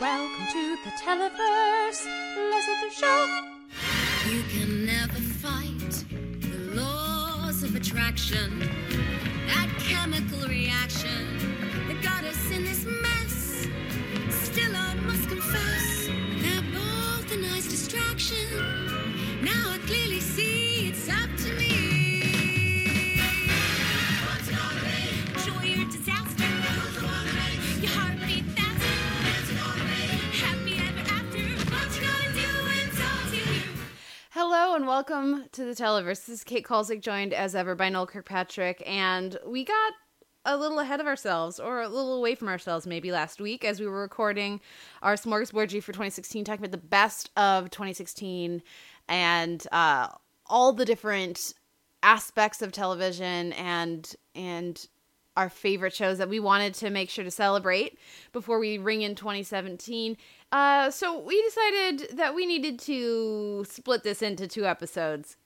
Welcome to the Televerse. Let's get the show. You can never fight the laws of attraction. That chemical reaction that got us in this mess. Still, I must confess, they're both a nice distraction. Now I clearly see it's up to me. And welcome to the Televerse. This is Kate Kulzick, joined as ever by Noel Kirkpatrick, and we got a little ahead of ourselves, or a little away from ourselves, maybe last week, as we were recording our Smorgasbord G for 2016, talking about the best of 2016 and uh, all the different aspects of television and and our favorite shows that we wanted to make sure to celebrate before we ring in 2017. Uh, so we decided that we needed to split this into two episodes.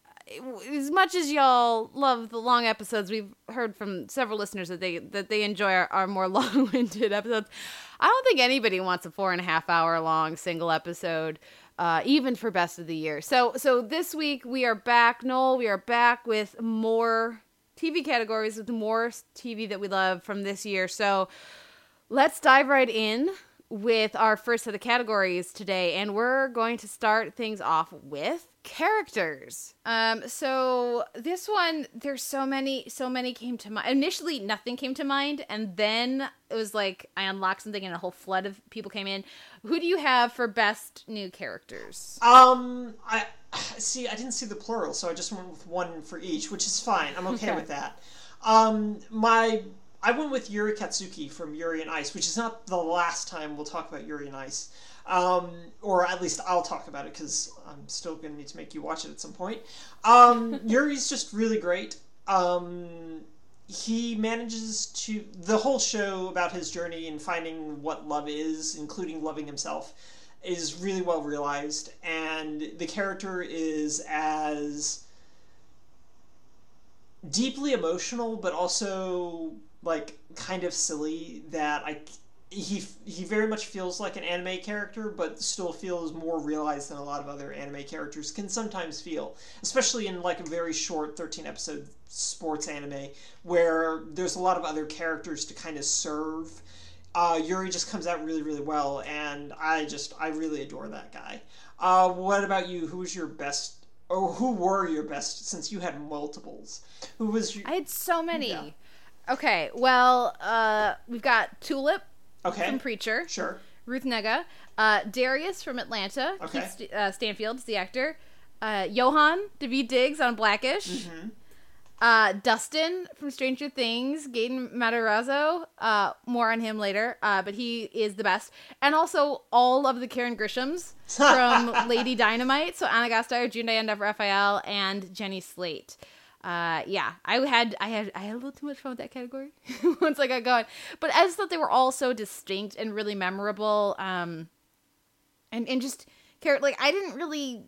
As much as y'all love the long episodes, we've heard from several listeners that they that they enjoy our, our more long-winded episodes. I don't think anybody wants a four and a half hour long single episode, uh, even for best of the year. So so this week we are back, Noel. We are back with more TV categories with more TV that we love from this year. So let's dive right in with our first of the categories today, and we're going to start things off with characters. Um, so this one, there's so many, so many came to mind. Initially, nothing came to mind, and then it was like I unlocked something, and a whole flood of people came in. Who do you have for best new characters? Um, I see. I didn't see the plural, so I just went with one for each, which is fine. I'm okay, Okay. with that. Um, my I went with Yuri Katsuki from Yuri on Ice, which is not the last time we'll talk about Yuri on Ice. Um, or at least I'll talk about it because I'm still going to need to make you watch it at some point. Um, Yuri's just really great. Um, he manages to the whole show about his journey and finding what love is, including loving himself, is really well realized, and the character is as deeply emotional, but also like kind of silly that I he he very much feels like an anime character, but still feels more realized than a lot of other anime characters can sometimes feel, especially in like a very short thirteen episode sports anime where there's a lot of other characters to kind of serve. Uh, Yuri just comes out really really well, and I just I really adore that guy. Uh, what about you? Who was your best? Or who were your best? Since you had multiples, who was your? I had so many. Yeah. Okay, well, uh, we've got Tulip Okay, from Preacher. sure. Ruth Negga, uh, Darius from Atlanta, Okay. Keith St- uh, Stanfield's the actor, uh, Johan Daveed Diggs on Blackish, Mm-hmm. uh, Dustin from Stranger Things, Gaten Matarazzo. Uh, more on him later, uh, but he is the best, and also all of the Karen Grishams from Lady Dynamite. So Ana Gasteyer, June Diane Raphael, and Jenny Slate. Uh, yeah, I had I had I had a little too much fun with that category once I got going, but I just thought they were all so distinct and really memorable. Um, and and just care like I didn't really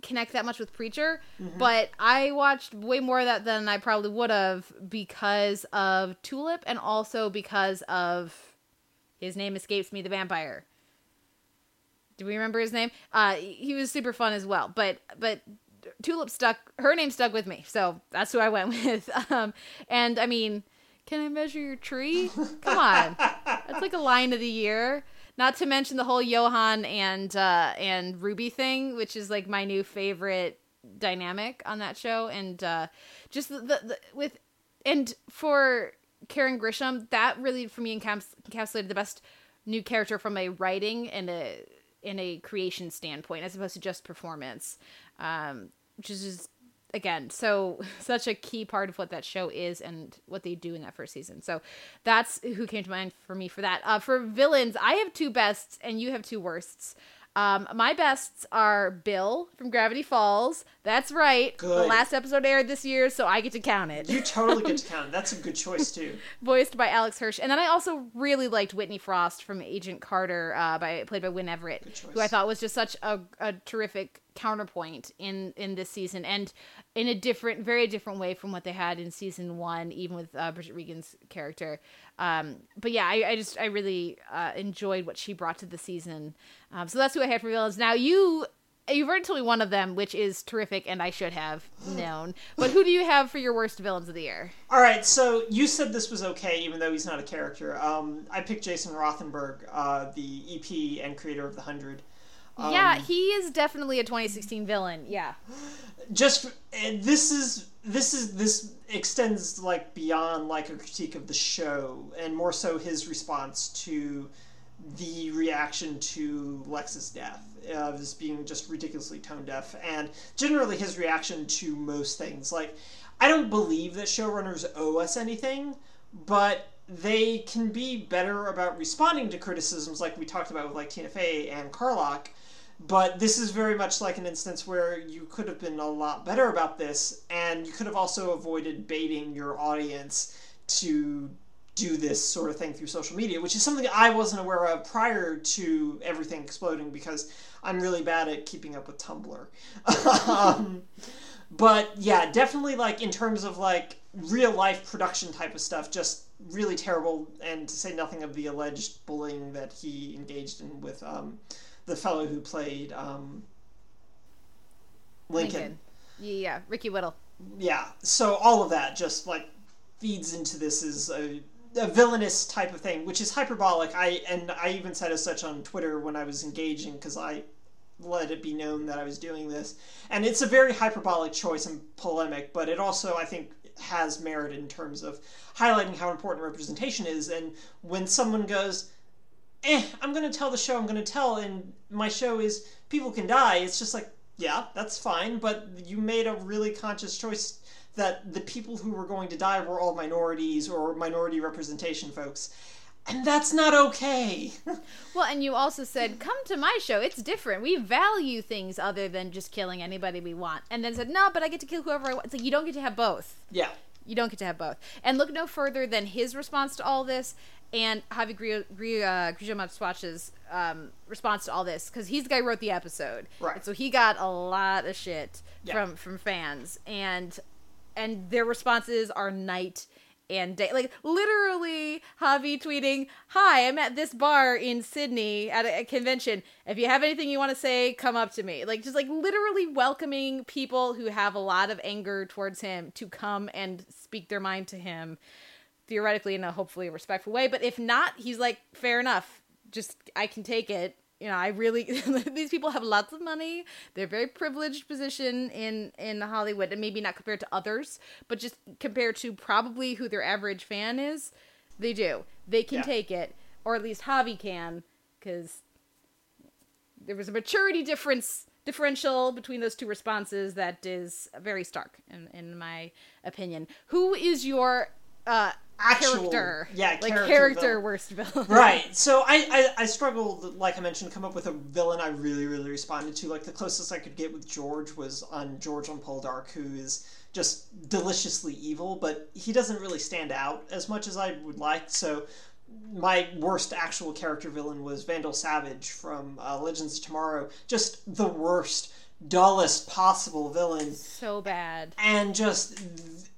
connect that much with Preacher, but I watched way more of that than I probably would have because of Tulip and also because of his name escapes me, the vampire. Do we remember his name? Uh, he was super fun as well, but but Tulip stuck. Her name stuck with me, so that's who I went with. Um, and I mean, can I measure your tree? Come on, that's like a line of the year. Not to mention the whole Johan and uh, and Ruby thing, which is like my new favorite dynamic on that show, and uh, just the, the, the with and for Karen Grisham, that really for me encaps- encapsulated the best new character from a writing and a in a creation standpoint, as opposed to just performance, um, which is just again so such a key part of what that show is and what they do in that first season. So that's who came to mind for me for that. Uh, for villains, I have two bests and you have two worsts. Um, my bests are Bill from Gravity Falls, That's right. Good. The last episode aired this year, so I get to count it. You totally get to count. it. That's a good choice too. Voiced by Alex Hirsch, and then I also really liked Whitney Frost from Agent Carter, uh, by played by Wynn Everett, who I thought was just such a, a terrific counterpoint in in this season, and in a different, very different way from what they had in season one, even with uh, Bridget Regan's character. Um, but yeah, I, I just I really uh, enjoyed what she brought to the season. Um, so that's who I had for villains. Now you. You've already told me one of them, which is terrific, and I should have known. But who do you have for your worst villains of the year? All right, so you said this was okay, even though he's not a character. Um, I picked Jason Rothenberg, uh, the EP and creator of the Hundred. yeah, he is definitely a 2016 villain. Yeah. just this is this is this extends like beyond like a critique of the show and more so his response to the reaction to Lex's death of this being just ridiculously tone deaf and generally his reaction to most things. Like I don't believe that showrunners owe us anything but they can be better about responding to criticisms like we talked about with like Tina Fey and Carlock but this is very much like an instance where you could have been a lot better about this and you could have also avoided baiting your audience to do this sort of thing through social media which is something i wasn't aware of prior to everything exploding because i'm really bad at keeping up with tumblr um, but yeah definitely like in terms of like real life production type of stuff just really terrible and to say nothing of the alleged bullying that he engaged in with um, the fellow who played um, Lincoln. Yeah, Ricky Whittle. Yeah, so all of that just like feeds into this as a, a villainous type of thing, which is hyperbolic. I and I even said as such on Twitter when I was engaging because I let it be known that I was doing this, and it's a very hyperbolic choice and polemic, but it also I think has merit in terms of highlighting how important representation is. And when someone goes, "Eh, I'm going to tell the show I'm going to tell," and my show is people can die, it's just like, yeah, that's fine, but you made a really conscious choice that the people who were going to die were all minorities or minority representation folks. And that's not okay. Well, and you also said, "Come to my show. It's different. We value things other than just killing anybody we want." And then said, "No, but I get to kill whoever I want." It's like you don't get to have both. yeah. You don't get to have both. And look no further than his response to all this and Javi Grillo- uh, um, response to all this because he's the guy who wrote the episode. Right. And so he got a lot of shit Yeah. from from fans and and their responses are night and. Like literally, Javi tweeting, "Hi, I'm at this bar in Sydney at a, a convention. If you have anything you want to say, come up to me." Like just like literally welcoming people who have a lot of anger towards him to come and speak their mind to him, theoretically in a hopefully respectful way. But if not, he's like, "Fair enough. Just I can take it." You know, I really these people have lots of money. They're very privileged position in in Hollywood, and maybe not compared to others, but just compared to probably who their average fan is. They do. They can Yeah. take it, or at least Javi can, because there was a maturity difference differential between those two responses that is very stark in, in my opinion. Who is your uh Actual- character? yeah, like character character worst villain. right. So I, I I struggled, like I mentioned, to come up with a villain I really really responded to. Like the closest I could get with George was on George on Poldark, who is just deliciously evil, but he doesn't really stand out as much as I would like. So my worst actual character villain was Vandal Savage from uh, Legends of Tomorrow. Just the worst, dullest possible villain so bad. and just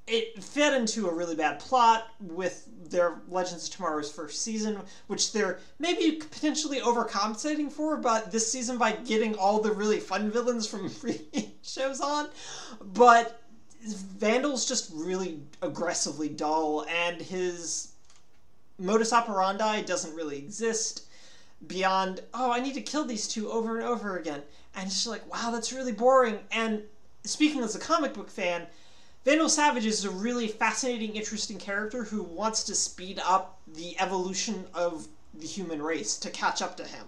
it fit into a really bad plot with their Legends of Tomorrow's first season, which they're maybe potentially overcompensating for, but this season by getting all the really fun villains from hmm. previous shows on. But Vandal's just really aggressively dull, and his modus operandi doesn't really exist beyond oh i need to kill these two over and over again. And it's just like wow that's really boring. And speaking as a comic book fan vandal savage is a really fascinating interesting character who wants to speed up the evolution of the human race to catch up to him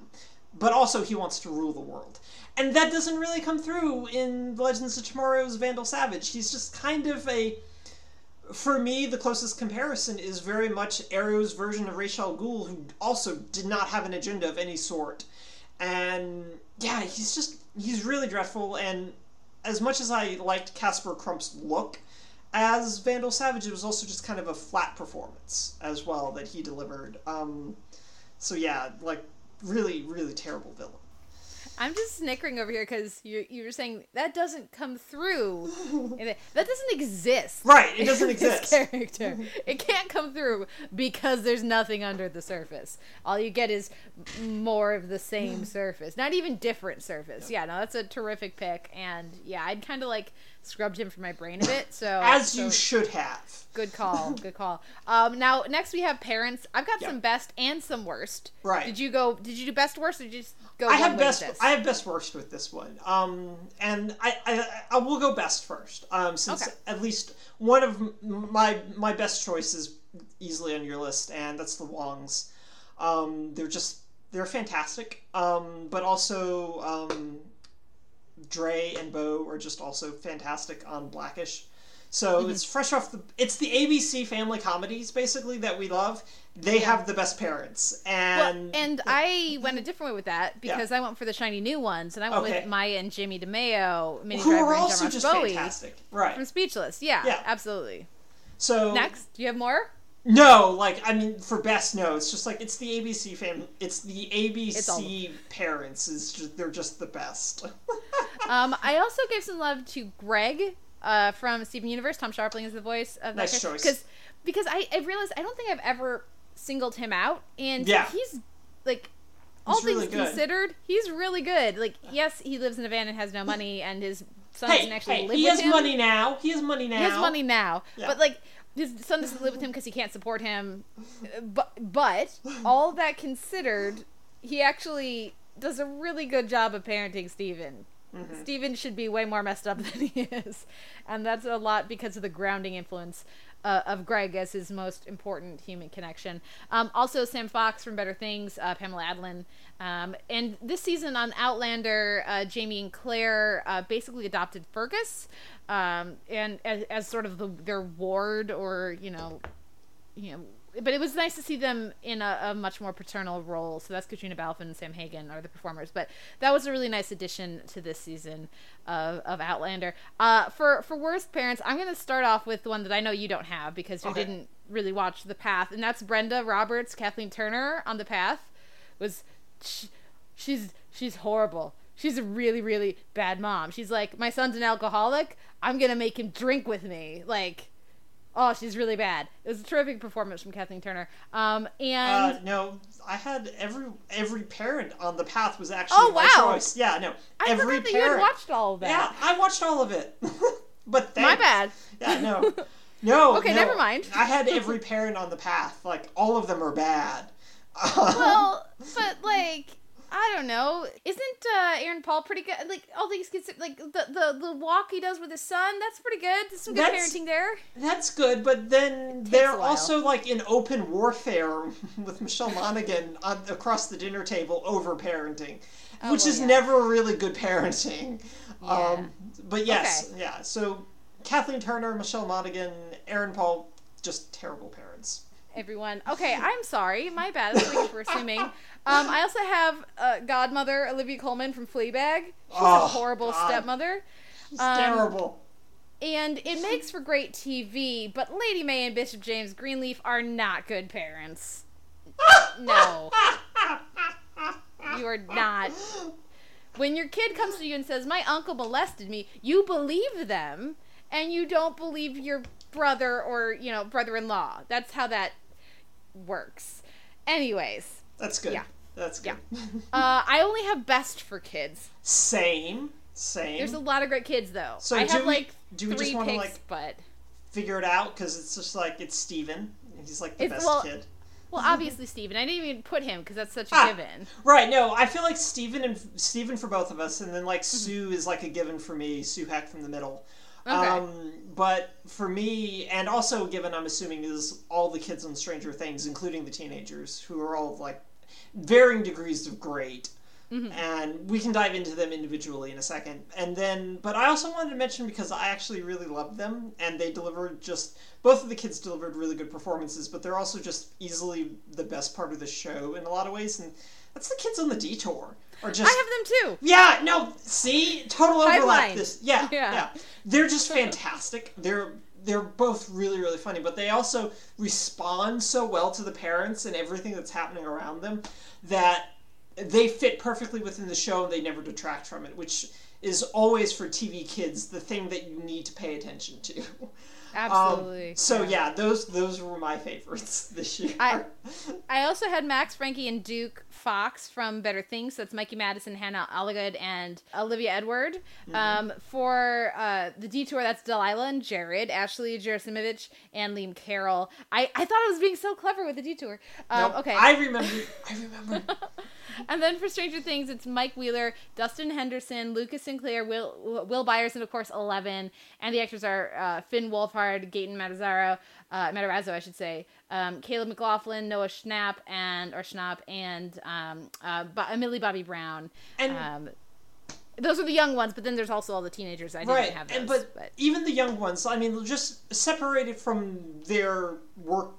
but also he wants to rule the world and that doesn't really come through in legends of tomorrow's vandal savage he's just kind of a for me, the closest comparison is very much Arrow's version of Ra's al Ghul, who also did not have an agenda of any sort. And yeah, he's just he's really dreadful. And as much as I liked Casper Crump's look as Vandal Savage, it was also just kind of a flat performance as well that he delivered. Um, so yeah, like really, really terrible villain. I'm just snickering over here because you you were saying that doesn't come through. That doesn't exist. Right, it doesn't exist. character. It can't come through because there's nothing under the surface. All you get is more of the same surface, not even different surface. Yeah, no, that's a terrific pick, and yeah, I'd kind of like scrubbed him from my brain a bit. So As so you should have. good call, good call. Um, now next we have parents. I've got Yeah. some best and some worst. Right. Did you go? Did you do best worst or did you just go? I have best. I have best worst with this one. Um, and I, I, I will go best first. Um, since Okay. at least one of my my best choices is easily on your list, and that's the Wongs. Um, they're just they're fantastic. Um, but also um, Dre and Bow are just also fantastic on Blackish. So Mm-hmm. it's fresh off the. It's the ABC family comedies basically that we love. They have the best parents, Well, and and I went a different way with that because I went for the shiny new ones, and I went Okay. with Maya and Jimmy DiMeo, Minnie who Driver, are and also John just Bowie fantastic, right? from Speechless. Yeah, Yeah. absolutely. So Next, do you have more? No, like I mean, for best, no, it's just like it's the ABC fam. It's the It's all- ABC parents. Is just they're just the best. Um, I also gave some love to Greg uh, from Steven Universe. Tom Scharpling is the voice of that Nice choice. Because because I, I realized I don't think I've ever singled him out, and Yeah. he's like. All He's things really considered, he's really good. Like, yes, he lives in a van and has no money, and his son hey, doesn't actually hey, live he with has him. money now. He has money now. He has money now, Yeah. but like his son doesn't live with him because he can't support him. But but all that considered, he actually does a really good job of parenting Steven. Mm-hmm. Steven should be way more messed up than he is, and that's a lot because of the grounding influence. Uh, of Greg as his most important human connection. Um, also, Sam Fox from Better Things, uh, Pamela Adlon. Um, and this season on Outlander, uh, Jamie and Claire uh, basically adopted Fergus um, and as, as sort of the, their ward or, you know, you know, but it was nice to see them in a, a much more paternal role. So that's Caitriona Balfe and Sam Heughan are the performers. But that was a really nice addition to this season of, of Outlander. Uh, for for worst parents, I'm going to start off with the one that I know you don't have because you Okay. didn't really watch The Path, and that's Brenda Roberts, Kathleen Turner on The Path. Was she, she's she's horrible. She's a really really bad mom. She's like my son's an alcoholic. I'm gonna make him drink with me. Like Oh, she's really bad. It was a terrific performance from Kathleen Turner. Um, and Uh, no, I had every every parent on the path was actually Oh, my wow. choice. Yeah, no, I every forgot that you had watched all of that. Yeah, I watched all of it. but My bad. Yeah, no, no. Okay, no. never mind. I had every parent on the path. Like all of them are bad. Well, but like I don't know. Isn't uh, Aaron Paul pretty good? Like all these kids, like the, the the walk he does with his son, that's pretty good. There's some good That's- parenting there. That's good, but then they're also like in open warfare with Michelle Monaghan on, across the dinner table over parenting, Oh, which well, is yeah. never really good parenting. Yeah. Um, but yes, yeah. So Kathleen Turner, Michelle Monaghan, Aaron Paul, just terrible parents. Everyone. Okay, I'm sorry. My bad. That's what you were assuming. Um, I also have uh, godmother Olivia Colman from Fleabag. She's Oh, a horrible God. stepmother. It's Um, terrible. And it makes for great TV, but Lady Mae and Bishop James Greenleaf are not good parents. No. You are not. When your kid comes to you and says, My uncle molested me, you believe them, and you don't believe your brother or, you know, brother in law. That's how that works. Anyways, That's good. yeah. That's good. uh, I only have best for kids. Same. Same. There's a lot of great kids, though. So I have we- like do we three just wanna, picks, like- but. Figure it out because it's just like it's Steven. and He's like the It's- best well, kid. Well, obviously Steven. I didn't even put him because that's such a Ah. given. Right, no, I feel like Steven and Steven for both of us, and then like Sue is like a given for me, Sue Heck from the middle. Okay. Um, but for me, and also given, I'm assuming is all the kids on Stranger Things, including the teenagers, who are all like varying degrees of great. and we can dive into them individually in a second. And then, but I also wanted to mention because I actually really loved them, and they delivered just both of the kids delivered really good performances, but they're also just easily the best part of the show in a lot of ways, and that's the kids on the detour. Or just I have them too. yeah, no, see, total overlap. This, yeah, Yeah. yeah, they're just fantastic. They're they're both really really funny, but they also respond so well to the parents and everything that's happening around them that they fit perfectly within the show and they never detract from it, which is always for TV kids the thing that you need to pay attention to. Um, Absolutely. so yeah, those those were my favorites this year. I- I also had Max, Frankie, and Duke Fox from Better Things. So that's Mikey Madison, Hannah Alligood, and Olivia Edward. Mm-hmm. Um, for uh, the detour, that's Delilah and Jared, Ashley Gerasimovich, and Liam Carroll. I, I thought I was being so clever with the detour. Um, Nope, okay. I remember. I remember. And then for Stranger Things, it's Mike Wheeler, Dustin Henderson, Lucas Sinclair, Will Will Byers, and of course Eleven. And the actors are uh, Finn Wolfhard, Gaten Matarazzo, uh, Matarazzo, I should say, um, Caleb McLaughlin, Noah Schnapp, and or Schnapp, and um, uh, Bo- Millie Bobby Brown. And- um, those are the young ones, but then there's also all the teenagers. I didn't right have those, and but, but even the young ones i mean just separated from their work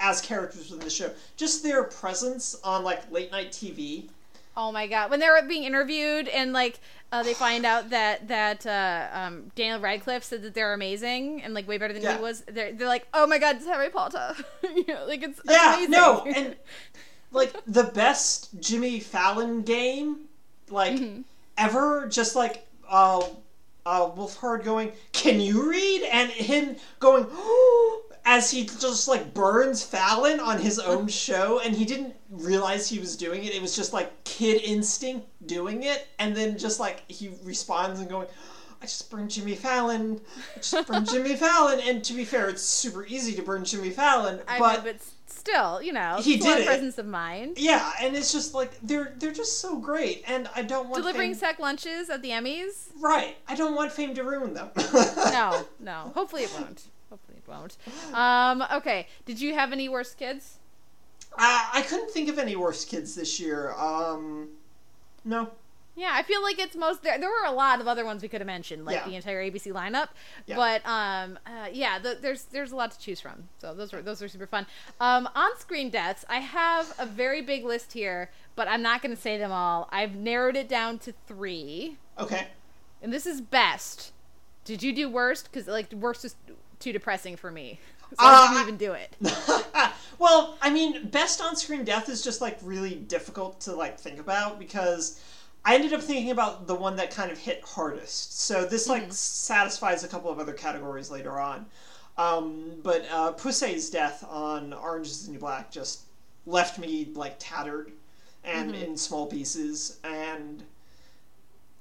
as characters within the show just their presence on like late night tv Oh my god! When they're being interviewed and like uh, they find out that that uh, um, Daniel Radcliffe said that they're amazing and like way better than Yeah. he was, they're they're like, oh my god, it's Harry Potter. you know, like it's yeah amazing. no and like the best jimmy fallon game like Mm-hmm. ever just like uh uh wolfhard going can you read and him going as he just like burns fallon on his own show and he didn't realize he was doing it it was just like kid instinct doing it and then just like he responds and going I just burned Jimmy Fallon. I just burned Jimmy Fallon. And to be fair, it's super easy to burn Jimmy Fallon. I but mean, but still, you know, He it's a lot did it. presence of mind. Yeah, and it's just like they're they're just so great, and I don't want Delivering fame, sack lunches at the Emmys? right. I don't want fame to ruin them. No, no. Hopefully it won't. Won't. Um, okay. Did you have any worst kids? I, I couldn't think of any worse kids this year. Um, no. Yeah, I feel like it's most there. There were a lot of other ones we could have mentioned, like Yeah. the entire ABC lineup. Yeah. But um, uh, yeah, the, there's there's a lot to choose from. So those were those were super fun. Um, on-screen deaths, I have a very big list here, but I'm not going to say them all. I've narrowed it down to three, Okay. and this is best. Did you do worst? Because like worst is too depressing for me, so I Uh, didn't even do it. well, I mean, best on-screen death is just like really difficult to like think about because I ended up thinking about the one that kind of hit hardest. So this like satisfies a couple of other categories later on. Um, but uh, Poussey's death on Orange is the New Black just left me like tattered and in small pieces and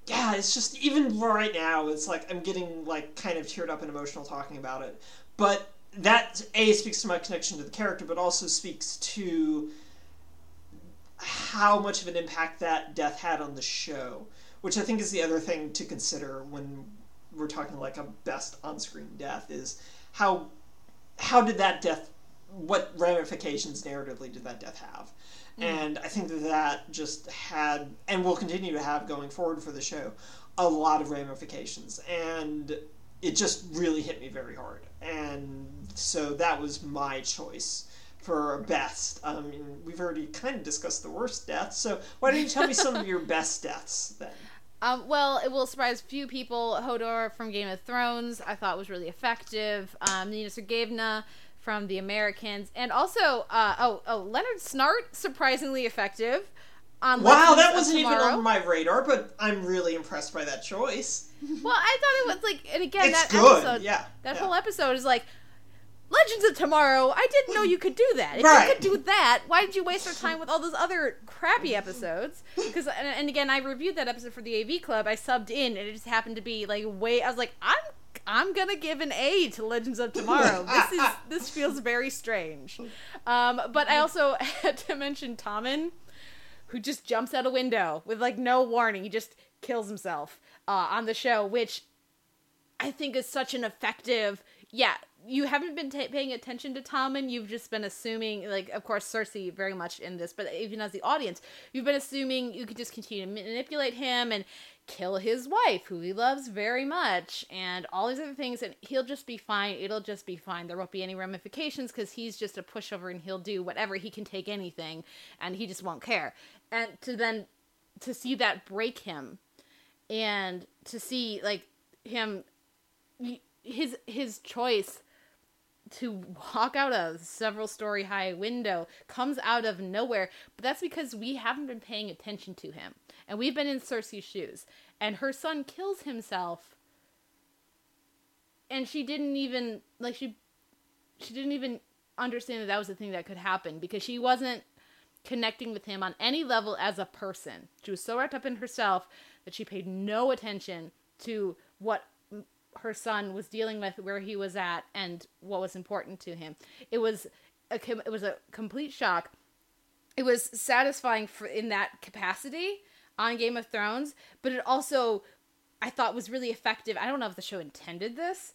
yeah, it's just even right now, it's like I'm getting like kind of teared up and emotional talking about it. But that a speaks to my connection to the character, but also speaks to how much of an impact that death had on the show, which I think is the other thing to consider when we're talking like a best on-screen death is how how did that death what ramifications narratively did that death have? And i think that that just had and will continue to have going forward for the show a lot of ramifications. And it just really hit me very hard. And so that was my choice for best. I mean we've already kind of discussed the worst deaths so why don't you tell me some of your best deaths then? Um, well, it will surprise few people. Hodor from Game of Thrones, I thought was really effective. Um, Nina Sergeyevna from The Americans, and also, uh, oh, oh, Leonard Snart, surprisingly effective. On wow Legends that wasn't even on my radar but i'm really impressed by that choice Well, I thought it was like, and again, It's that good, episode, yeah, that yeah. whole episode is like. Legends of Tomorrow. I didn't know you could do that. If Right. you could do that, why did you waste our time with all those other crappy episodes? Because and, and again, I reviewed that episode for the AV Club. I subbed in, and it just happened to be like way. I was like, I'm I'm gonna give an A to Legends of Tomorrow. this is this feels very strange. Um, but I also had to mention Tommen, who just jumps out a window with like no warning. He just kills himself uh, on the show, which I think is such an effective yeah, you haven't been ta paying attention to Tommen. You've just been assuming, like, of course, Cersei very much in this, but even as the audience, you've been assuming you could just continue to manipulate him and kill his wife, who he loves very much, and all these other things, and he'll just be fine. It'll just be fine. There won't be any ramifications because he's just a pushover and he'll do whatever. He can take anything, and he just won't care. And to then to see that break him, and to see like him, his his choice to walk out a several story high window comes out of nowhere, but that's because we haven't been paying attention to him. And we've been in Cersei's shoes. And her son kills himself. And she didn't even like she she didn't even understand that that was a thing that could happen because she wasn't connecting with him on any level as a person. She was so wrapped up in herself that she paid no attention to what her son was dealing with, where he was at, and what was important to him. It was a it was a complete shock. It was satisfying for in that capacity on Game of Thrones, but it also I thought was really effective. I don't know if the show intended this,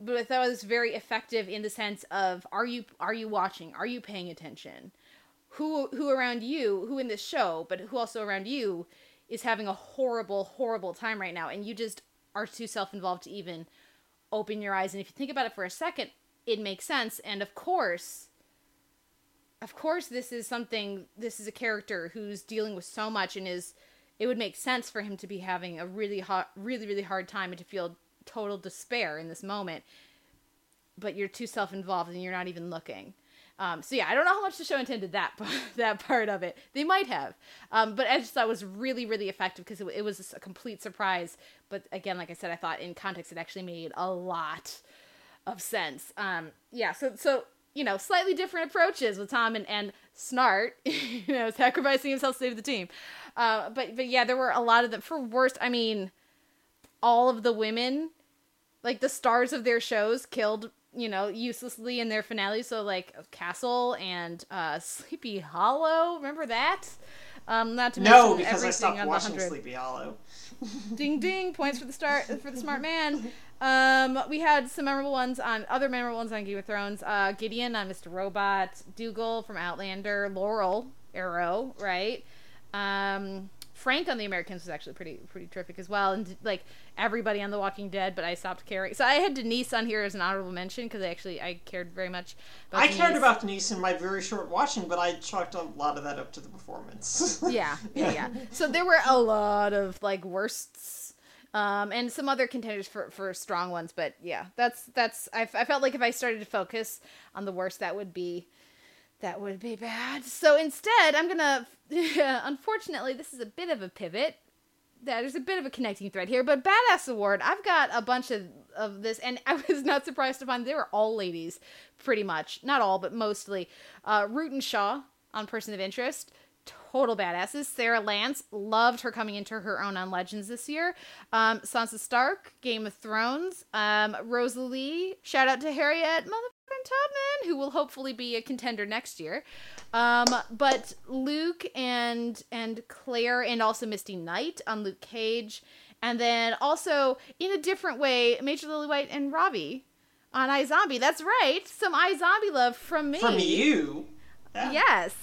but I thought it was very effective in the sense of are you are you watching? Are you paying attention? Who who around you, who in this show, but who also around you is having a horrible horrible time right now and you just are too self-involved to even open your eyes and if you think about it for a second it makes sense and of course of course this is something this is a character who's dealing with so much and is it would make sense for him to be having a really hot really really hard time and to feel total despair in this moment but you're too self-involved and you're not even looking um, so yeah, I don't know how much the show intended that that part of it. They might have, um, but I just thought was really really effective because it, it, was a complete surprise. But again, like I said, I thought in context it actually made a lot of sense. Um, yeah, so so you know, slightly different approaches with Tommen, and Snart, you know, sacrificing himself to save the team. Uh, but but yeah, there were a lot of them. For worst, I mean, all of the women, like the stars of their shows, killed you know, uselessly in their finale. So like Castle and uh, Sleepy Hollow. Remember that? Um, not to no, because I stopped watching Sleepy Hollow. Ding ding! Points for the start for the smart man. Um, we had some memorable ones on other memorable ones on Game of Thrones. Uh, Gideon on Mr. Robot, Dougal from Outlander, Laurel Arrow, right? Um, Frank on The Americans was actually pretty pretty terrific as well, and like everybody on The Walking Dead. But I stopped caring. So I had Denise on here as an honorable mention because I actually I cared very much. I Denise. cared about Denise in my very short watching, but I chalked a lot of that up to the performance. yeah, yeah, yeah. So there were a lot of like worsts. Um, and some other contenders for, for strong ones, but yeah, that's that's I, I felt like if I started to focus on the worst, that would be that would be bad. So instead, I'm gonna. unfortunately, this is a bit of a pivot. There's a bit of a connecting thread here, but Badass Award, I've got a bunch of, of this, and I was not surprised to find they were all ladies, pretty much. Not all, but mostly. Uh, and Shaw on Person of Interest, total badasses. Sara Lance loved her coming into her own on Legends this year. Um, Sansa Stark, Game of Thrones. Um, Rosalee, shout out to Harriet motherfucking Tubman, who will hopefully be a contender next year. Um, but Luke and and Claire and also Misty Knight on Luke Cage, and then also in a different way, Major Lilywhite and Robbie on iZombie. That's right, some iZombie love from me. From you. Yeah. Yes.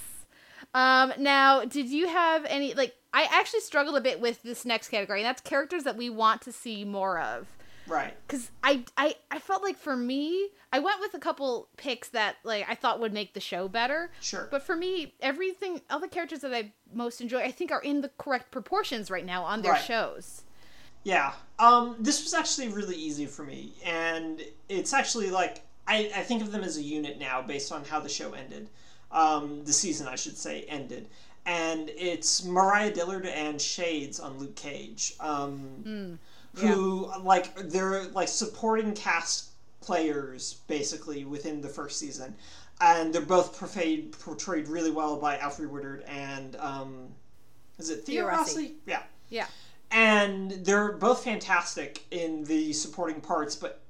Um, now, did you have any like? I actually struggled a bit with this next category, and that's characters that we want to see more of. Right. Because I, I I felt like for me, I went with a couple picks that like I thought would make the show better. Sure. But for me, everything, all the characters that I most enjoy, I think are in the correct proportions right now on their right. shows. Yeah. Um. This was actually really easy for me, and it's actually like I I think of them as a unit now based on how the show ended um, the season, I should say, ended. And it's Mariah Dillard and Shades on Luke Cage, um, mm, yeah. who like they're like supporting cast players basically within the first season, and they're both portrayed portrayed really well by Alfre Woodard and um, is it Theo, Theo Rossi? Rossi? Yeah, yeah. And they're both fantastic in the supporting parts, but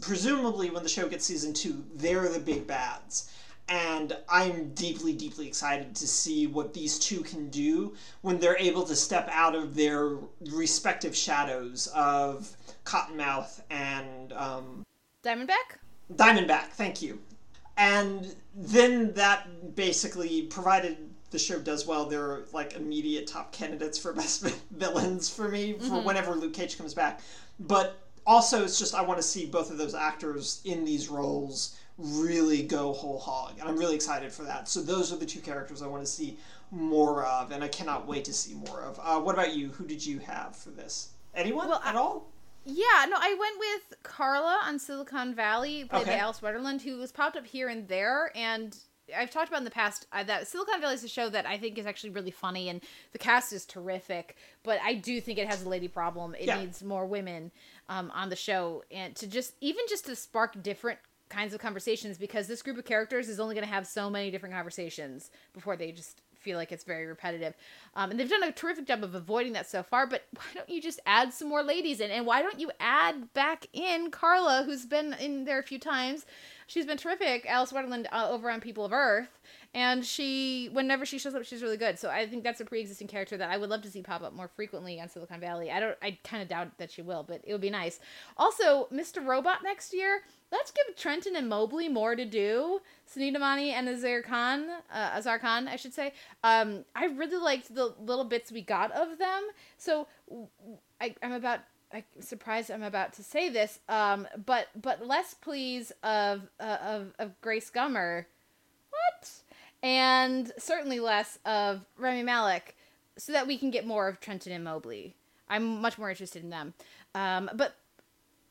presumably when the show gets season two, they're the big bads and I'm deeply, deeply excited to see what these two can do when they're able to step out of their respective shadows of Cottonmouth and um, Diamondback. Diamondback, thank you. And then that basically provided the show does well, they're like immediate top candidates for best villains for me for Mm-hmm. whenever Luke Cage comes back. But also, it's just I want to see both of those actors in these roles really go whole hog, and I'm really excited for that. So those are the two characters I want to see more of, and I cannot wait to see more of. Uh, what about you? Who did you have for this? Anyone Well, at I- all? Yeah, no, I went with Carla on Silicon Valley, played by Okay. Alice Wetterlund, who was popped up here and there. And I've talked about in the past uh, that Silicon Valley is a show that I think is actually really funny, and the cast is terrific. But I do think it has a lady problem. It Yeah. needs more women um, on the show, and to just even just to spark different kinds of conversations because this group of characters is only going to have so many different conversations before they just feel like it's very repetitive. Um, and they've done a terrific job of avoiding that so far, but why don't you just add some more ladies in? And why don't you add back in Carla, who's been in there a few times? She's been terrific, Alice Wetterlund, uh, over on People of Earth. And she, whenever she shows up, she's really good. So I think that's a pre-existing character that I would love to see pop up more frequently on Silicon Valley. I don't, I kind of doubt that she will, but it would be nice. Also, Mr. Robot next year. Let's give Trenton and Mobley more to do. Sunita Mani and Azhar Khan, uh, Azhar Khan, I should say. Um, I really liked the little bits we got of them. So I'm about. I'm surprised I'm about to say this, um, but but less please of uh, of of Grace Gummer? And certainly less of Rami Malek, so that we can get more of Trenton and Mobley. I'm much more interested in them. Um, but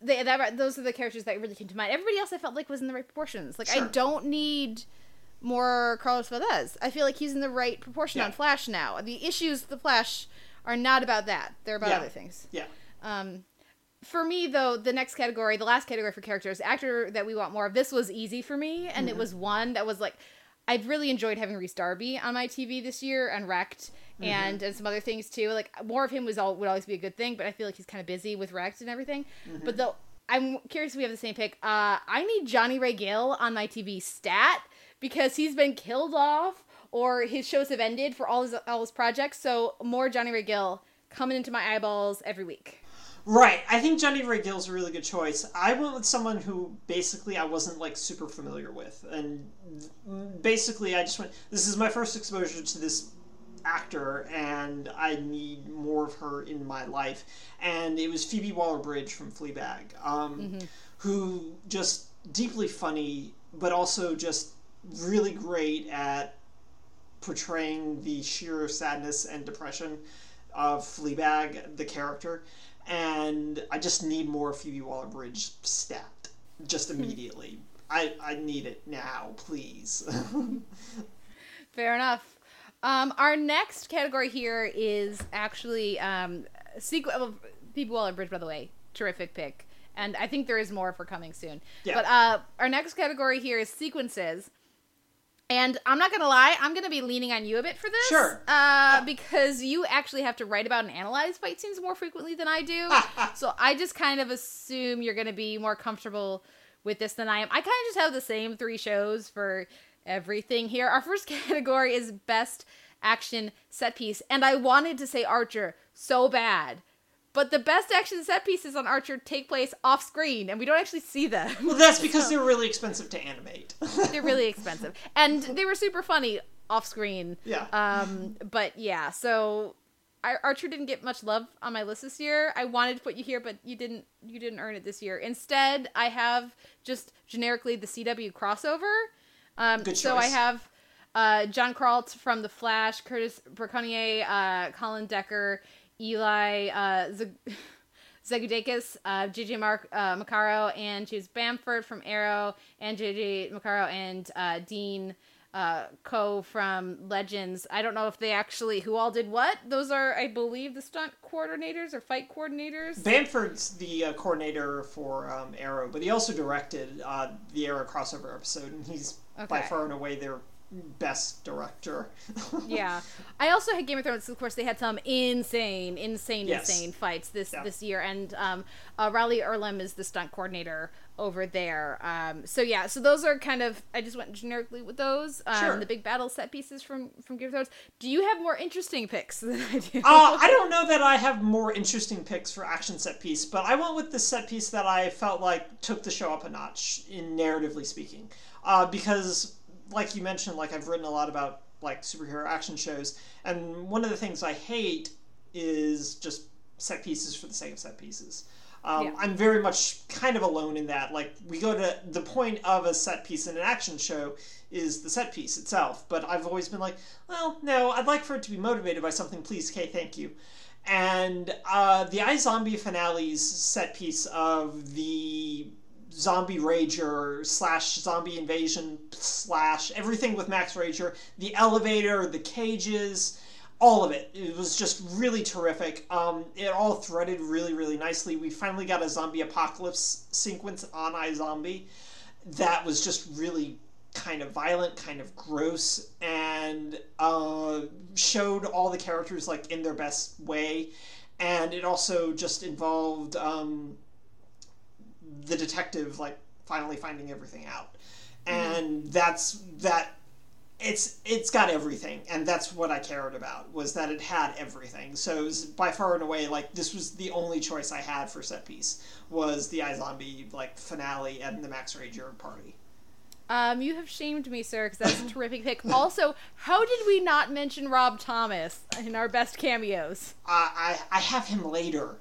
they, that, those are the characters that really came to mind. Everybody else I felt like was in the right proportions. Like Sure. I don't need more Carlos Valdes. I feel like he's in the right proportion Yeah. on Flash now. The issues with the Flash are not about that. They're about Yeah. other things. Yeah. Um, for me, though, the next category, the last category for characters, actor that we want more of, this was easy for me, and it was one that was like, I've really enjoyed having Rhys Darby on my TV this year and Wrecked and, and some other things too. Like more of him was all would always be a good thing, but I feel like he's kind of busy with Wrecked and everything. But though I'm curious if we have the same pick. Uh, I need Johnny Ray Gill on my TV stat because he's been killed off or his shows have ended for all his all his projects. So more Johnny Ray Gill coming into my eyeballs every week. Right. I think Johnny Ray Gill's a really good choice. I went with someone who basically I wasn't like super familiar with, and basically I just went. This is my first exposure to this actor, and I need more of her in my life. And it was Phoebe Waller-Bridge from Fleabag, um, who just deeply funny, but also just really great at portraying the sheer sadness and depression of Fleabag, the character, and I just need more Phoebe Waller-Bridge stat just immediately. I, I need it now, please. Fair enough. Um, our next category here is actually um, sequel. Well, Phoebe Waller Bridge, by the way, terrific pick, and I think there is more for coming soon. Yeah. But uh, our next category here is sequences. And I'm not gonna lie, I'm gonna be leaning on you a bit for this. Sure. Uh, because you actually have to write about and analyze fight scenes more frequently than I do. so I just kind of assume you're gonna be more comfortable with this than I am. I kind of just have the same three shows for everything here. Our first category is best action set piece, and I wanted to say Archer so bad. But the best action set pieces on Archer take place off screen, and we don't actually see them. well, that's because they're really expensive to animate. They're really expensive, and they were super funny off screen. Yeah. Um. But yeah, so I, Archer didn't get much love on my list this year. I wanted to put you here, but you didn't. You didn't earn it this year. Instead, I have just generically the CW crossover. Um. Good So I have. Uh, John Kralt from The Flash, Curtis Braconier, uh, Colin Decker, Eli uh, Zeg- Zagoudakis, uh, JJ Mark uh, Makaro, and James Bamford from Arrow, and JJ Makaro and uh, Dean uh, Co from Legends. I don't know if they actually who all did what. Those are, I believe, the stunt coordinators or fight coordinators. Bamford's the uh, coordinator for um, Arrow, but he also directed uh, the Arrow crossover episode, and he's by far and away their best director. yeah, I also had Game of Thrones. Of course, they had some insane, insane, Yes. insane fights this Yeah. this year, and um, uh, Rowley Irlam is the stunt coordinator over there. Um, so yeah, so those are kind of I just went generically with those. Um, Sure. The big battle set pieces from from Game of Thrones. Do you have more interesting picks than I do? Uh, I don't know that I have more interesting picks for action set piece, but I went with the set piece that I felt like took the show up a notch in narratively speaking. Uh, because, like you mentioned, like I've written a lot about like superhero action shows, and one of the things I hate is just set pieces for the sake of set pieces. Um, Yeah. I'm very much kind of alone in that. Like we go to the point of a set piece in an action show is the set piece itself, but I've always been like, well, no, I'd like for it to be motivated by something. Please, Kay, thank you. And uh, the iZombie finale's set piece of the zombie rager slash zombie invasion slash everything with Max Rager, the elevator, the cages, all of it. It was just really terrific. Um, it all threaded really, really nicely. We finally got a zombie apocalypse sequence on iZombie that was just really kind of violent, kind of gross, and uh, showed all the characters like in their best way. And it also just involved um, the detective like finally finding everything out, and that's that. It's it's got everything, and that's what I cared about was that it had everything. So it was by far and away like this was the only choice I had for set piece was the iZombie like finale and the Max Rager party. Um, you have shamed me, sir, because that's a terrific pick. Also, how did we not mention Rob Thomas in our best cameos? I I, I have him later.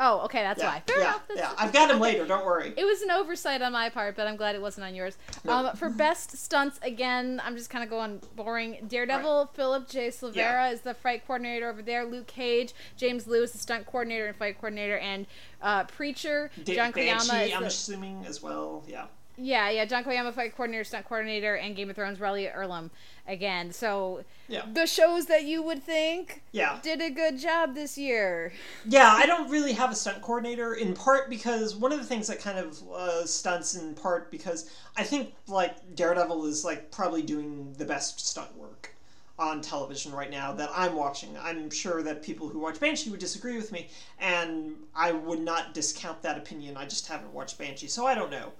Oh, okay, that's Yeah, why. Fair yeah, enough. That's- yeah. I've got him later. Don't worry. It was an oversight on my part, but I'm glad it wasn't on yours. Um, for best stunts, again, I'm just kind of going boring. Daredevil, Philip J. Silvera Yeah. is the fight coordinator over there. Luke Cage, James Lewis, the stunt coordinator and fight coordinator, and uh, Preacher, Da- John. Banshee, is I'm the- assuming as well. Yeah. Yeah, yeah, John Koyama, fight coordinator, stunt coordinator, and Game of Thrones, Rowley Irlam again. So Yeah. the shows that you would think Yeah. did a good job this year. Yeah, I don't really have a stunt coordinator in part because one of the things that kind of uh, stunts in part because I think like Daredevil is like probably doing the best stunt work on television right now that I'm watching. I'm sure that people who watch Banshee would disagree with me, and I would not discount that opinion. I just haven't watched Banshee, so I don't know.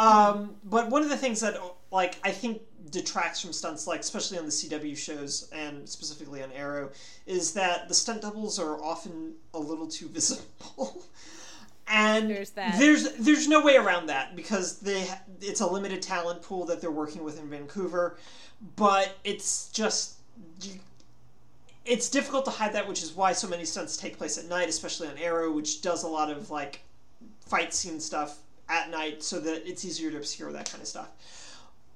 Um, but one of the things that like I think detracts from stunts, like especially on the CW shows and specifically on Arrow, is that the stunt doubles are often a little too visible. And There's that. there's there's no way around that because they it's a limited talent pool that they're working with in Vancouver, but it's just it's difficult to hide that, which is why so many stunts take place at night, especially on Arrow, which does a lot of like fight scene stuff at night, so that it's easier to obscure that kind of stuff.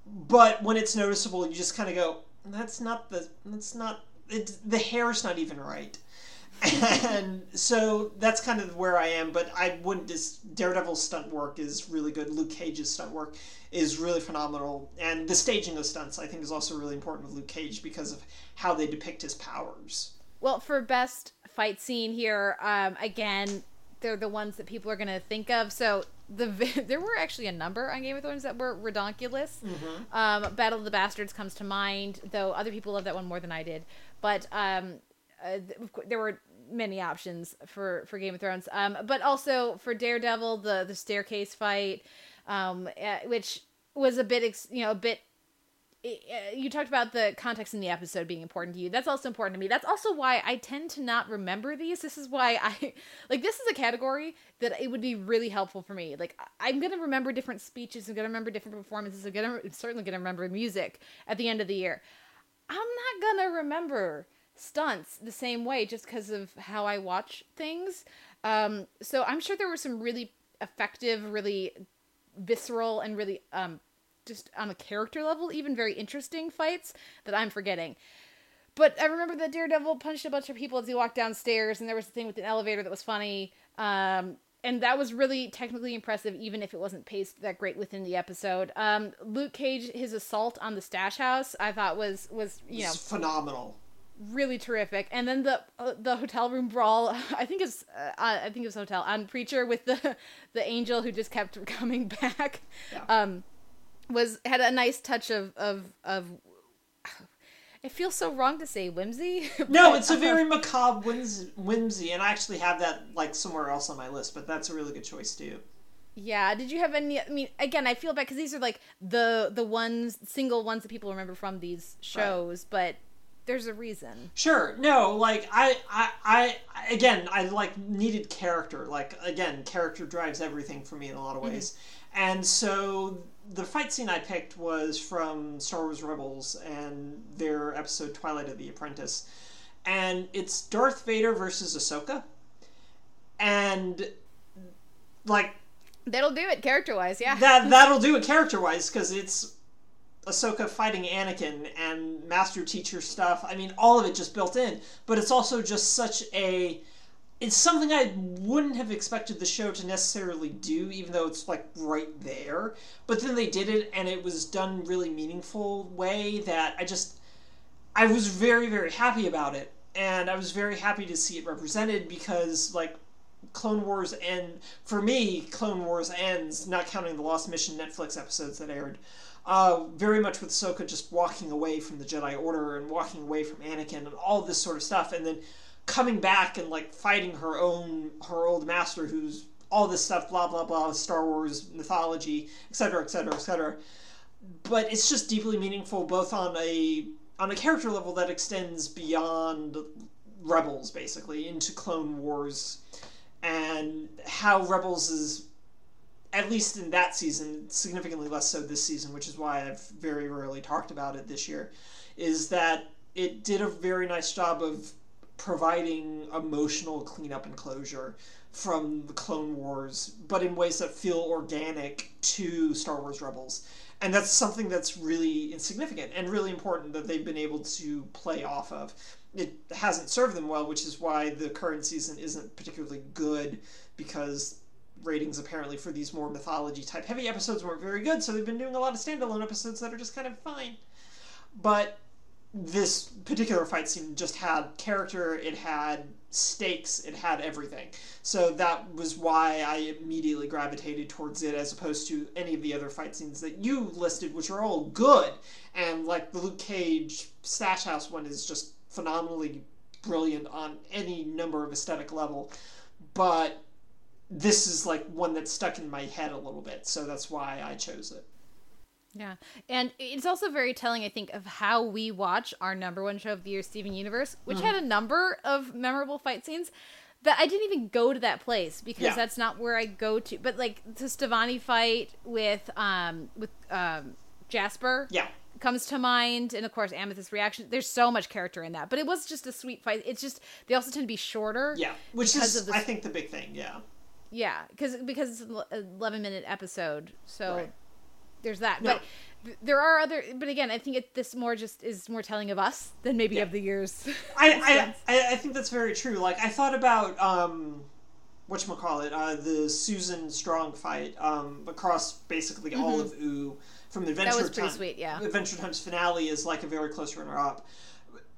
But when it's noticeable, you just kind of go, "That's not the that's not it, the hair's not even right." and so that's kind of where I am. But I wouldn't. Dis- Daredevil's stunt work is really good. Luke Cage's stunt work is really phenomenal, and the staging of stunts I think is also really important with Luke Cage because of how they depict his powers. Well, for best fight scene here, um, again, they're the ones that people are going to think of. So the there were actually a number on Game of Thrones that were redonkulous. Um, Battle of the Bastards comes to mind, though other people love that one more than I did. But um, uh, th- there were many options for for Game of Thrones. Um, but also for Daredevil, the the staircase fight, um, uh, which was a bit, ex- you know, a bit you talked about the context in the episode being important to you. That's also important to me. That's also why I tend to not remember these. This is why I like this is a category that it would be really helpful for me. Like I'm gonna remember different speeches. I'm gonna remember different performances. I'm gonna I'm certainly gonna remember music at the end of the year. I'm not gonna remember stunts the same way just because of how I watch things. Um, so I'm sure there were some really effective, really visceral, and really um, just on a character level, even very interesting fights that I'm forgetting. But I remember that Daredevil punched a bunch of people as he walked downstairs, and there was a thing with an elevator that was funny. Um, and that was really technically impressive, even if it wasn't paced that great within the episode. Um, Luke Cage, his assault on the stash house, I thought was was you know phenomenal. really terrific. And then the uh, the hotel room brawl, I think it's uh, I think it was hotel on preacher with the the angel who just kept coming back. Yeah. Um, was had a nice touch of of of it feels so wrong to say whimsy. No, it's a um, very macabre whimsy, whimsy, and I actually have that like somewhere else on my list. But that's a really good choice too. Yeah. Did you have any? I mean, again, I feel bad because these are like the the ones single ones that people remember from these shows, but there's a reason. Sure. No, like I, I, I, again, I like needed character. Like again, character drives everything for me in a lot of ways. And so the fight scene I picked was from Star Wars Rebels and their episode Twilight of the Apprentice, and it's Darth Vader versus Ahsoka, and like That'll do it character wise. Yeah. that that'll do it character wise because it's Ahsoka fighting Anakin and master teacher stuff. I mean, all of it just built in. But it's also just such a. It's something I wouldn't have expected the show to necessarily do, even though it's like right there. But then they did it, and it was done really meaningful way that I just. I was very very happy about it, and I was very happy to see it represented because like Clone Wars and for me, Clone Wars ends, not counting the Lost Mission Netflix episodes that aired, uh, very much with Soka just walking away from the Jedi Order and walking away from Anakin and all this sort of stuff, and then coming back and like fighting her own her old master, who's all this stuff, blah blah blah, Star Wars mythology, etc. etc. etc. But it's just deeply meaningful, both on a on a character level that extends beyond Rebels, basically, into Clone Wars and how Rebels is, at least in that season, significantly less so this season, which is why I've very rarely talked about it this year, is that it did a very nice job of providing emotional cleanup and closure from the Clone Wars, but in ways that feel organic to Star Wars Rebels. And that's something that's really insignificant and really important that they've been able to play off of it hasn't served them well, which is why the current season isn't particularly good because ratings apparently for these more mythology type heavy episodes weren't very good, so they've been doing a lot of standalone episodes that are just kind of fine. But this particular fight scene just had character, it had stakes, it had everything. So that was why I immediately gravitated towards it as opposed to any of the other fight scenes that you listed, which are all good. And like the Luke Cage Stash House one is just phenomenally brilliant on any number of aesthetic level, but this is like one that stuck in my head a little bit, so that's why I chose it. Yeah. And it's also very telling, I think, of how we watch our number one show of the year, Steven Universe, which had a number of memorable fight scenes that I didn't even go to that place because Yeah. that's not where I go to. But like the Stevonnie fight with um with um Jasper Yeah. comes to mind and of course Amethyst reaction. There's so much character in that. But it was just a sweet fight. It's just they also tend to be shorter. Yeah. Which is, the- I think, the big thing, yeah. Yeah, because because it's an 11 minute episode, so Right. There's that. No. But there are other. But again, I think it, this more just is more telling of us than maybe Yeah. of the years. I, I, I I think that's very true. Like I thought about um, what call it, uh, the Susan Strong fight um, across basically all of Ooo from the Adventure Mm-hmm. was pretty Time. sweet, yeah. Adventure Time's finale is like a very close runner up.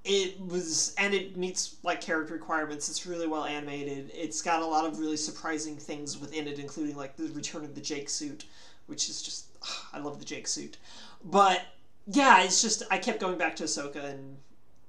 It was, and it meets like character requirements. It's really well animated. It's got a lot of really surprising things within it, including like the return of the Jake suit, which is just I love the Jake suit. But yeah, it's just I kept going back to Ahsoka and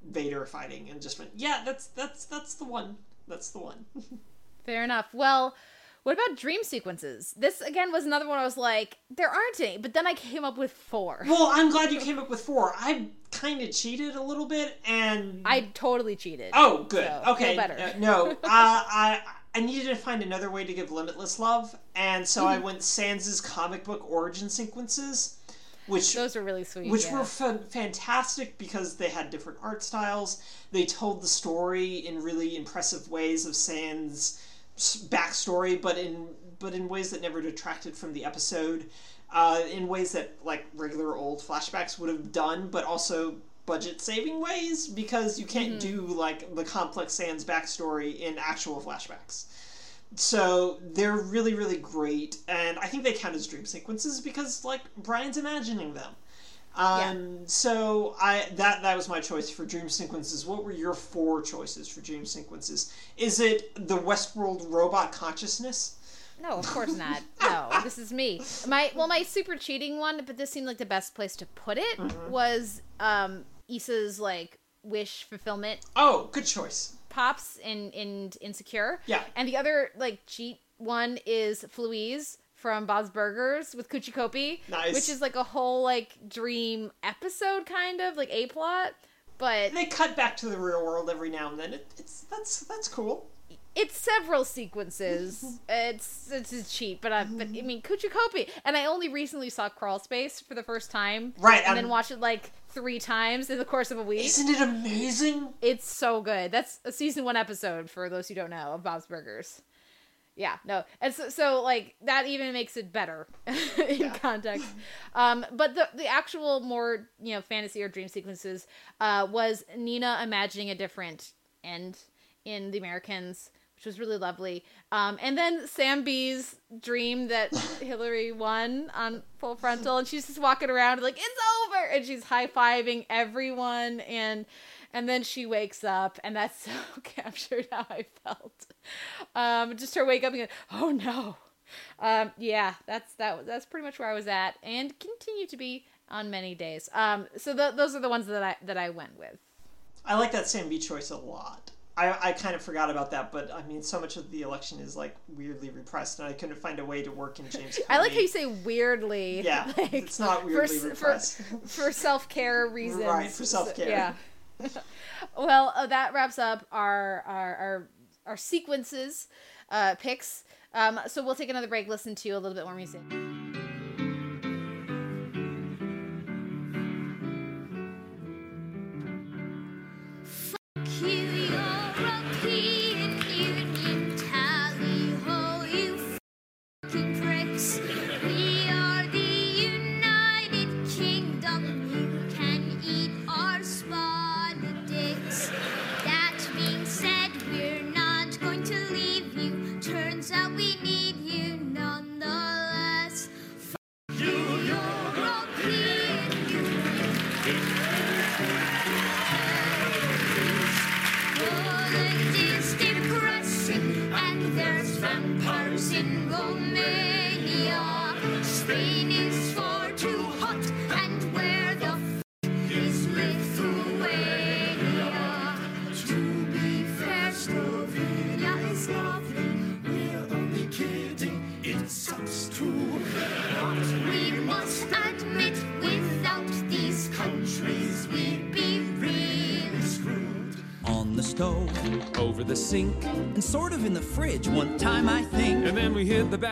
Vader fighting, and just went, yeah, that's that's that's the one. That's the one. Fair enough. Well, what about dream sequences? This again was another one I was like, there aren't any, but then I came up with four. well, I'm glad you came up with four. I kind of cheated a little bit, and I totally cheated. Oh, good. So, okay. better. Uh, no, uh, I I needed to find another way to give Limitless love, and so Mm-hmm. I went Sands' comic book origin sequences, which Those are really sweet. which yeah. were fa- fantastic because they had different art styles. They told the story in really impressive ways of Sands' backstory, but in but in ways that never detracted from the episode. Uh, in ways that like regular old flashbacks would have done, but also budget saving ways because you can't do like the complex Sands backstory in actual flashbacks. So they're really, really great, and I think they count as dream sequences because like Brian's imagining them. Um, So I that that was my choice for dream sequences. What were your four choices for dream sequences? Is it the Westworld robot consciousness? No, of course not. No, this is me. My well, my super cheating one, but this seemed like the best place to put it Mm-hmm. was um Issa's like wish fulfillment Oh, good choice. pops in in Insecure. Yeah. And the other like cheat one is Flouise from Bob's Burgers with Kuchi Kopi. Nice. Which is like a whole like dream episode kind of like a plot. But They cut back to the real world every now and then. It, it's that's that's cool. it's several sequences. it's it's a cheat, but I but I mm-hmm. mean Kuchi Kopi. And I only recently saw Crawl Space for the first time. Right, And and- then um, watched it like three times in the course of a week. Isn't it amazing? It's so good. That's a season one episode for those who don't know of Bob's Burgers. Yeah, no, and so, so like that even makes it better in context. Um, but the the actual more you know fantasy or dream sequences uh, was Nina imagining a different end in the Americans, which was really lovely. Um, and then Sam Bee's dream that Hillary won on full frontal, and she's just walking around like it's over, and she's high fiving everyone, and and then she wakes up, and that's so captured how I felt. Um, just her wake up and go, oh no. Um, yeah, that's that. That's pretty much where I was at, and continue to be on many days. Um, so th- those are the ones that I that I went with. I like that Sam Bee choice a lot. I, I kind of forgot about that, but I mean, so much of the election is like weirdly repressed, and I couldn't find a way to work in James. I like how you say weirdly. Yeah, like, it's not for weirdly for, repressed. for self care reasons. Right, for self-care. Yeah. well, uh, that wraps up our our our, our sequences, uh, picks. Um, so we'll take another break, listen to a little bit more music.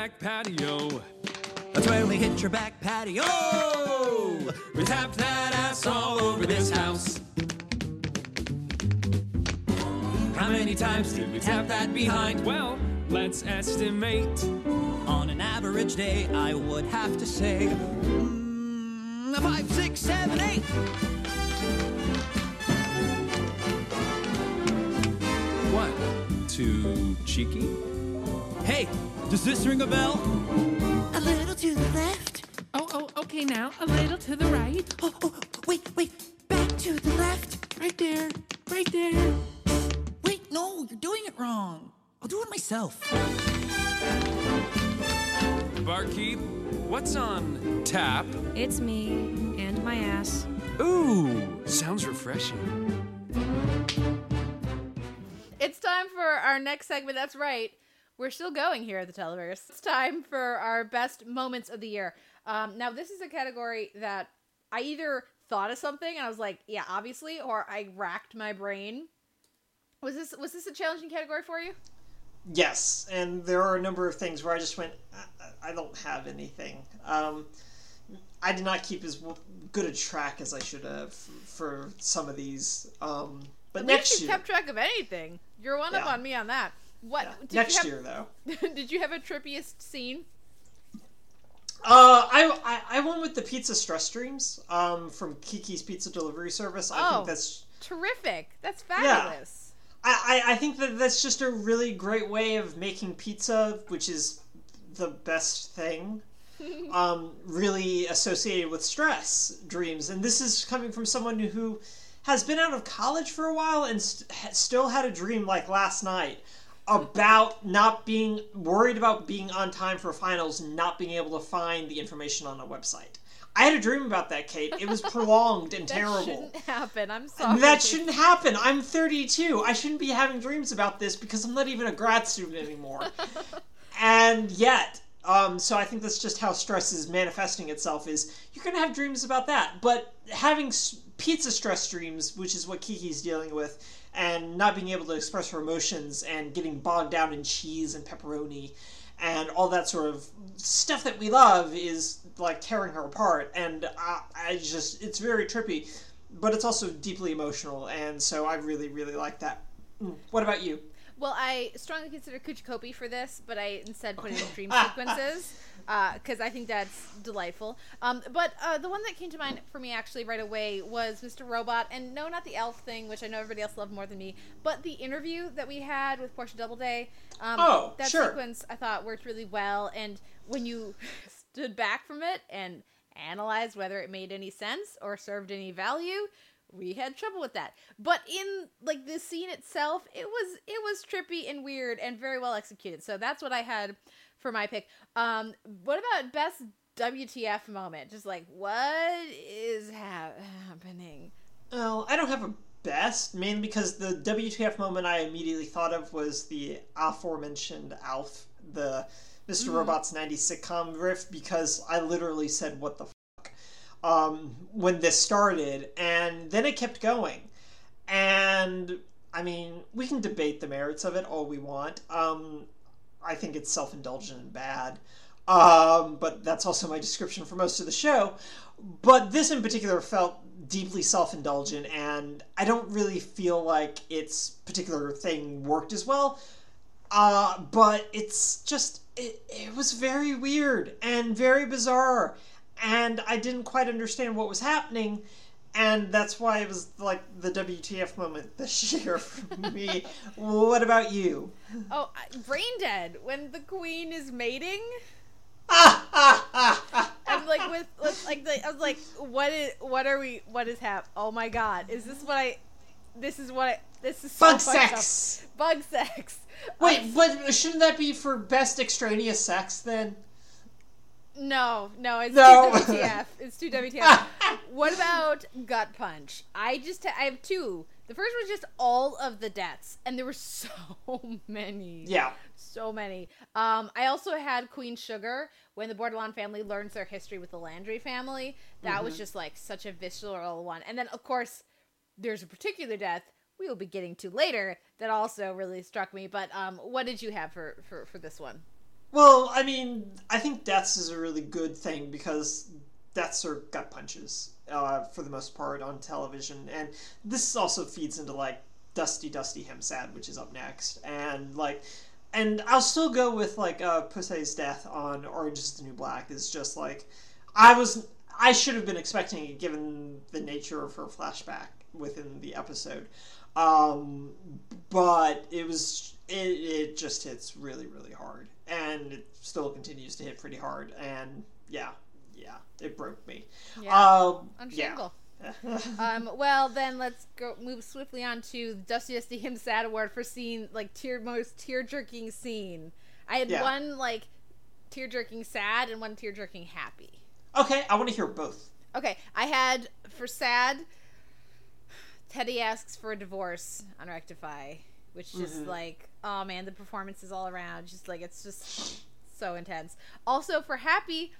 Back patio. that's where we hit your back patio We tapped that ass all over this house. how many times did we tap that behind Well, let's estimate. on an average day I would have to say mm, five six seven eight What? Too cheeky? hey does this ring a bell A little to the left. Oh, oh, okay now. A little to the right. Oh, oh, wait, wait. Back to the left. Right there. Right there. wait no you're doing it wrong I'll do it myself Barkeep, what's on tap? It's me and my ass. Ooh, sounds refreshing. It's time for our next segment. That's right. We're still going here at the Televerse. It's time for our best moments of the year. Um, now, this is a category that I either thought of something and I was like, yeah, obviously, or I racked my brain. Was this was this a challenging category for you? Yes, and there are a number of things where I just went, I, I don't have anything. Um, I did not keep as good a track as I should have for some of these. Um, but At next least you year, kept track of anything. You're one up on me on that. What yeah, did next you have, year though. did you have a trippiest scene? Uh, I, I I went with the pizza stress dreams um, from Kiki's Pizza Delivery Service. I Oh. think that's Terrific. That's fabulous. I, I I think that that's just a really great way of making pizza, which is the best thing. um, really associated with stress dreams, and this is coming from someone who has been out of college for a while and st- still had a dream like last night about not being worried about being on time for finals and not being able to find the information on a website. I had a dream about that, Kate. It was prolonged and That terrible. shouldn't happen. I'm sorry. That shouldn't happen. I'm 32. I shouldn't be having dreams about this because I'm not even a grad student anymore. and yet, um, so I think that's just how stress is manifesting itself. Is you're gonna have dreams about that, but having pizza stress dreams, which is what Kiki's dealing with, and not being able to express her emotions and getting bogged down in cheese and pepperoni and all that sort of stuff that we love is like tearing her apart. And I, I just it's very trippy but it's also deeply emotional. And so i really really like that. Mm. what about you? Well, I strongly consider Kuchi Kopi for this, but I instead put it in dream sequences because I think that's delightful. Um, but uh, the one that came to mind for me actually right away was Mr. Robot, and no, not the ALF thing, which I know everybody else loved more than me, but the interview that we had with Portia Doubleday. Um, Oh, that sure. sequence I thought worked really well, and when you stood back from it and analyzed whether it made any sense or served any value, we had trouble with that. But in like the scene itself, it was it was trippy and weird and very well executed. So that's what I had for my pick. Um, what about best WTF moment? Just like what is ha- happening? Oh, i don't have a best mainly because the wtf moment i immediately thought of was the aforementioned alf the mr robot's 90s sitcom riff because i literally said what the fuck um, when this started and then it kept going and i mean we can debate the merits of it all we want um, i think it's self-indulgent and bad. Um, but that's also my description for most of the show. But this in particular felt deeply self-indulgent and i don't really feel like its particular thing worked as well. Uh, but it's just it, it was very weird and very bizarre. And i didn't quite understand what was happening and that's why it was like the wtf moment this year for me what about you Oh, brain dead when the queen is mating. I'm like with, with like the, I was like, what is what are we? What is hap? Oh my god, is this what I? This is what I. This is so Bug fucked up. sex! Bug sex. wait but shouldn't that be for best extraneous sex then No, no, it's No. too WTF. It's too WTF. what about gut punch? I just I have two. The first was just all of the deaths, and there were so many. yeah so many. Um, I also had Queen Sugar when the Bordelon family learns their history with the Landry family. That was just like such a visceral one. And then, of course, there's a particular death we will be getting to later that also really struck me. But um, what did you have for, for, for this one? Well, I mean, I think deaths is a really good thing because deaths are gut punches uh, for the most part on television, and this also feeds into like Dusty Dusty Hemsad, which is up next, and like, and I'll still go with like uh, death on Orange Is the New Black is just like, I was I should have been expecting it given the nature of her flashback within the episode, um, but it was it, it just hits really really hard and it still continues to hit pretty hard and yeah yeah it broke me Yeah. um, Understandable. um, well, then let's go move swiftly on to the Dusty Dusty Him Sad Award for scene like tear most tear jerking scene. I had Yeah. one like tear jerking sad and one tear jerking happy. okay i want to hear both Okay, I had for sad. Teddy asks for a divorce on Rectify, which just Mm-hmm. like, oh man, the performances all around, just like it's just so intense. Also for happy,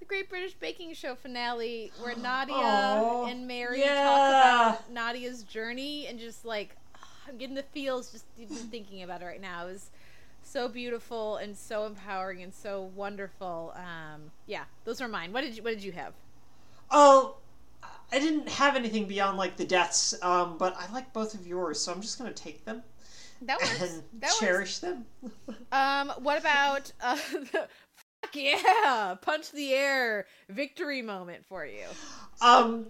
the Great British Baking Show finale, where Nadia Aw, and Mary yeah. talk about Nadia's journey, and just like, I'm getting the feels just even thinking about it right now. It was so beautiful and so empowering and so wonderful. Um, yeah, those are mine. What did you What did you have? oh i didn't have anything beyond like the deaths um, but i like both of yours so i'm just gonna take them That works. That works. cherish them Um, what about uh, the fuck yeah, punch the air victory moment for you? Um,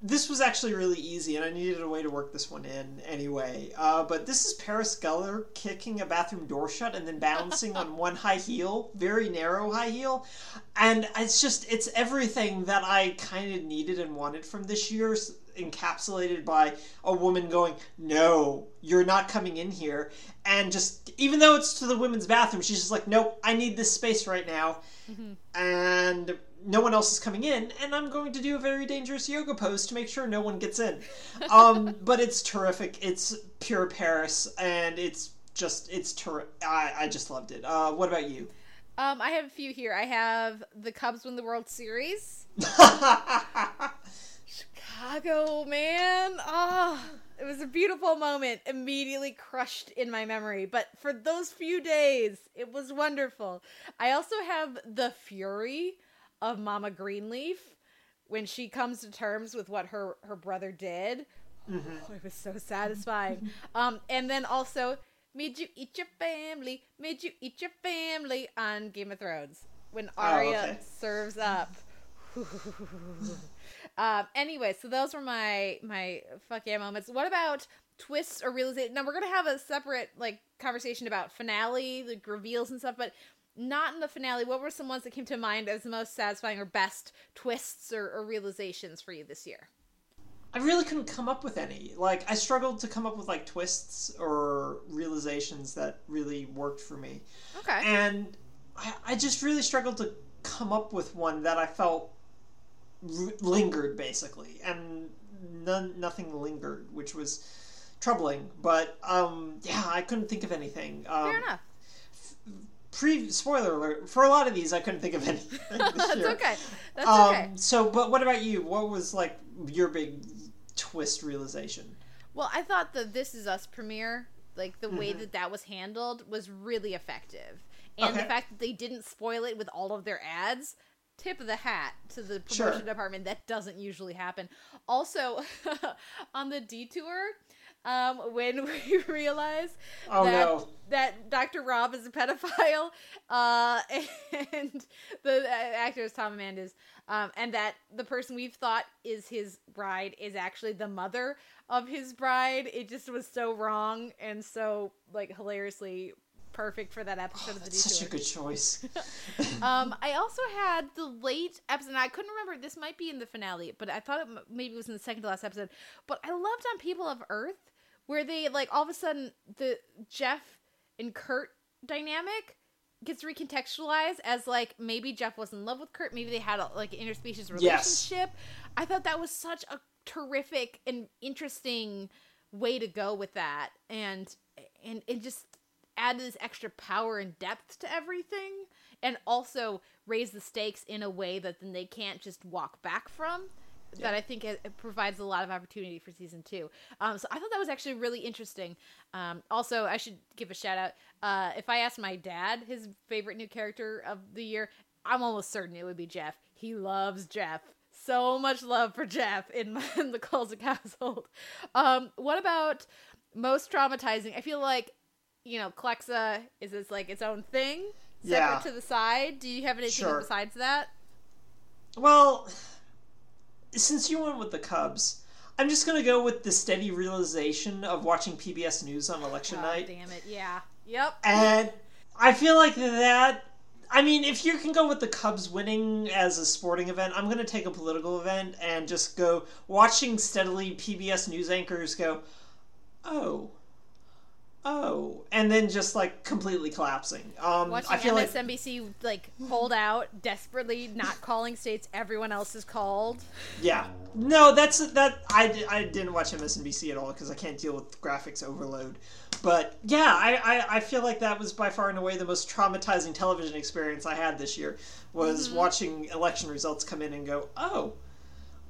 this was actually really easy, and I needed a way to work this one in anyway. Uh, but this is Paris Geller kicking a bathroom door shut and then balancing on one high heel, very narrow high heel, and it's just it's everything that I kind of needed and wanted from this year's encapsulated by a woman going, "No, you're not coming in here," and just even though it's to the women's bathroom, she's just like, "Nope, I need this space right now," and no one else is coming in, and I'm going to do a very dangerous yoga pose to make sure no one gets in. Um, but it's terrific. It's pure Paris, and it's just it's terrific. I, I just loved it. Uh, what about you? Um, I have a few here. I have the Cubs win the World Series. Chicago, man. Ah, it was a beautiful moment, immediately crushed in my memory. But for those few days, it was wonderful. I also have the fury of Mama Greenleaf when she comes to terms with what her her brother did. Oh, it was so satisfying. um, and then also, made you eat your family? Made you eat your family on Game of Thrones when Arya okay. serves up. um. Anyway, so those were my my fuck yeah moments. What about twists or realization? Now we're gonna have a separate like conversation about finale, like reveals and stuff, but not in the finale. What were some ones that came to mind as the most satisfying or best twists or, or realizations for you this year? I really couldn't come up with any. Like I struggled to come up with like twists or realizations that really worked for me. Okay. And I, I just really struggled to come up with one that I felt r- lingered basically, and none nothing lingered, which was troubling. But um, yeah, I couldn't think of anything. Um, Fair enough. Pre spoiler alert for a lot of these, I couldn't think of anything. That's year. okay. That's Um, okay. So, but what about you? What was like your big twist realization? Well, I thought the This Is Us premiere, like the way Mhm. that that was handled, was really effective, and the fact that they didn't spoil it with all of their ads. Tip of the hat to the Sure. promotion department. That doesn't usually happen. Also, on the detour, um, when we realize Oh, that no. that Dr. Rob is a pedophile, uh, and the actor is Tom Amandes, um, and that the person we've thought is his bride is actually the mother of his bride. It just was so wrong and so like hilariously perfect for that episode of the That's such a good choice. um, I also had the late episode. and I couldn't remember. This might be in the finale, but I thought it m- maybe it was in the second to last episode. But I loved on People of Earth where they like all of a sudden the Jeff and Kurt dynamic gets recontextualized as like maybe Jeff was in love with Kurt, maybe they had a, like an interspecies Yes. relationship. I thought that was such a terrific and interesting way to go with that, and and it just add this extra power and depth to everything, and also raise the stakes in a way that then they can't just walk back from that I think it, it provides a lot of opportunity for season two. Um, so I thought that was actually really interesting. Um, also, I should give a shout out. Uh, if I asked my dad his favorite new character of the year, I'm almost certain it would be Jeff. He loves Jeff. So much love for Jeff in, my, in the Kolzik household. Um, what about most traumatizing? I feel like, you know, Clexa is this like its own thing, separate Yeah. to the side. Do you have anything Sure. besides that? Well, since you went with the Cubs, I'm just gonna go with the steady realization of watching PBS News on election God night, damn it! Yeah. Yep. and I feel like that. I mean, if you can go with the Cubs winning as a sporting event, I'm gonna take a political event and just go watching steadily PBS news anchors go, oh. Oh, and then just like completely collapsing. Um, Watching I feel like MSNBC like hold out desperately, not calling states everyone else is called. Yeah. No, that's that. I, I didn't watch MSNBC at all because I can't deal with graphics overload. But yeah, I, I, I feel like that was by far and away the most traumatizing television experience I had this year was watching election results come in and go, oh,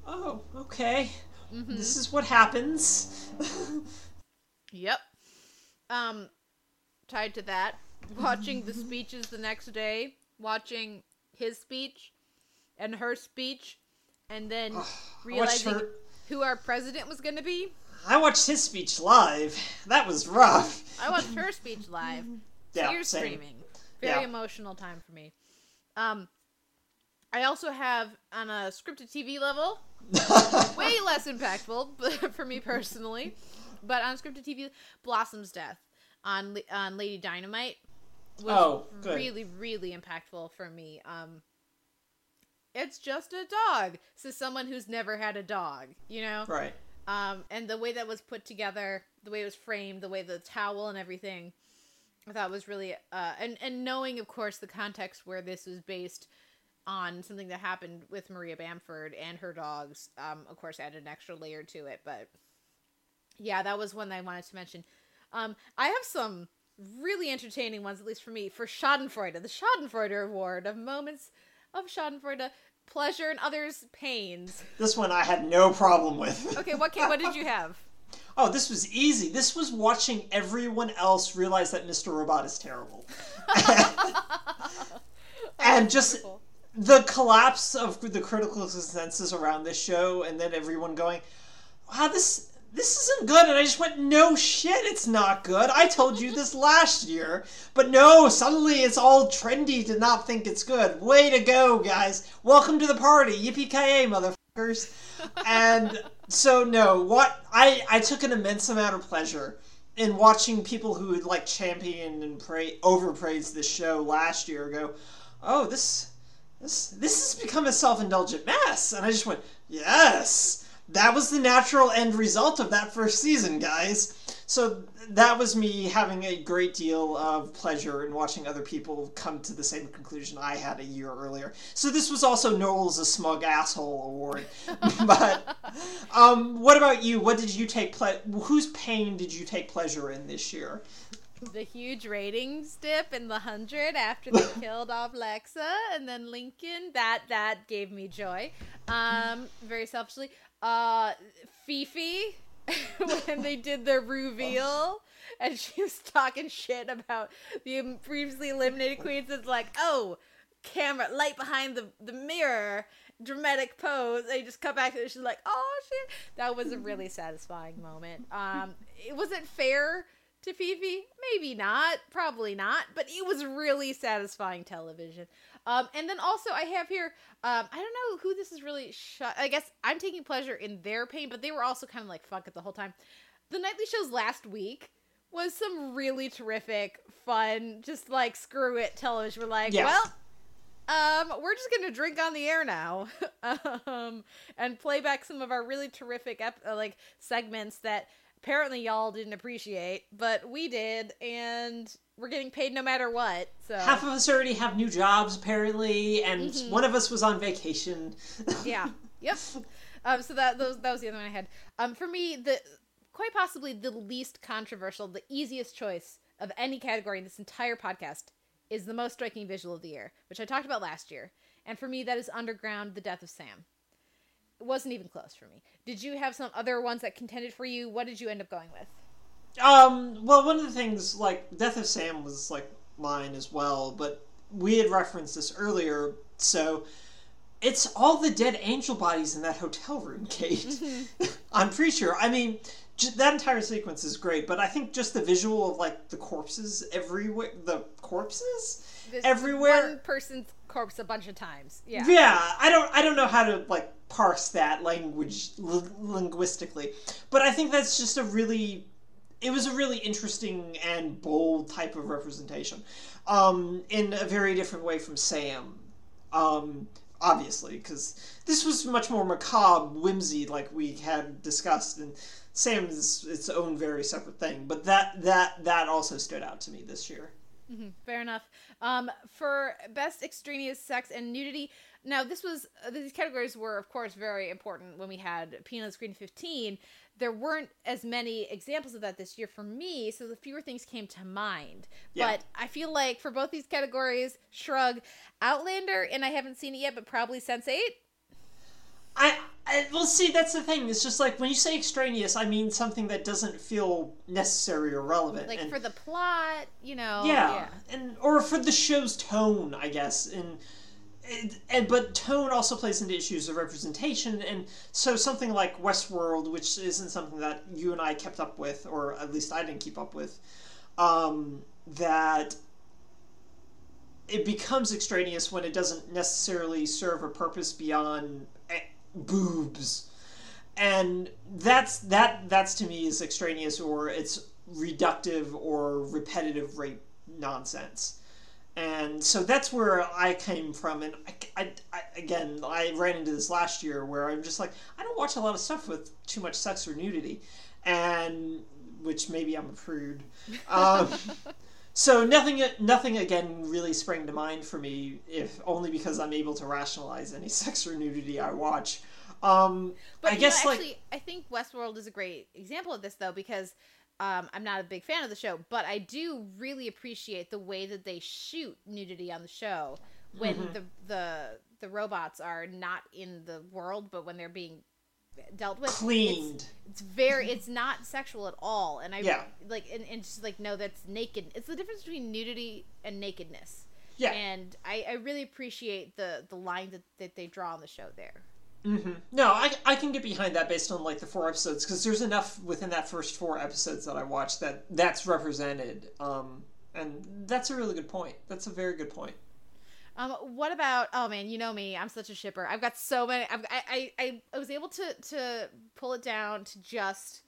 oh, okay, this is what happens. Yep. Um, tied to that, watching the speeches the next day, watching his speech and her speech, and then realizing who our president was going to be. I watched his speech live. That was rough. I watched her speech live. Yeah, Tears same. streaming. Very Yeah. emotional time for me. Um, I also have on a scripted TV level, way less impactful but for me personally, but on scripted TV, Blossom's death on on Lady Dynamite was Oh, really really impactful for me. Um, it's just a dog. So someone who's never had a dog, you know? Right. Um, and the way that was put together, the way it was framed, the way the towel and everything, I thought was really uh, and and knowing, of course, the context where this was based on something that happened with Maria Bamford and her dogs, um, of course, added an extra layer to it. But yeah, that was one that I wanted to mention. Um, I have some really entertaining ones, at least for me, for Schadenfreude, the Schadenfreude Award of moments of Schadenfreude, pleasure and others' pains. This one I had no problem with. Okay, what ca- what did you have? Oh, this was easy. This was watching everyone else realize that Mr. Robot is terrible. and just the collapse of the critical consensus around this show and then everyone going, "Wow, this this isn't good." And I just went, "No shit, it's not good. I told you this last year." But no, suddenly it's all trendy to not think it's good. Way to go, guys. Welcome to the party. Yippee-ki-yay, motherfuckers. and so no, what I I took an immense amount of pleasure in watching people who had like championed and pray overpraised this show last year go, "Oh, this this this has become a self-indulgent mess." And I just went, "Yes." That was the natural end result of that first season, guys. So that was me having a great deal of pleasure in watching other people come to the same conclusion I had a year earlier. So this was also Noel's a smug asshole award. but um, what about you? What did you take ple- whose pain did you take pleasure in this year? the huge ratings dip in the hundred after they killed off Lexa and then Lincoln. That that gave me joy. Um, very selfishly. Uh, Phi Phi when they did the reveal. And she was talking shit about the previously eliminated queens. It's like, oh, camera, light behind the, the mirror, dramatic pose. They just cut back to, and she's like, oh shit. That was a really satisfying moment. Um, it wasn't fair to Phi Phi? Maybe not. Probably not. But it was really satisfying television. Um, and then also I have here, um, I don't know who this is really shut. I guess I'm taking pleasure in their pain, but they were also kind of like fuck it the whole time. The nightly shows last week was some really terrific, fun, just like screw it television. We're like, Yeah. well, um, we're just gonna drink on the air now, um, and play back some of our really terrific ep- uh, like segments that apparently y'all didn't appreciate, but we did, and we're getting paid no matter what. So Half of us already have new jobs, apparently, and Mhm. one of us was on vacation. yeah, yep. Um, so that those that was the other one I had. Um, for me, the quite possibly the least controversial, the easiest choice of any category in this entire podcast is the most striking visual of the year, which I talked about last year. And for me, that is Underground: The Death of Sam. It wasn't even close for me. Did you have some other ones that contended for you? What did you end up going with? Um, well, one of the things, like, Death of Sam was, like, mine as well, but we had referenced this earlier, so it's all the dead angel bodies in that hotel room, Kate. I'm pretty sure. I mean, j- that entire sequence is great, but I think just the visual of, like, the corpses everywhere, the corpses This everywhere. One person's corpse a bunch of times. Yeah. Yeah, I don't I don't know how to like parse that language l- linguistically, but I think that's just a really it was a really interesting and bold type of representation, um, in a very different way from Sam, um, obviously because this was much more macabre whimsy like we had discussed and. Sam is its own very separate thing, but that that that also stood out to me this year. Mhm, fair enough. Um, for best extraneous sex and nudity, now this was uh, these categories were of course very important when we had Penal Screen 15. There weren't as many examples of that this year for me, so the fewer things came to mind. Yeah. But I feel like for both these categories, Shrug, Outlander, and I haven't seen it yet, but probably Sense Eight. I, I well see that's the thing. It's just like when you say extraneous, I mean something that doesn't feel necessary or relevant. Like and, for the plot, you know. yeah, and or for the show's tone, I guess. And, and and but tone also plays into issues of representation, and so something like Westworld, which isn't something that you and I kept up with, or at least I didn't keep up with, um, that it becomes extraneous when it doesn't necessarily serve a purpose beyond boobs and that's that that's to me is extraneous or it's reductive or repetitive rape nonsense and so that's where I came from. And I, I, I, again, I ran into this last year where I'm just like, I don't watch a lot of stuff with too much sex or nudity, and which maybe I'm a prude. Um, so nothing, nothing again really sprang to mind for me, if only because I'm able to rationalize any sex or nudity I watch. Um, But I guess know, like I think Westworld is a great example of this though because um, I'm not a big fan of the show, but I do really appreciate the way that they shoot nudity on the show when Mhm. the the the robots are not in the world, but when they're being dealt with, it's- cleaned. It's, very, it's not sexual at all, and I Yeah. like and, and just like no, that's naked. It's the difference between nudity and nakedness. Yeah. and I, I really appreciate the the line that, that they draw on the show there. Hmm No, I, I can get behind that based on like the four episodes because there's enough within that first four episodes that I watched that that's represented. Um, and that's a really good point. That's a very good point. Um, what about? Oh man, you know me. I'm such a shipper. I've got so many. I've, I, I I I was able to to pull it down to just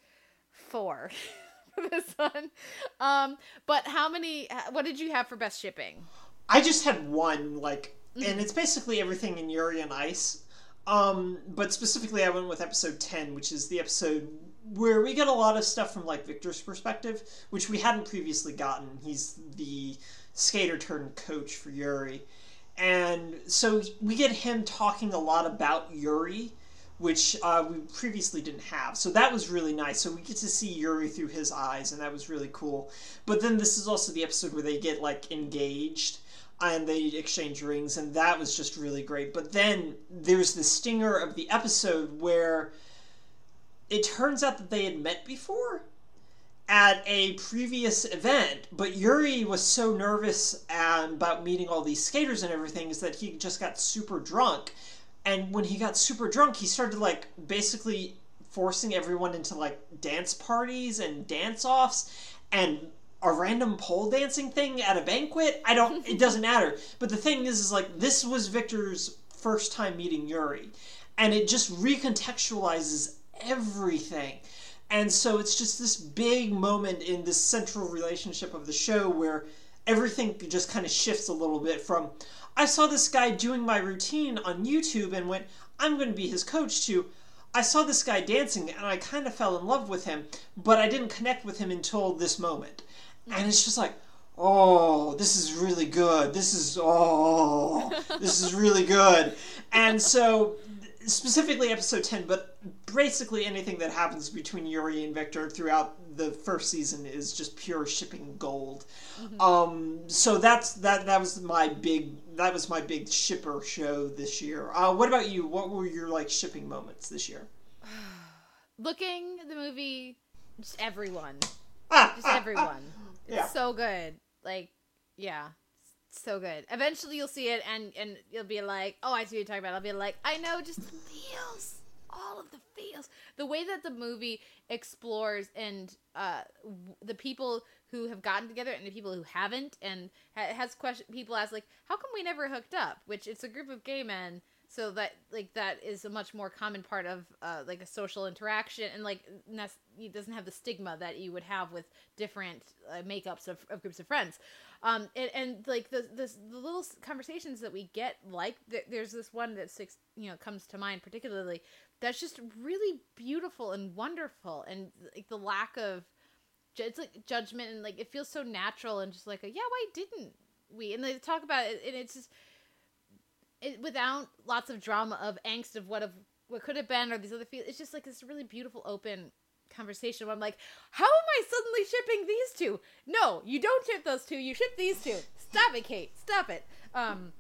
four for this one. Um, but how many? What did you have for best shipping? I just had one like, and it's basically everything in Yuri on Ice. Um, but specifically, I went with episode ten, which is the episode where we get a lot of stuff from like Victor's perspective, which we hadn't previously gotten. He's the skater turned coach for Yuri, and so we get him talking a lot about Yuri. Which uh, we previously didn't have. So that was really nice. So we get to see Yuri through his eyes, and that was really cool. But then this is also the episode where they get like engaged and they exchange rings, and that was just really great. But then there's the stinger of the episode where it turns out that they had met before at a previous event, but Yuri was so nervous um, about meeting all these skaters and everything is that he just got super drunk. And when he got super drunk, he started like basically forcing everyone into like dance parties and dance offs and a random pole dancing thing at a banquet. I don't it doesn't matter. But the thing is is like this was Victor's first time meeting Yuri. And it just recontextualizes everything. And so it's just this big moment in this central relationship of the show where everything just kind of shifts a little bit from I saw this guy doing my routine on YouTube and went, I'm going to be his coach to I saw this guy dancing and I kind of fell in love with him, but I didn't connect with him until this moment. And it's just like, oh, this is really good. This is, oh, this is really good. And so, specifically episode 10, but basically anything that happens between Yuri and Victor throughout the first season is just pure shipping gold. Um, so that's that. That was my big. That was my big shipper show this year. Uh, what about you? What were your like shipping moments this year? Looking the movie, just everyone, Ah, just everyone. It's Yeah. so good. Like, yeah, so good. Eventually, you'll see it, and and you'll be like, "Oh, I see what you're talking about." I'll be like, "I know, just the feels, all of the feels." The way that the movie explores and uh, w- the people who have gotten together and the people who haven't, and ha- has question people ask like, "How come we never hooked up?" Which it's a group of gay men. So that like that is a much more common part of uh, like a social interaction and like it doesn't have the stigma that you would have with different uh, makeups of, of groups of friends. Um and, and like the, the the little conversations that we get like th- there's this one that six you know comes to mind particularly that's just really beautiful and wonderful and like the lack of it's like judgment and like it feels so natural and just like a, yeah why didn't we? And they talk about it and it's just it, without lots of drama of angst of what of what could have been or these other feelings. It's just like this really beautiful open conversation where I'm like, how am I suddenly shipping these two? No, you don't ship those two. You ship these two. Stop it, Kate. Stop it. Um,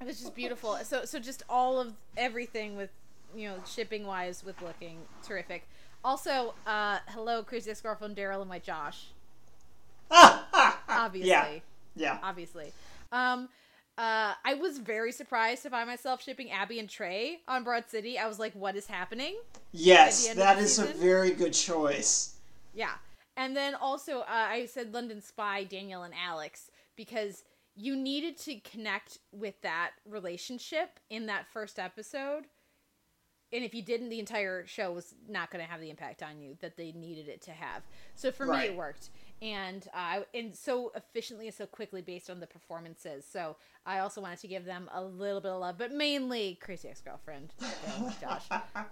it was just beautiful. So so just all of everything with you know shipping wise with looking terrific. Also, uh, hello, crazy ex girlfriend Daryl and my Josh. Obviously Yeah. Yeah. obviously. Um, uh, I was very surprised to find myself shipping Abbi and Trey on Broad City. I was like, "What is happening?" Yes, that is end of that the is a very good choice. Yeah, and then also uh, I said London Spy, Daniel and Alex because you needed to connect with that relationship in that first episode. And if you didn't, the entire show was not going to have the impact on you that they needed it to have. So for me, it worked. And uh, and so efficiently and so quickly based on the performances. So I also wanted to give them a little bit of love, but mainly Crazy Ex Girlfriend, Josh.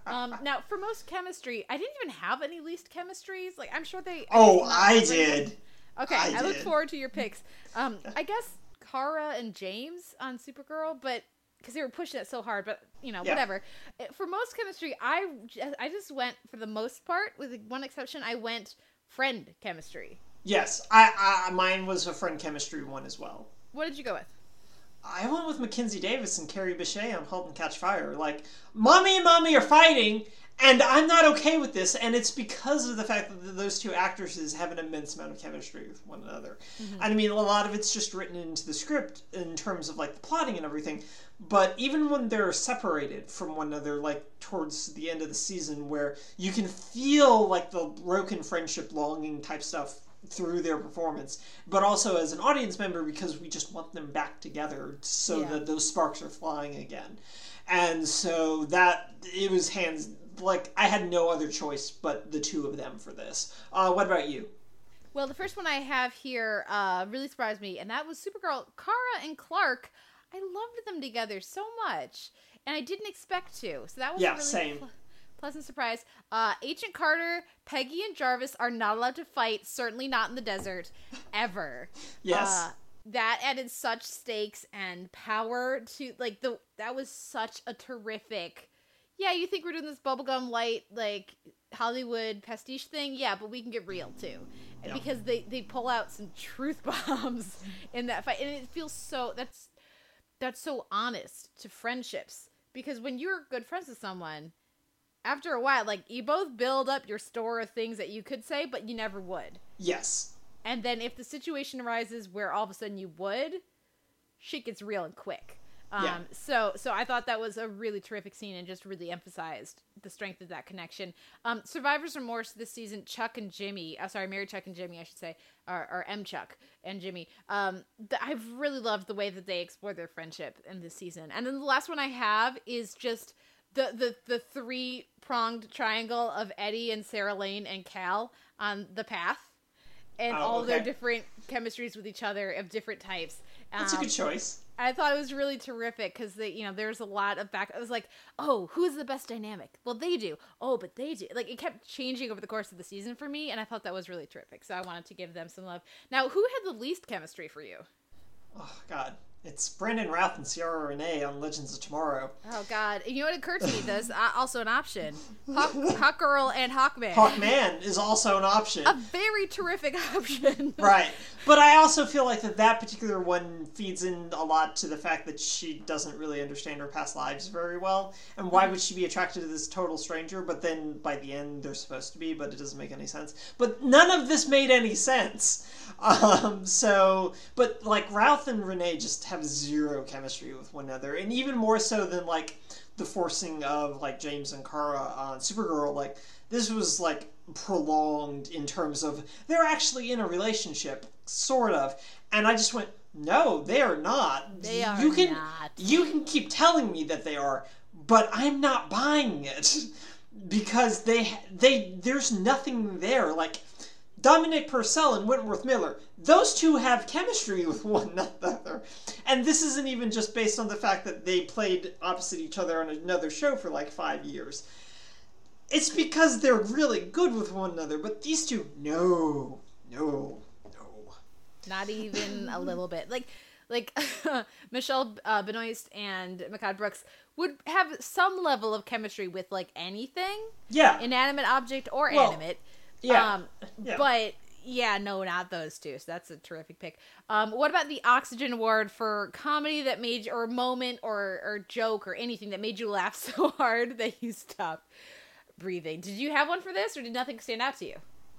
Um, now for most chemistry, I didn't even have any least chemistries. Like I'm sure they. Oh, I did. Okay, I I, look forward to your picks. Um, I guess Kara and James on Supergirl, but because they were pushing it so hard, but you know, Yeah. whatever. Uh, For most chemistry, I I just went for the most part, with one exception, I went friend chemistry. Yes, I, I mine was a friend chemistry one as well. What did you go with? I went with Mackenzie Davis and Kerry Bishé on *Halt and Catch Fire*. Like, mommy and mommy are fighting, and I'm not okay with this, and it's because of the fact that those two actresses have an immense amount of chemistry with one another. Mm-hmm. And I mean, a lot of it's just written into the script in terms of like the plotting and everything. But even when they're separated from one another, like towards the end of the season, where you can feel like the broken friendship, longing type stuff through their performance, but also as an audience member because we just want them back together so Yeah. that those sparks are flying again. And so that it was hands like I had no other choice but the two of them for this. Uh, what about you? Well, the first one I have here uh, really surprised me, and that was Supergirl. Kara and Clark. I loved them together so much, and I didn't expect to. So that was Yeah, really same. Pleasant surprise. Uh, Agent Carter, Peggy, and Jarvis are not allowed to fight. Certainly not in the desert, ever. Yes. Uh, that added such stakes and power to like the that was such a terrific yeah you think we're doing this bubblegum light like hollywood pastiche thing yeah but we can get real too Yeah. because they they pull out some truth bombs in that fight and it feels so that's that's so honest to friendships because when you're good friends with someone after a while like you both build up your store of things that you could say but you never would Yes. and then if the situation arises where all of a sudden you would, shit gets real and quick. Um, Yeah. So so I thought that was a really terrific scene and just really emphasized the strength of that connection. Um, Survivor's Remorse this season, Chuck and Jimmy, uh, sorry, Mary Chuck and Jimmy, I should say, or, or M Chuck and Jimmy. Um, th- I've really loved the way that they explore their friendship in this season. And then the last one I have is just the the the three pronged triangle of Eddie and Sarah Lane and Cal on the path and Oh, all their different chemistries with each other of different types. That's a Um, good choice. I thought it was really terrific because they, you know, there's a lot of back. I was like, oh, who's the best dynamic? Well, they do. Oh, but they do. Like it kept changing over the course of the season for me, and I thought that was really terrific. So I wanted to give them some love. Now, who had the least chemistry for you? Oh God, it's Brandon Routh and Ciara Renee on Legends of Tomorrow. Oh God! You know what occurred to me? There's uh, also an option: Hawk, Hawk Girl and Hawkman. Hawkman is also an option. A very terrific option. right. But I also feel like that that particular one feeds in a lot to the fact that she doesn't really understand her past lives very well. And why would she be attracted to this total stranger? But then by the end, they're supposed to be, but it doesn't make any sense. But none of this made any sense. Um, so, but like Routh and Renee just have zero chemistry with one another. And even more so than like the forcing of like James and Kara on Supergirl, like this was like prolonged in terms of they're actually in a relationship, sort of. And I just went, no, they are not. They are you can, not. You can keep telling me that they are, but I'm not buying it because they they there's nothing there. Like Dominic Purcell and Wentworth Miller, those two have chemistry with one another. And this isn't even just based on the fact that they played opposite each other on another show for like five years. It's because they're really good with one another, but these two, no, no, no. Not even a little bit. Like, like Michelle uh, Benoist and Mehcad Brooks would have some level of chemistry with like anything, Yeah. inanimate object or Well, animate. Yeah, Um, yeah. But yeah, no, not those two. So that's a terrific pick. Um, what about the Oxygen Award for comedy that made you, or moment or or joke or anything that made you laugh so hard that you stopped breathing? Did you have one for this, or did nothing stand out to you?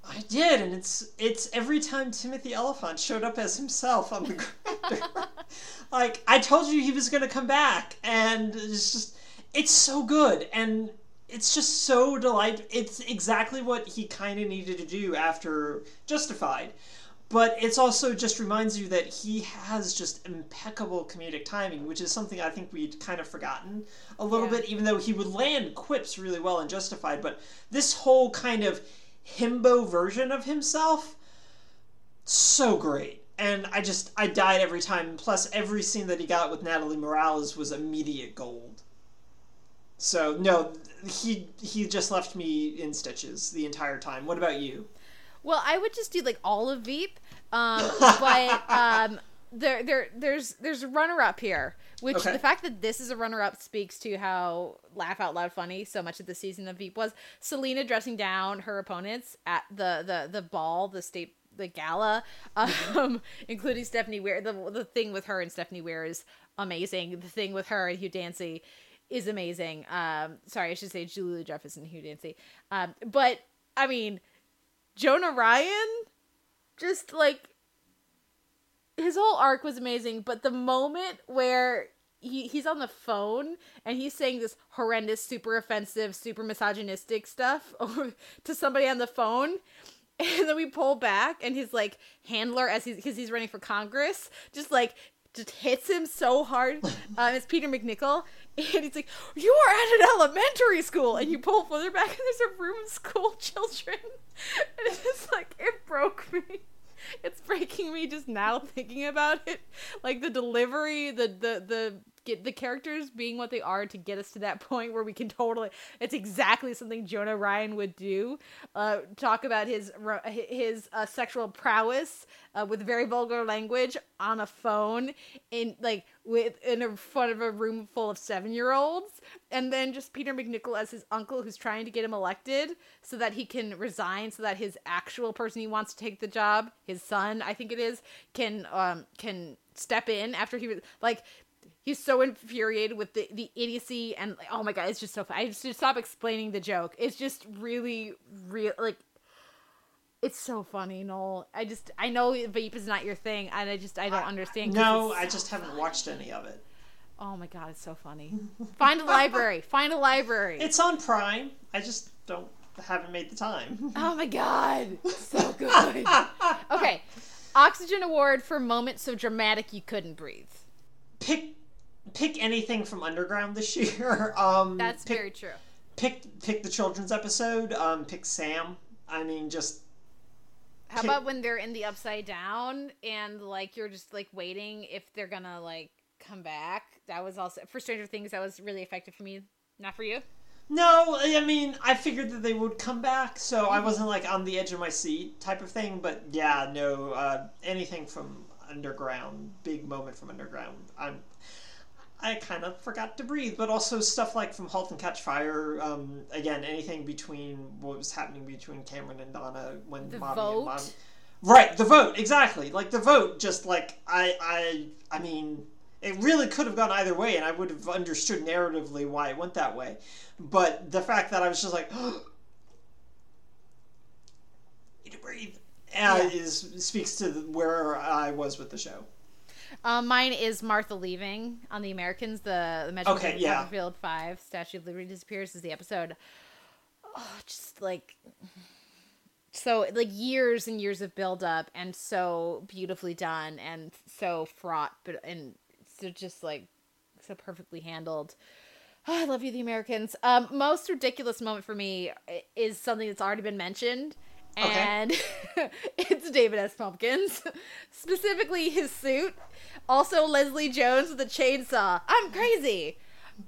I did, and it's it's every time Timothy Olyphant showed up as himself on the grinder. like I told you he was gonna come back, and it's just it's so good, and it's just so delightful. It's exactly what he kind of needed to do after Justified. But it's also just reminds you that he has just impeccable comedic timing, which is something I think we'd kind of forgotten a little Yeah. bit, even though he would land quips really well in Justified. But this whole kind of himbo version of himself so great. And I just I died every time. Plus, every scene that he got with Natalie Morales was immediate gold. So no, he he just left me in stitches the entire time. What about you? Well, I would just do like all of Veep, um, but um, there there there's there's a runner up here. Which Okay. the fact that this is a runner up speaks to how laugh out loud funny so much of the season of Veep was. Selina dressing down her opponents at the the the ball, the state the gala, um, including Stephanie Weir. The the thing with her and Stephanie Weir is amazing. The thing with her and Hugh Dancy is amazing. Um, sorry, I should say Julia Jefferson Hugh Dancy. Um, but I mean, Jonah Ryan, just like his whole arc was amazing, but the moment where he, he's on the phone and he's saying this horrendous, super offensive, super misogynistic stuff to somebody on the phone, and then we pull back and his like handler as he's because he's running for Congress, just like just hits him so hard. Um, it's Peter MacNicol, and he's like, "You are at an elementary school," and you pull further back, and there's a room of school children, and it's just like it broke me it's breaking me just now thinking about it like the delivery the the the get the characters being what they are to get us to that point where we can totally it's exactly something jonah ryan would do uh talk about his his uh, sexual prowess uh, with very vulgar language on a phone in like with in front of a room full of seven year olds and then just peter macnicol as his uncle who's trying to get him elected so that he can resign so that his actual person he wants to take the job his son i think it is can um can step in after he was like he's so infuriated with the, the idiocy and like, oh my god it's just so fun. i just stop explaining the joke it's just really real like it's so funny noel i just i know Veep is not your thing and i just i don't understand. No, I just haven't watched any of it. oh my god it's so funny find a library find a library It's on Prime. I just don't haven't made the time. Oh my god, so good. okay, Oxygen Award for moment so dramatic you couldn't breathe. Pick pick anything from Underground this year. Um, That's pick, very true. Pick pick the children's episode. Um, pick Sam. I mean, just How pick- about when they're in the upside down and like you're just like waiting if they're gonna like come back? That was also for Stranger Things. That was really effective for me. Not for you. No, I mean, I figured that they would come back, so Mm-hmm. I wasn't like on the edge of my seat type of thing. But yeah, no, uh, anything from Underground, big moment from Underground. I'm, I kind of forgot to breathe, but also stuff like from *Halt and Catch Fire*. Um, again, anything between what was happening between Cameron and Donna when The mommy vote? and mom. Right, the vote exactly. Like the vote, just like I, I, I mean, it really could have gone either way, and I would have understood narratively why it went that way. But the fact that I was just like, need to breathe, Yeah. is speaks to where I was with the show. Um, mine is Martha leaving on the Americans. The the Metro Okay, yeah. Field Five Statue of Liberty disappears is the episode. Oh, just like so like years and years of build up and so beautifully done and so fraught but and so just like so perfectly handled Oh, I love you, the Americans. Um, most ridiculous moment for me is something that's already been mentioned, and it's David S. Pumpkins, specifically his suit. Also, Leslie Jones with a chainsaw. I'm crazy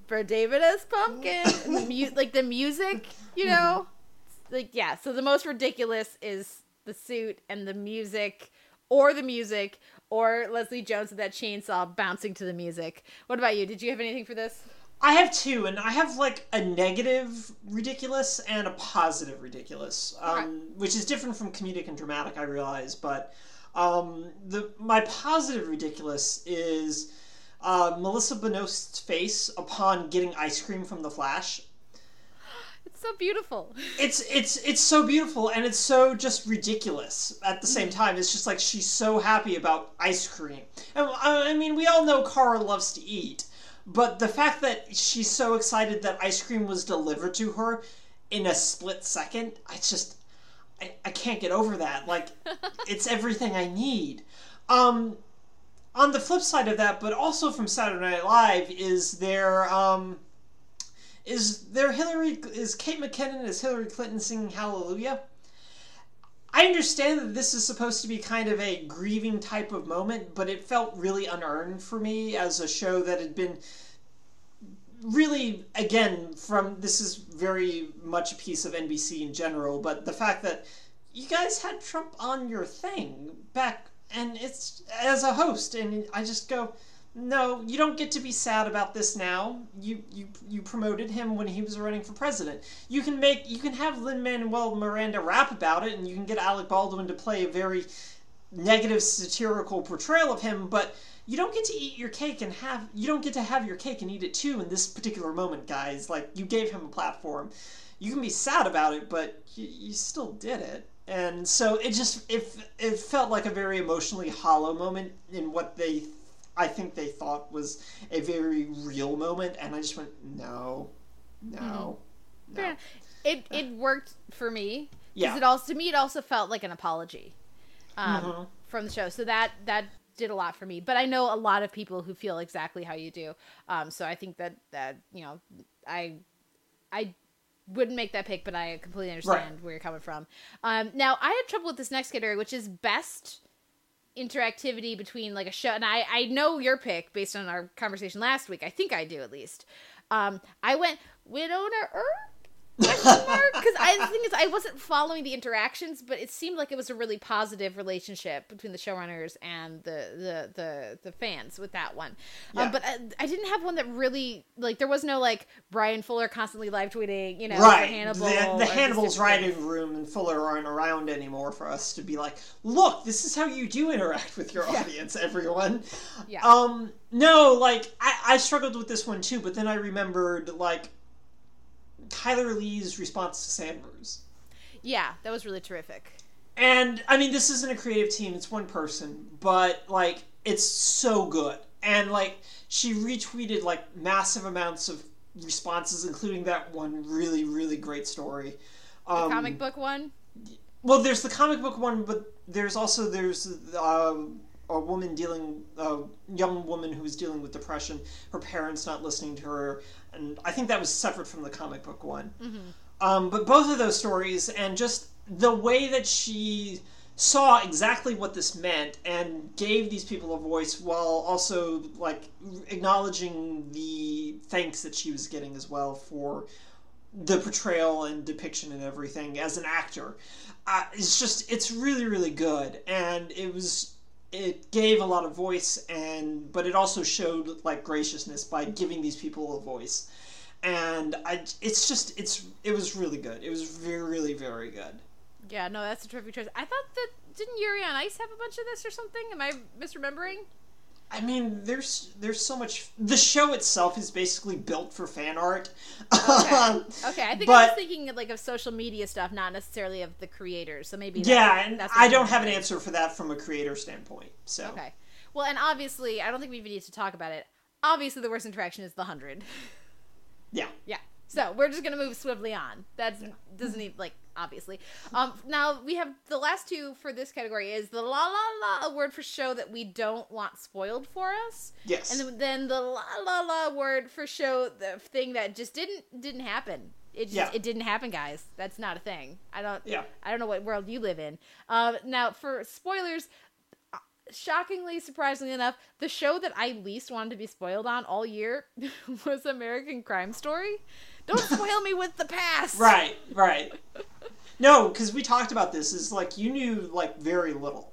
for David S. Pumpkin. And the mu- like the music, you know, like yeah. So the most ridiculous is the suit and the music, or the music, or Leslie Jones with that chainsaw bouncing to the music. What about you? Did you have anything for this? I have two, and I have like a negative ridiculous and a positive ridiculous, um, which is different from comedic and dramatic. I realize, but um, the my positive ridiculous is uh, Melissa Benoist's face upon getting ice cream from the Flash. It's so beautiful. It's it's it's so beautiful and it's so just ridiculous at the same time. It's just like she's so happy about ice cream. And I I mean, we all know Kara loves to eat, but the fact that she's so excited that ice cream was delivered to her in a split second, I just I, I can't get over that. Like it's everything I need. Um on the flip side of that, but also from Saturday Night Live, is their um, is there Hillary is Kate McKinnon is Hillary Clinton singing Hallelujah? I understand that this is supposed to be kind of a grieving type of moment, but it felt really unearned for me as a show that had been really again from this is very much a piece of NBC in general, but the fact that you guys had Trump on your thing back and it's as a host and I just go no, you don't get to be sad about this now. You you you promoted him when he was running for president. You can make you can have Lin Manuel Miranda rap about it, and you can get Alec Baldwin to play a very negative satirical portrayal of him, but you don't get to eat your cake and have you don't get to have your cake and eat it too in this particular moment, guys. Like you gave him a platform. You can be sad about it, but you, you still did it. And so it just it, it felt like a very emotionally hollow moment in what they I think they thought was a very real moment, and I just went, no, no, Mm-hmm. no. Yeah. It it worked for me. Yeah. It also to me it also felt like an apology um, Mhm. from the show. So that that did a lot for me. But I know a lot of people who feel exactly how you do. Um, so I think that that you know I I wouldn't make that pick, but I completely understand where you're coming from. Um, now I had trouble with this next category, which is best interactivity between like a show and I I know your pick based on our conversation last week. I think I do at least. Um I went Wynonna Earp question mark because I the thing is I wasn't following the interactions, but it seemed like it was a really positive relationship between the showrunners and the the the, the fans with that one. Yeah. Um, but I, I didn't have one that really like there was no like Bryan Fuller constantly live tweeting, you know, right. Hannibal. the the Hannibal's writing room and Fuller aren't around anymore for us to be like, look, this is how you do interact with your audience, everyone. Yeah. Um, no, like I, I struggled with this one too, but then I remembered like Kyler Lee's response to Sanders. Yeah, that was really terrific. And I mean, this isn't a creative team; it's one person, but like, it's so good. And like, she retweeted like massive amounts of responses, including that one really, really great story. The Um, comic book one. Well, there's the comic book one, but there's also there's um, a woman dealing, a young woman who was dealing with depression. Her parents not listening to her, and I think that was separate from the comic book one. Um, but both of those stories, and just the way that she saw exactly what this meant and gave these people a voice while also like acknowledging the thanks that she was getting as well for the portrayal and depiction and everything as an actor. Uh, it's just it's really really good and it was it gave a lot of voice and but it also showed like graciousness by giving these people a voice and I it's just it's it was really good it was very really very good Yeah, no, that's a terrific choice. I thought that didn't Yuri on Ice have a bunch of this or something? Am I misremembering? I mean there's there's so much the show itself is basically built for fan art Okay, okay. I think I was but- thinking like of social media stuff, not necessarily of the creators. So maybe yeah and that's I don't have an answer for that from a creator standpoint so Okay. Well, and obviously, I don't think we even need to talk about it. Obviously, the worst interaction is the hundred. yeah Yeah. So we're just gonna move swiftly on. That doesn't even like obviously. Um, now we have the last two for this category is the la la la award for show that we don't want spoiled for us. Yes. And then, the la la la award for show the thing that just didn't didn't happen. It just Yeah. it didn't happen, guys. That's not a thing. I don't. Yeah. I don't know what world you live in. Um, now for spoilers, uh, shockingly, surprisingly enough, the show that I least wanted to be spoiled on all year was American Crime Story. Don't spoil me with the past. Right, right. No, because we talked about this. Is like you knew like very little.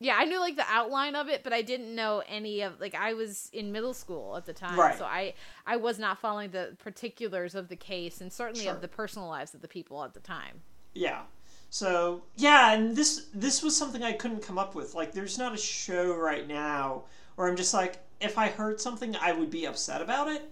Yeah, I knew like the outline of it, but I didn't know any of like I was in middle school at the time, Right. so I I was not following the particulars of the case and certainly Sure. of the personal lives of the people at the time. Yeah. So yeah, and this this was something I couldn't come up with. Like, there's not a show right now where I'm just like, if I heard something, I would be upset about it.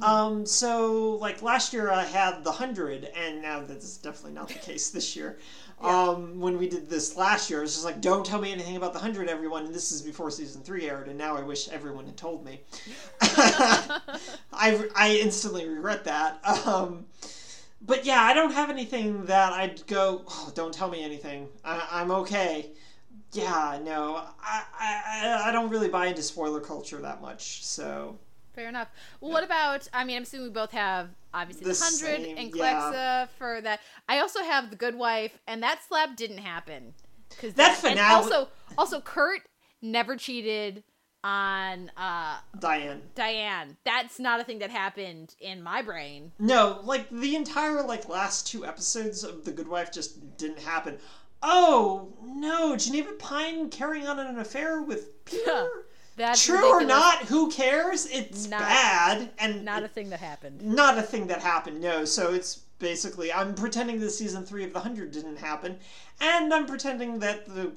Um, so like last year I had the hundred, and now that's definitely not the case this year. Um, when we did this last year, it was just like, don't tell me anything about the hundred, everyone. And this is before season three aired, and now I wish everyone had told me. I I instantly regret that. Um, but yeah, I don't have anything that I'd go. Oh, don't tell me anything. I, I'm okay. Yeah, no, I I- I don't really buy into spoiler culture that much. So Fair enough. Well, what about? I mean, I'm assuming we both have obviously the, The hundred same, and yeah. For that. I also have the Good Wife, and that slap didn't happen because That and finale- also, also Kurt never cheated on uh Diane. Diane. That's not a thing that happened in my brain. No, like the entire like last two episodes of The Good Wife just didn't happen. Oh no, Geneva Pine carrying on an affair with Peter. That's True or not, who cares? It's Not- bad and Not a thing that happened. not a thing that happened. No, so it's basically I'm pretending the season three of The Hundred didn't happen, and I'm pretending that the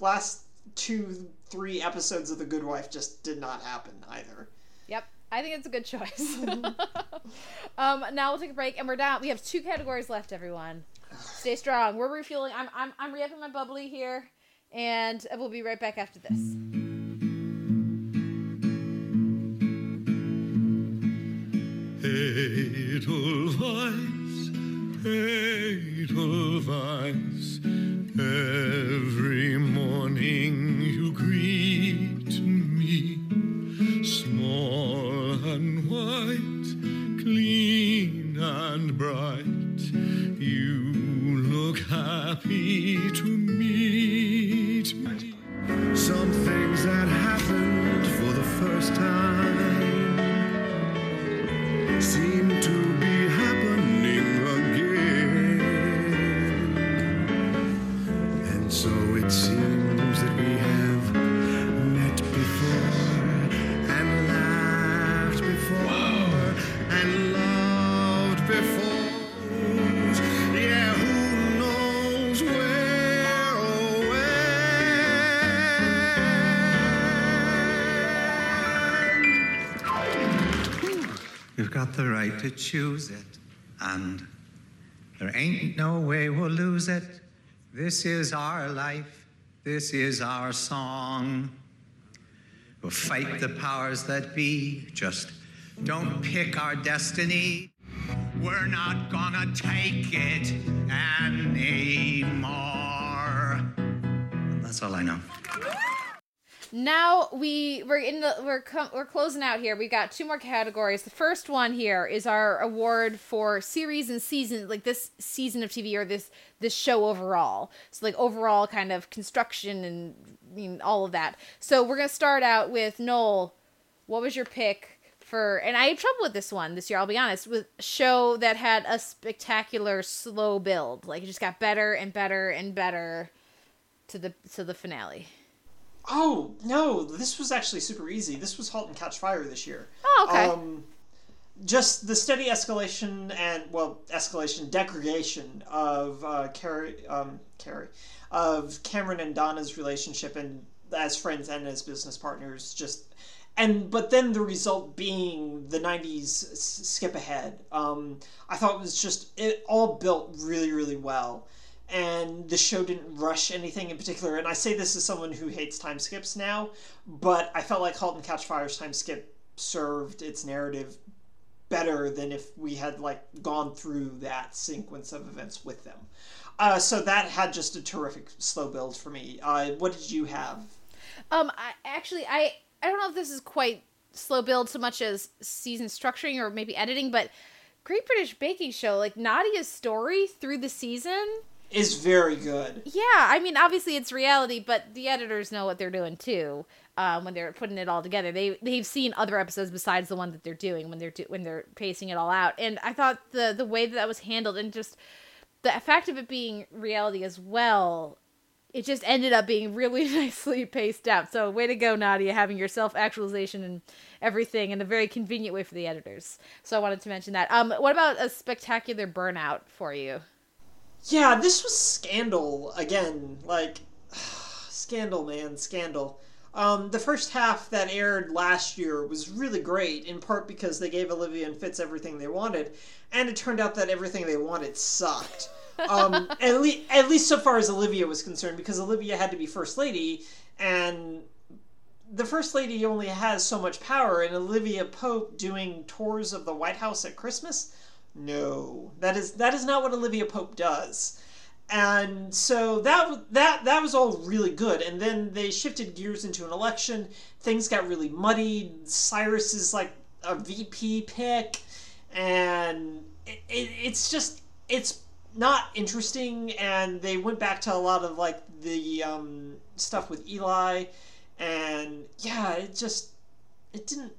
last two, three episodes of The Good Wife just did not happen either. Yep. I think it's a good choice. um, now we'll take a break, and we're down. We have two categories left, everyone. Stay strong. We're refueling. I'm I'm I'm re-upping my bubbly here, and we'll be right back after this. Edelweiss, Edelweiss, every morning you greet me, small and white, clean and bright. You look happy to meet me. Some things that happened for the first time seem to be happening got the right to choose it, and there ain't no way we'll lose it. This is our life, this is our song. We'll fight the powers that be, just don't pick our destiny. We're not gonna take it anymore. That's all I know. Now we we're in the we're com- we're closing out here. We got two more categories. The first one here is our award for series and season, like this season of TV or this this show overall. So like overall kind of construction and I mean all of that. So we're gonna start out with Noel. What was your pick for? And I had trouble with this one this year. I'll be honest with show that had a spectacular slow build. Like it just got better and better and better to the to the finale. Oh no, this was actually super easy. This was *Halt and Catch Fire* this year. Oh, okay. Um, just the steady escalation and well, escalation degradation of uh, Carrie, um, Carrie, of Cameron and Donna's relationship, and as friends and as business partners, just and but then the result being the '90s skip ahead. Um, I thought it was just it all built really, really well and the show didn't rush anything in particular. And I say this as someone who hates time skips now, but I felt like *Halt and Catch Fire's time skip served its narrative better than if we had like gone through that sequence of events with them. Uh, so that had just a terrific slow build for me. Uh, what did you have? Um, I actually I I don't know if this is quite slow build so much as season structuring or maybe editing, but Great British Baking Show, like Nadiya's story through the season. Is very good. Yeah, I mean, obviously it's reality, but the editors know what they're doing too. Um, when they're putting it all together, they they've seen other episodes besides the one that they're doing when they're do, when they're pacing it all out. And I thought the the way that, that was handled and just the fact of it being reality as well, it just ended up being really nicely paced out. So way to go, Nadiya, having your self actualization and everything in a very convenient way for the editors. So I wanted to mention that. Um, what about a spectacular burnout for you? Yeah, this was Scandal again. Like, Scandal, man, Scandal. Um, the first half that aired last year was really great, in part because they gave Olivia and Fitz everything they wanted, and it turned out that everything they wanted sucked. Um, at, le- at least so far as Olivia was concerned, because Olivia had to be First Lady, and the First Lady only has so much power, and Olivia Pope doing tours of the White House at Christmas? No, that is that is not what Olivia Pope does. And so that that that was all really good. And then they shifted gears into an election. Things got really muddied. Cyrus is like a VP pick, and it, it, it's just it's not interesting. And they went back to a lot of like the um, stuff with Eli, and yeah, it just it didn't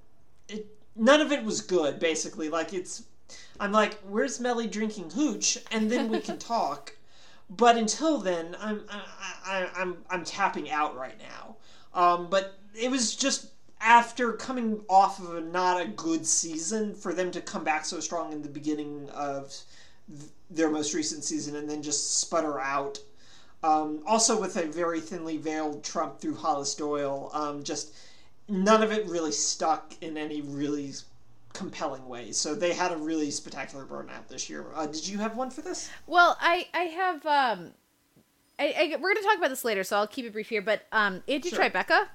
it none of it was good. Basically, like it's I'm like, where's Mellie drinking hooch, and then we can talk. But until then, I'm I, I, I'm I'm tapping out right now. Um, but it was just after coming off of a not a good season for them to come back so strong in the beginning of th- their most recent season and then just sputter out. Um, also with a very thinly veiled Trump through Hollis Doyle, um, just none of it really stuck in any really compelling way. So they had a really spectacular burnout this year. Uh, did you have one for this? Well, I I have um, I, I we're gonna talk about this later, so I'll keep it brief here. But um, Angie Sure. Tribeca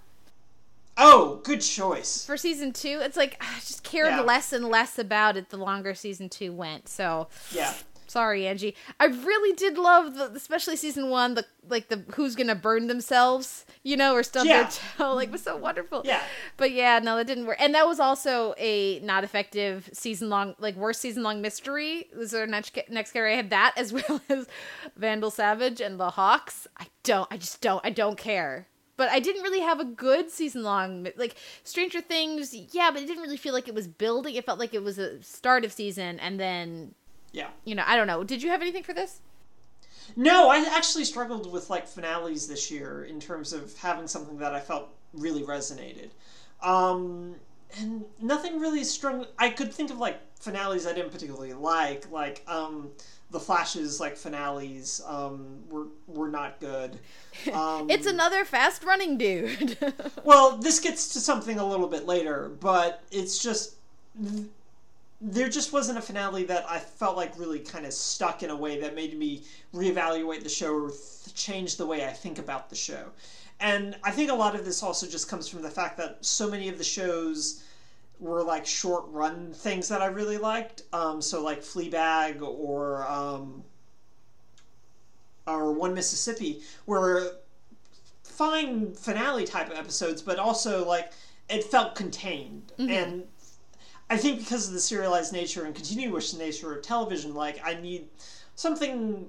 Oh, good choice. for season two, it's like I just cared Yeah. less and less about it the longer season two went. So Yeah. Sorry, Angie. I really did love the, especially season one, the like the who's gonna burn themselves, you know, or stub Yeah. their toe, like was so wonderful. Yeah. But yeah, no, that didn't work. And that was also a not effective season long, like worst season long mystery. Was our next next category? I had that as well as Vandal Savage and the Hawks. I don't, I just don't, I don't care. But I didn't really have a good season long, like Stranger Things. Yeah, but it didn't really feel like it was building. It felt like it was a start of season, and then Yeah. you know, I don't know. Did you have anything for this? No, I actually struggled with like finales this year in terms of having something that I felt really resonated. Um, and nothing really strung. I could think of like finales I didn't particularly like, like um, the Flash's like finales um, were were not good. Um, It's another fast running dude. well, this gets to something a little bit later, but it's just there just wasn't a finale that I felt like really kind of stuck in a way that made me reevaluate the show or th- change the way I think about the show. And I think a lot of this also just comes from the fact that so many of the shows were like short run things that I really liked. Um, so like Fleabag or um, or One Mississippi were fine finale type of episodes, but also like it felt contained. And I think because of the serialized nature and continuous nature of television, like I need something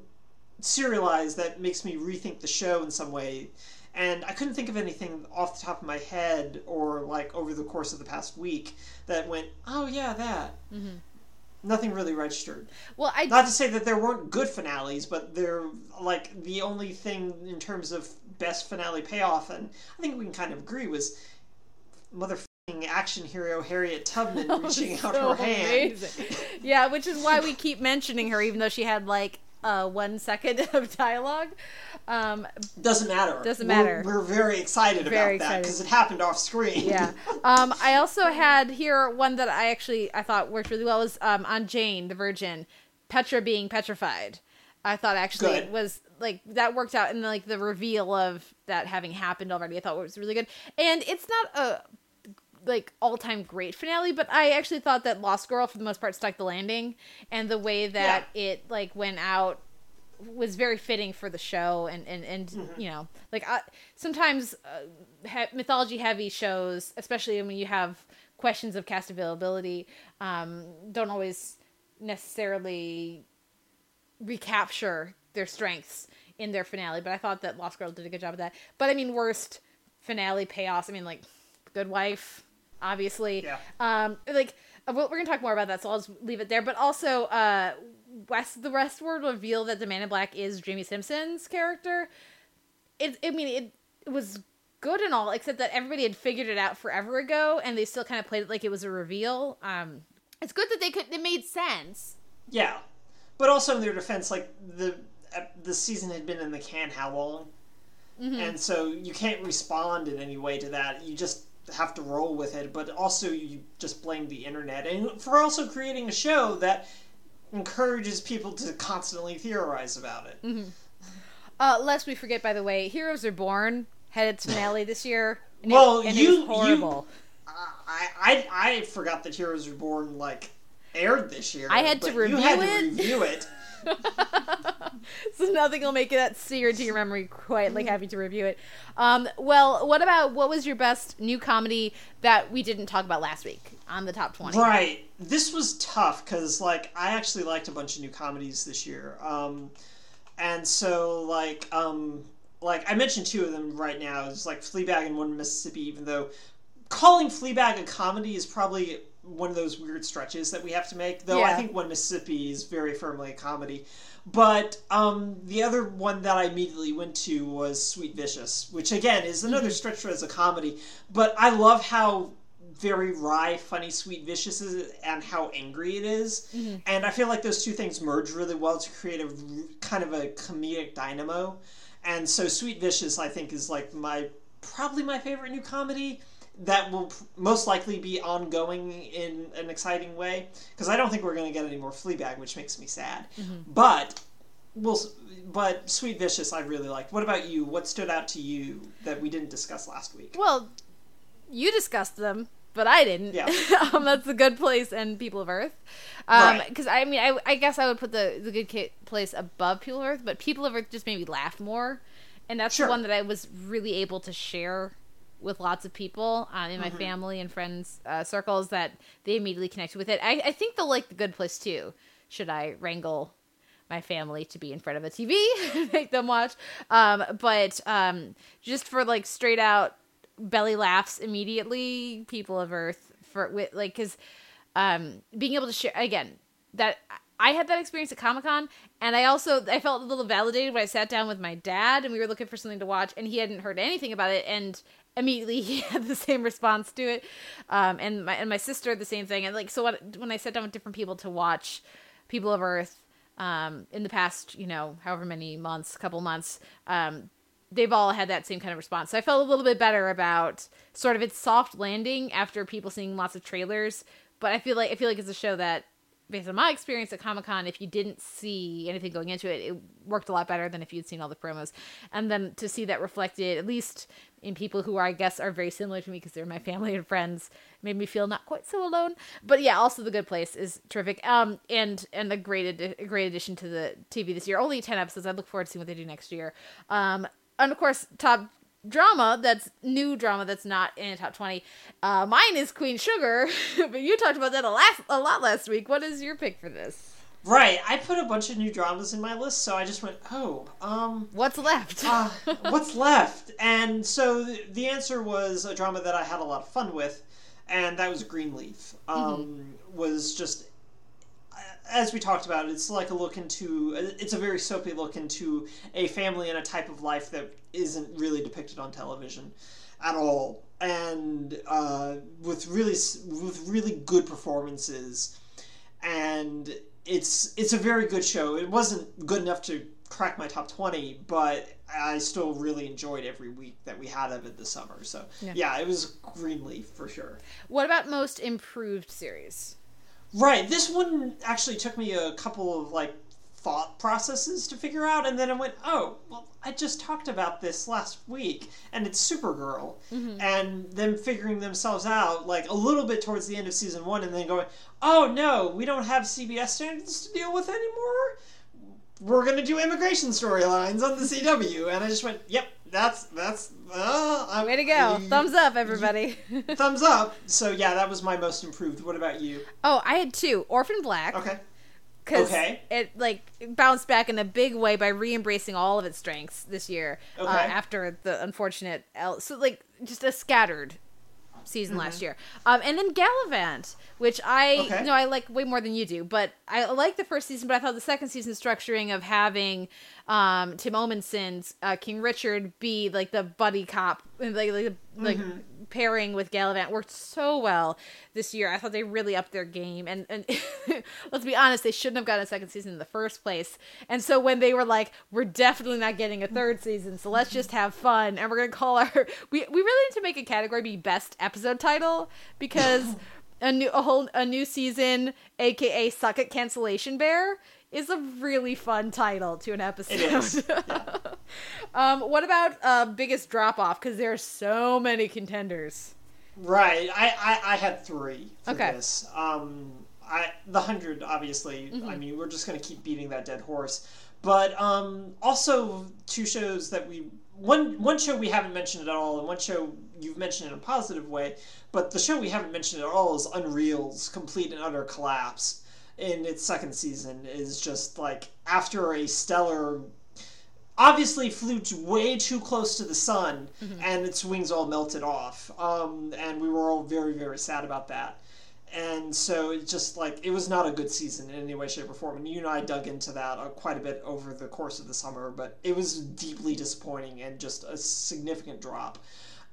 serialized that makes me rethink the show in some way. And I couldn't think of anything off the top of my head or like over the course of the past week that went, oh yeah, that. Mm-hmm. Nothing really registered. well, I Not to say that there weren't good finales, but they're like the only thing in terms of best finale payoff, and I think we can kind of agree was motherfucking action hero Harriet Tubman reaching out so her hand. yeah, which is why we keep mentioning her, even though she had like uh, one second of dialogue. Um, Doesn't matter. Doesn't We're- matter. We're, very excited Very about that because it happened off screen. yeah. Um, I also had here one that I actually I thought worked really well was um, on Jane the Virgin, Petra being petrified. I thought actually Good. was like that worked out and like the reveal of that having happened already. I thought was really good, and it's not a like all time great finale, but I actually thought that Lost Girl for the most part stuck the landing, and the way that it like went out was very fitting for the show and and and you know like I, sometimes uh, mythology heavy shows especially when you have questions of cast availability um, don't always necessarily recapture their strengths in their finale but i thought that lost girl did a good job of that. But i mean worst finale payoffs i mean like good wife obviously. Yeah. um like uh, we're gonna talk more about that so i'll just leave it there. But also uh west the westworld reveal that the man in black is jimmi simpson's character. It i mean it, it was good and all except that everybody had figured it out forever ago and they still kind of played it like it was a reveal. Um it's good that they could it made sense. Yeah, but also in their defense, like the uh, the season had been in the can how long, Mm-hmm. and so you can't respond in any way to that. You just have to roll with it. But also, you just blame the internet and for also creating a show that encourages people to constantly theorize about it. Mm-hmm. Uh, lest we forget, by the way, Heroes Reborn had its finale this year. And Well, it, and you- it horrible. I, I I forgot that Heroes Reborn like aired this year. I had to but you had review to it. review it. so nothing will make that seared to your memory quite like having to review it. Um, well, what about what was your best new comedy that we didn't talk about last week on the top twenty? Right. This was tough because, like, I actually liked a bunch of new comedies this year. Um, and so, like, um, like I mentioned two of them right now. It's like Fleabag and One Mississippi. Even though calling Fleabag a comedy is probably one of those weird stretches that we have to make. Though I think One Mississippi is very firmly a comedy. But um, the other one that I immediately went to was Sweet Vicious, which again is another stretch as a comedy. But I love how very wry, funny, Sweet Vicious is, and how angry it is. And I feel like those two things merge really well to create a kind of a comedic dynamo. And so Sweet Vicious, I think, is like my probably my favorite new comedy that will most likely be ongoing in an exciting way because I don't think we're going to get any more Fleabag, which makes me sad. But well, but Sweet Vicious, I really liked. What about you? What stood out to you that we didn't discuss last week? Well, you discussed them, but I didn't. Yeah. um, that's the Good Place and People of Earth. Um, Right. because I mean, I, I guess I would put the the Good Place above People of Earth, but People of Earth just made me laugh more, and that's Sure. the one that I was really able to share with lots of people um, in my Mhm. family and friends uh, circles that they immediately connected with it. I, I think they'll like the Good Place too. Should I wrangle my family to be in front of a TV and make them watch? Um, but um, just for like straight out belly laughs immediately, people of Earth for with like because um, being able to share again that I had that experience at Comic Con, and I also I felt a little validated when I sat down with my dad and we were looking for something to watch, and he hadn't heard anything about it, and immediately he had the same response to it, um, and my and my sister the same thing, and like so what, when I sat down with different people to watch People of Earth um, in the past, you know, however many months, couple months, um, they've all had that same kind of response. So I felt a little bit better about sort of its soft landing after people seeing lots of trailers. But I feel like I feel like it's a show that, based on my experience at Comic Con, if you didn't see anything going into it, it worked a lot better than if you'd seen all the promos. And then to see that reflected, at least in people who are, I guess, are very similar to me because they're my family and friends, made me feel not quite so alone. But yeah, also the Good Place is terrific. Um, and and a great a great addition to the TV this year. Only ten episodes. I look forward to seeing what they do next year. Um, and of course, top drama that's new drama that's not in the top 20 uh mine is queen sugar but you talked about that a, last, a lot last week what is your pick for this Right, I put a bunch of new dramas in my list, so I just went, oh, um, what's left? uh, what's left? And so th- the answer was a drama that I had a lot of fun with, and that was Greenleaf. Um, Was just, as we talked about, it's like a look into, it's a very soapy look into a family and a type of life that isn't really depicted on television at all, and uh, with really with really good performances and it's it's a very good show. It wasn't good enough to crack my top twenty, but I still really enjoyed every week that we had of it this summer. So Yeah. yeah, it was Greenleaf for sure. what about most improved series Right, this one actually took me a couple of like thought processes to figure out, and then I went, oh, well, I just talked about this last week, and it's Supergirl, mm-hmm. and them figuring themselves out like a little bit towards the end of season one, and then going, oh no, we don't have CBS standards to deal with anymore. We're gonna do immigration storylines on the CW, and I just went, yep, that's that's uh, I'm, way to go thumbs up everybody thumbs up. So yeah, that was my most improved. What about you? oh i had two orphan black Okay. because Okay. it like bounced back in a big way by re-embracing all of its strengths this year uh, Okay. after the unfortunate el- so like just a scattered season last Mhm. year um and then Galavant which i Okay. you know i like way more than you do but i like the first season but i thought the second season structuring of having um Tim Omundson's uh, king richard be like the buddy cop like like, like Mhm. pairing with Galavant worked so well this year. I thought they really upped their game. And, and let's be honest, they shouldn't have gotten a second season in the first place. And so when they were like, we're definitely not getting a third season, so let's just have fun. And we're going to call our. We, we really need to make a category be best episode title because. A new a whole a new season, aka Suck It Cancellation Bear, is a really fun title to an episode. It is. um, what about uh, biggest drop off? Because there are so many contenders. Right. I, I, I had three for Okay. this. Um, I the hundred obviously. Mm-hmm. I mean, we're just gonna keep beating that dead horse. But um, also two shows that we one one show we haven't mentioned at all, and one show you've mentioned in a positive way. But the show we haven't mentioned at all is Unreal's complete and utter collapse in its second season. Is just like after a stellar obviously flew way too close to the sun and its wings all melted off. Um, and we were all very very sad about that. And so it just like it was not a good season in any way shape or form. And you and i dug into that uh, quite a bit over the course of the summer but it was deeply disappointing and just a significant drop.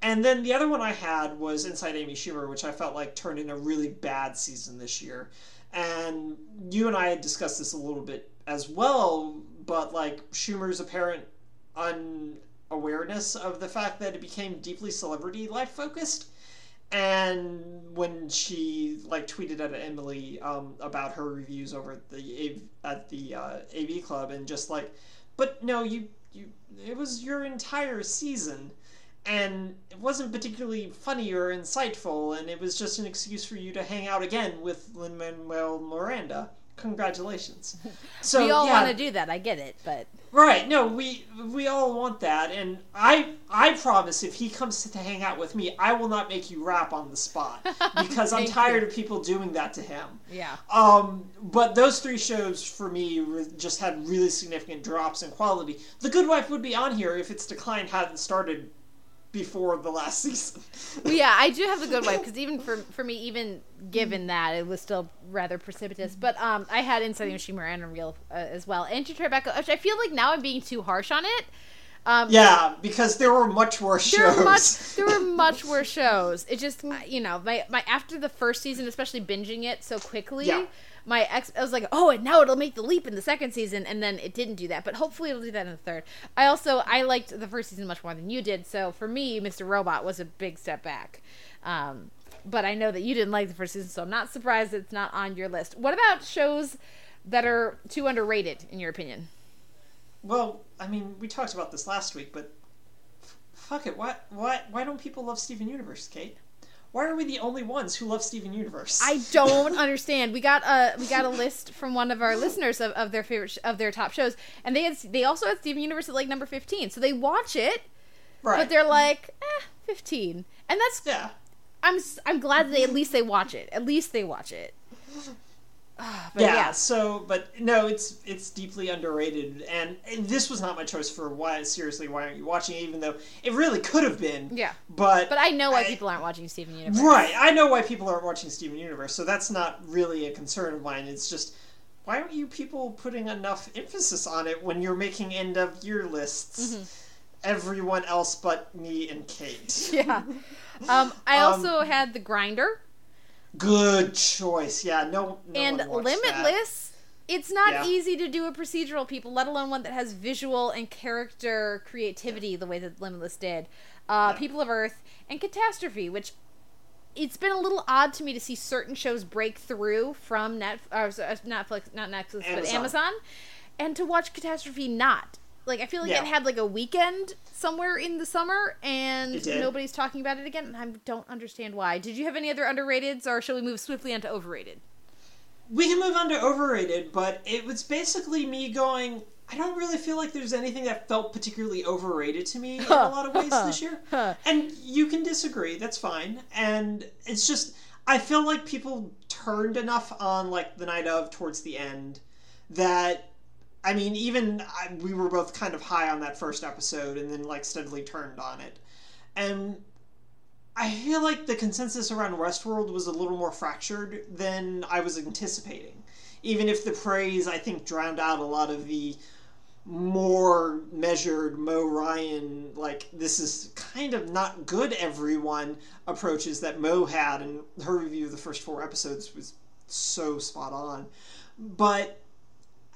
And then the other one i had was inside amy schumer which i felt like turned in a really bad season this year and you and i had discussed this a little bit as well but like schumer's apparent unawareness of the fact that it became deeply celebrity life focused. And when she like tweeted at Emily um, about her reviews over at the AV, at the uh, AV Club and just like, but no, you you it was your entire season, and it wasn't particularly funny or insightful, and it was just an excuse for you to hang out again with Lin Manuel Miranda. Congratulations. So we all yeah, want to do that. I get it, but Right. No, we we all want that, and I I promise if he comes to hang out with me, I will not make you rap on the spot because I'm tired you. of people doing that to him. yeah. Um, but those three shows for me just had really significant drops in quality. The Good Wife would be on here if its decline hadn't started before the last season. Yeah, I do have the good wife because even for for me, even given that, it was still rather precipitous. But um, I had Inside the Machine and Unreal uh, as well, and to Tribeca, which I feel like now I'm being too harsh on it. Um, yeah, because there were much worse there shows. were much there were much worse shows. It just you know my my after the first season, especially binging it so quickly. Yeah. My ex, I was like, oh, and now it'll make the leap in the second season, and then it didn't do that. But hopefully, it'll do that in the third. I also I liked the first season much more than you did, so for me, Mr. Robot was a big step back. Um, but I know that you didn't like the first season, so I'm not surprised it's not on your list. What about shows that are too underrated, in your opinion? Well, I mean, we talked about this last week, but f- fuck it. Why, why, why don't people love Steven Universe, Kate? Why are we the only ones who love Steven Universe? I don't understand. We got a we got a list from one of our listeners of, of their favorite sh- of their top shows, and they had they also had Steven Universe at like number fifteen. So they watch it, right. but they're like, eh, fifteen, and that's yeah. I'm I'm glad that they at least they watch it. At least they watch it. But yeah, yeah. So, but no, it's it's deeply underrated, and, and this was not my choice for why. Seriously, why aren't you watching? it, Even though it really could have been. Yeah. But But I know why I- people aren't watching Steven Universe. Right, I know why people aren't watching Steven Universe, so that's not really a concern of mine. It's just why aren't you people putting enough emphasis on it when you're making end of year lists? Mm-hmm. Everyone else but me and Kate. Yeah. Um, I Um, also had the Grinder Good choice. Yeah, no, no and watched that. Limitless. It's not Yeah. easy to do a procedural, people, let alone one that has visual and character creativity the way that Limitless did. Uh, Yeah. People of Earth and Catastrophe, which it's been a little odd to me to see certain shows break through from Net, uh, Netflix, not Netflix, but Amazon. Amazon, and to watch Catastrophe not. Like I feel like Yeah. it had like a weekend somewhere in the summer, and nobody's talking about it again. And I don't understand why. Did you have any other underrateds, or shall we move swiftly onto overrated? We can move on to overrated, but it was basically me going. I don't really feel like there's anything that felt particularly overrated to me in a lot of ways this year. And you can disagree, that's fine. And it's just I feel like people turned enough on like the night of towards the end that I mean, even I, we were both kind of high on that first episode and then like steadily turned on it. And I feel like the consensus around Westworld was a little more fractured than I was anticipating. Even if the praise, I think, drowned out a lot of the more measured Mo Ryan, like, this is kind of not good, everyone approaches that Mo had, and her review of the first four episodes was so spot on. But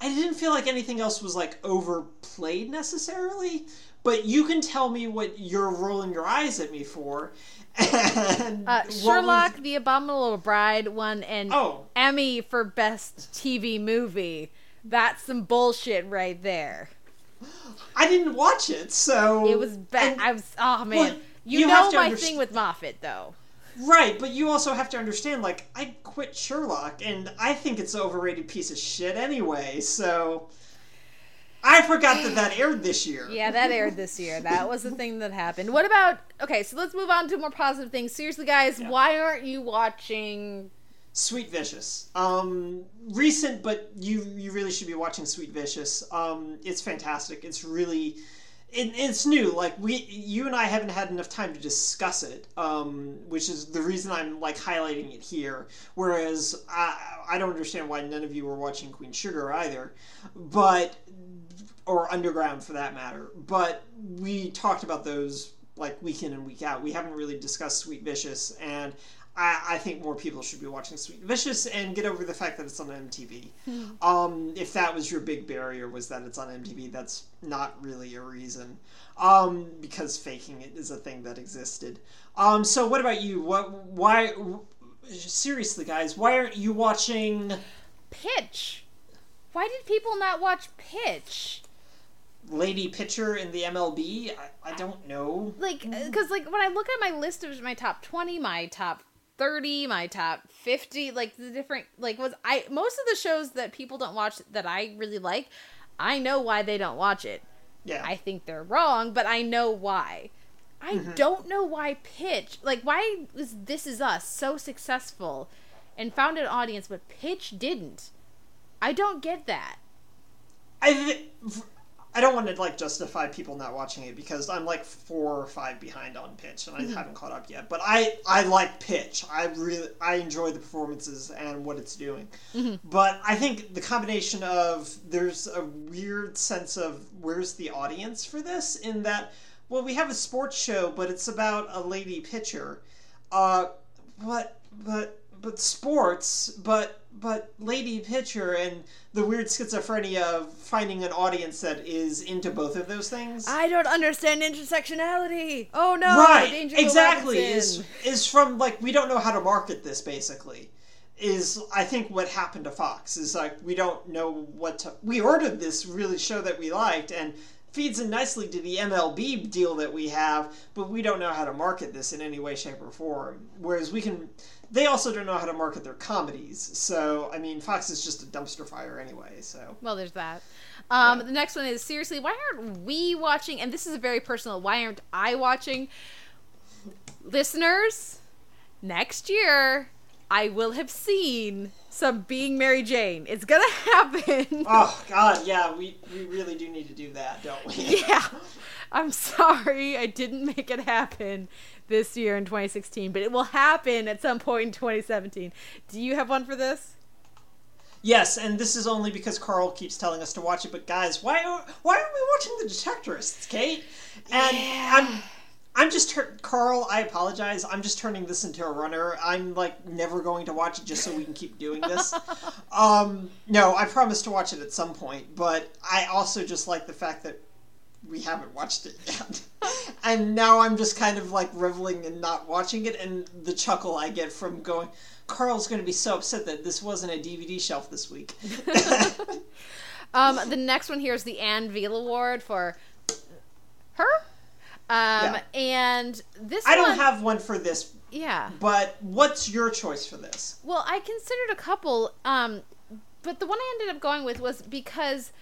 I didn't feel like anything else was, like, overplayed necessarily. But you can tell me what you're rolling your eyes at me for. And Uh, what was- Sherlock, The Abominable Bride won an Oh. Emmy for Best TV Movie. That's some bullshit right there. I didn't watch it, so It was bad. and- I was. Oh man, Well, you, you know my underst- thing with Moffat though. Right, but you also have to understand, like, I quit Sherlock, and I think it's an overrated piece of shit anyway, so. I forgot that that aired this year. Yeah, that aired this year. That was the thing that happened. What about okay? So let's move on to more positive things. Seriously, guys, why aren't you watching? Sweet Vicious. Um, recent, but you you really should be watching Sweet Vicious. Um, it's fantastic. It's really, it, it's new. Like we, you and I haven't had enough time to discuss it, um, which is the reason I'm like highlighting it here. Whereas I I don't understand why none of you were watching Queen Sugar either, but or Underground for that matter. But we talked about those like week in and week out. We haven't really discussed Sweet Vicious, and I, I think more people should be watching Sweet Vicious and get over the fact that it's on MTV. Um, if that was your big barrier, was that it's on MTV, that's not really a reason. Um, because faking it is a thing that existed. Um, so what about you? What? Why? Seriously, guys, why aren't you watching Pitch. Why did people not watch Pitch? Lady Pitcher in the MLB? I, I don't know. Like, because like when I look at my list of my top twenty, my top thirty, my top fifty, like the different like was I most of the shows that people don't watch that I really like, I know why they don't watch it. Yeah. I think they're wrong, but I know why. I Mhm. don't know why Pitch, like why was This Is Us so successful and found an audience, but Pitch didn't. I don't get that. I th- I don't want to like justify people not watching it because I'm like four or five behind on Pitch and I Mhm. haven't caught up yet. But I I like Pitch. I really I enjoy the performances and what it's doing. Mhm. But I think the combination of there's a weird sense of where's the audience for this in that well we have a sports show but it's about a lady pitcher. Uh what but but sports but but lady pitcher and the weird schizophrenia of finding an audience that is into both of those things. I don't understand intersectionality. Oh no! right, exactly. Is is from like we don't know how to market this basically. Is I think what happened to Fox is like we don't know what to. We ordered this really show that we liked and feeds in nicely to the MLB deal that we have, but we don't know how to market this in any way, shape, or form. Whereas we can. They also don't know how to market their comedies. So I mean, Fox is just a dumpster fire anyway. So Well, there's that. Um, The next one is seriously, why aren't we watching? And this is a very personal. Why aren't I watching? Listeners, next year I will have seen some Being Mary Jane. It's gonna happen. oh God, yeah, we we really do need to do that, don't we? yeah. I'm sorry I didn't make it happen this year in 2016, but it will happen at some point in 2017. Do you have one for this? Yes, and this is only because Carl keeps telling us to watch it. But guys, why are, why aren't we watching The Detectorists, Kate? And I'm I'm just tur- Carl. I apologize. I'm just turning this into a runner. I'm like never going to watch it just so we can keep doing this. um, no, I promise to watch it at some point. But I also just like the fact that we haven't watched it yet. and now I'm just kind of like reveling in not watching it, and the chuckle I get from going. Carl's going to be so upset that this wasn't a DVD shelf this week. Um, the next one here is the Ann Veal Award for her. Um, and this I don't one- have one for this, Yeah. but what's your choice for this? Well, I considered a couple, um, but the one I ended up going with was because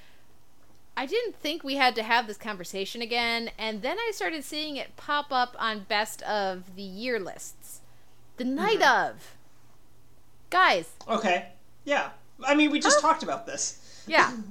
I didn't think we had to have this conversation again, and then I started seeing it pop up on best of the year lists. The night of. Guys, Okay. Yeah. I mean, we just talked about this. yeah.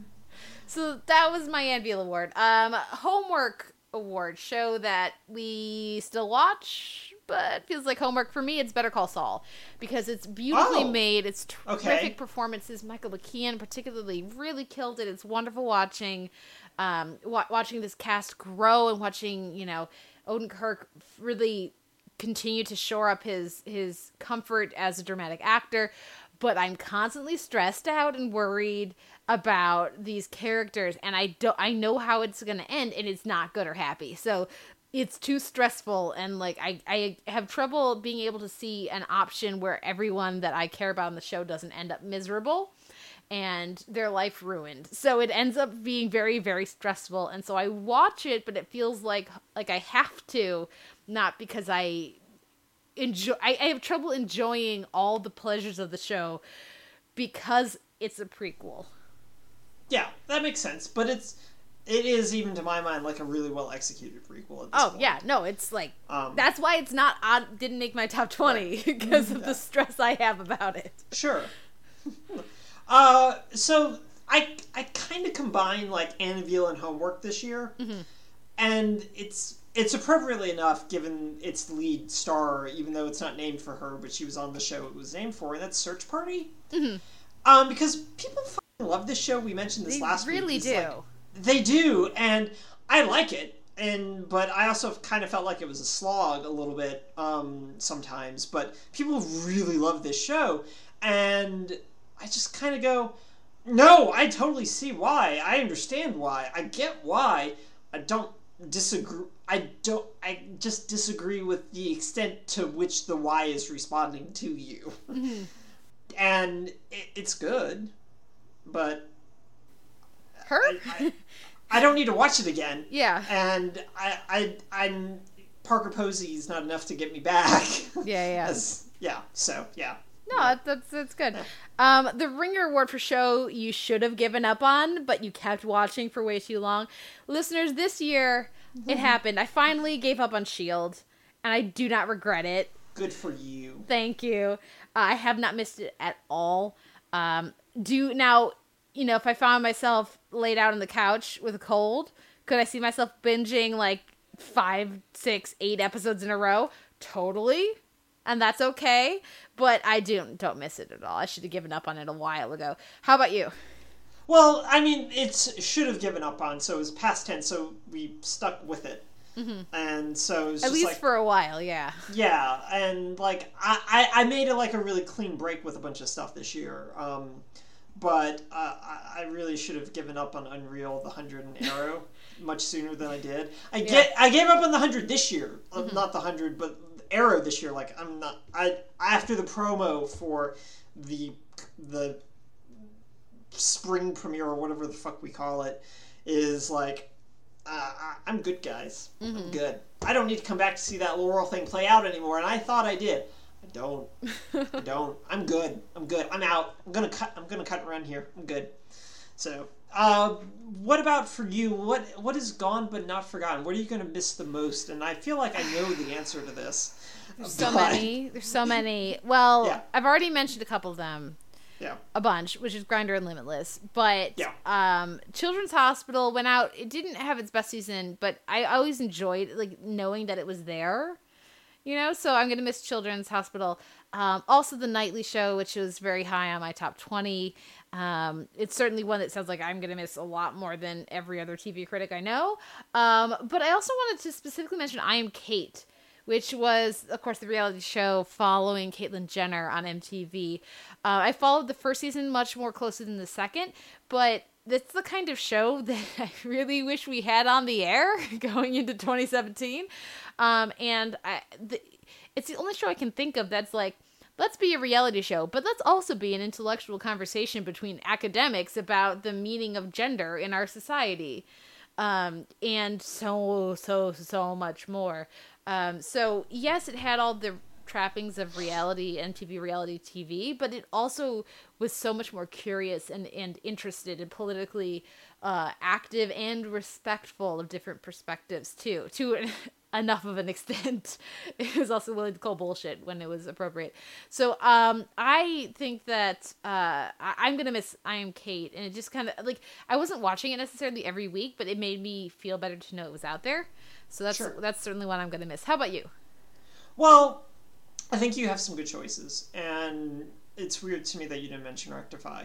So that was my Ann Veal Award. Um, homework award show that we still watch, but feels like homework for me. It's Better Call Saul because it's beautifully Oh. made. It's Okay. terrific performances. Michael McKean particularly really killed it. It's wonderful watching, um, wa- watching this cast grow and watching you know Odenkirk really continue to shore up his his comfort as a dramatic actor but i'm constantly stressed out and worried about these characters and i don't i know how it's going to end and it's not good or happy so it's too stressful and like I, I have trouble being able to see an option where everyone that i care about in the show doesn't end up miserable and their life ruined. So it ends up being very very stressful and so I watch it but it feels like like I have to not because I enjoy. I, I have trouble enjoying all the pleasures of the show because it's a prequel. Yeah, that makes sense. But it's it is even to my mind like a really well executed prequel. Oh point. yeah, no, it's like Um, that's why it's not odd. Didn't make my top twenty because of the stress I have about it. Sure. uh, so I I kind of combine like Ann Veal and Homework this year, and it's it's appropriately enough given its lead star, even though it's not named for her, but she was on the show it was named for, and that's Search Party. Mhm. Um, because people love this show. We mentioned this They last week. really do. like- they do, and I like it. And but I also kind of felt like it was a slog a little bit um, sometimes. But people really love this show, and I just kind of go, no, I totally see why. I understand why. I get why. I don't disagree. I don't. I just disagree with the extent to which the why is responding to you, and it, it's good, but Her? I, I don't need to watch it again. Yeah. And I, I, I'm Parker Posey is not enough to get me back. Yeah, yeah. As- yeah. So yeah. No, that- that's that's good. Um, the Ringer Award for show you should have given up on, but you kept watching for way too long. Listeners, this year it happened. I finally gave up on Shield, and I do not regret it. Good for you. Thank you. Uh, I have not missed it at all. Um, do now, you know, if I found myself laid out on the couch with a cold, could I see myself binging like five, six, eight episodes in a row? Totally. And that's okay. But I do don't miss it at all. I should have given up on it a while ago. How about you? Well, I mean, it's should have given up on, so it was past tense, so we stuck with it, Mhm. and so it was At just least like, for a while, yeah. yeah, and like I, I, I made it like a really clean break with a bunch of stuff this year. Um, but uh, I, really should have given up on Unreal, the Hundred and Arrow, much sooner than I did. I get I gave up on the Hundred this year, uh, not the Hundred, but Arrow this year. Like I'm not I after the promo for the the spring premiere or whatever the fuck we call it is like uh, I- I'm good, guys. I'm good. I don't need to come back to see that Laurel thing play out anymore, and I thought I did. Don't. I don't. I'm good. I'm good. I'm out. I'm gonna cut. I'm gonna cut and run here. I'm good. So, uh, what about for you? What what is gone but not forgotten? What are you gonna miss the most? And I feel like I know the answer to this. There's so but- many. There's so many. Well, Yeah. I've already mentioned a couple of them. Yeah. A bunch, which is Grinder and Limitless. But Yeah. um Children's Hospital went out. It didn't have its best season, but I always enjoyed like knowing that it was there. You know, so I'm gonna miss Children's Hospital. Um, also, the Nightly Show, which was very high on my top 20. Um, it's certainly one that sounds like I'm gonna miss a lot more than every other TV critic I know. Um, but I also wanted to specifically mention I Am Cait, which was, of course, the reality show following Caitlyn Jenner on MTV. Uh, I followed the first season much more closely than the second, but that's the kind of show that I really wish we had on the air going into 2017. Um, and I, the, it's the only show I can think of that's like, let's be a reality show, but let's also be an intellectual conversation between academics about the meaning of gender in our society. Um, and so, so, so much more. Um, so, yes, it had all the trappings of reality and TV reality TV, but it also was so much more curious and, and interested and politically uh, active and respectful of different perspectives too, to enough of an extent. It was also willing to call bullshit when it was appropriate. So um, I think that uh, I- I'm gonna miss I Am Cait, and it just kind of like I wasn't watching it necessarily every week, but it made me feel better to know it was out there. So that's Sure. that's certainly one I'm gonna miss. How about you? Well, I think you have some good choices, and it's weird to me that you didn't mention Rectify.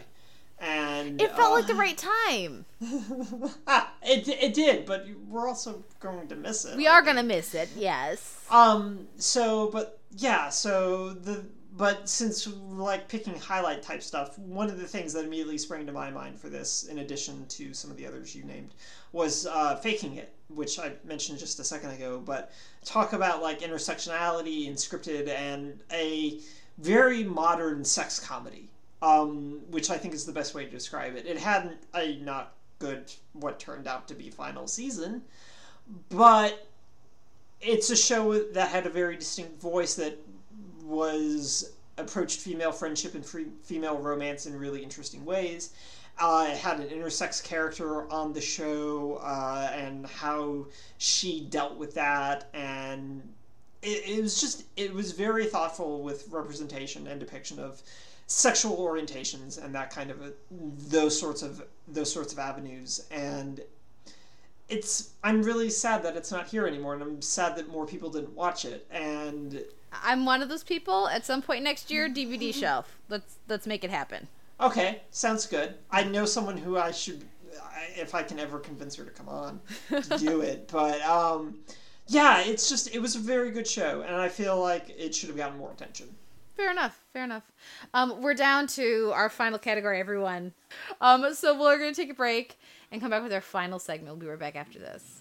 And It felt uh, like the right time. ah, it it did, but we're also going to miss it. We are gonna miss it. Yes. Um. So, but yeah. So the but since like picking highlight type stuff, one of the things that immediately sprang to my mind for this, in addition to some of the others you named, was uh, faking it, which I mentioned just a second ago. But talk about like intersectionality and scripted and a very modern sex comedy, um, which I think is the best way to describe it. It had a not good what turned out to be final season, but it's a show that had a very distinct voice that was approached female friendship and free, female romance in really interesting ways. Uh, had an intersex character on the show uh, and how she dealt with that and it, it was just it was very thoughtful with representation and depiction of sexual orientations and that kind of a, those sorts of those sorts of avenues and it's i'm really sad that it's not here anymore and i'm sad that more people didn't watch it and I'm one of those people. At some point next year, DVD shelf. Let's let's make it happen. okay sounds good i know someone who i should if i can ever convince her to come on to do it but um yeah it's just it was a very good show and i feel like it should have gotten more attention Fair enough. Fair enough. Um, we're down to our final category, everyone. Um, so we're gonna take a break and come back with our final segment. We'll be right back after this.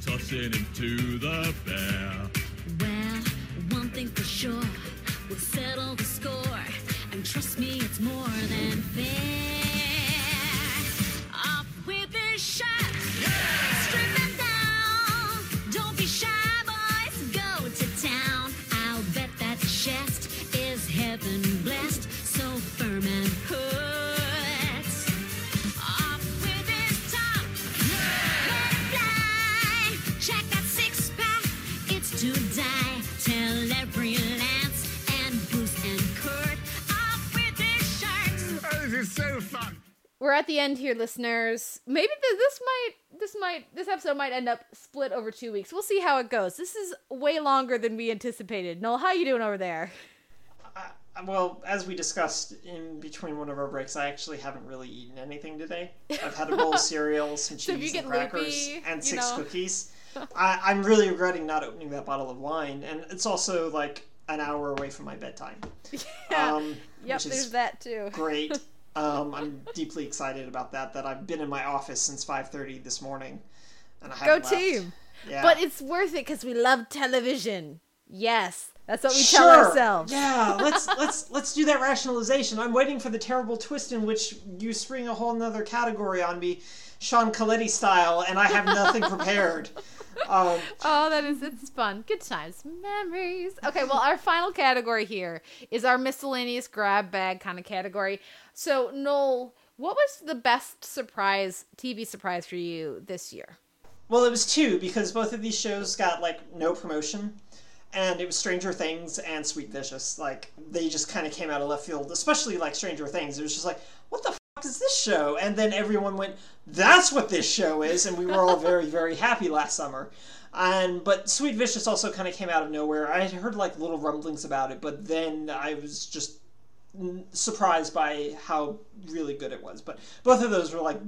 Tossing him to the bear? Well, one thing for sure, we'll settle the score. And trust me, it's more than fair. To die. Tell every Lance and Bruce and Kurt off with their shirts. Oh, this is so fun. We're at the end here, listeners. Maybe th- this might, this might, this episode might end up split over two weeks. We'll see how it goes. This is way longer than we anticipated. Noel, how you doing over there? Well, as we discussed in between one of our breaks, I actually haven't really eaten anything today. I've had a bowl of cereal, some So if you cheese get and crackers, loopy, and you six know. cookies. I, I'm really regretting not opening that bottle of wine, and it's also like an hour away from my bedtime. Yeah. Um, Yep, there's that too. great. Um, I'm deeply excited about that. That I've been in my office since 5:30 this morning, and I Go haven't left. team! Yeah. But it's worth it because we love television. Yes, that's what we sure. tell ourselves. Yeah, let's let's let's do that rationalization. I'm waiting for the terrible twist in which you spring a whole nother category on me, Sean Coletti style, and I have nothing prepared. Um, Oh, that is it's fun. Good times, memories. Okay, well, our final category here is our miscellaneous grab bag kind of category. So, Noel, what was the best surprise TV surprise for you this year? well, it was two because both of these shows got like no promotion, and it was Stranger Things and Sweet Vicious. Like they just kind of came out of left field, especially like Stranger Things. It was just like, what the fuck is this show? And then everyone went, that's what this show is, and we were all very very happy last summer. And but Sweet Vicious also kind of came out of nowhere. I had heard like little rumblings about it, but then I was just surprised by how really good it was. But both of those were like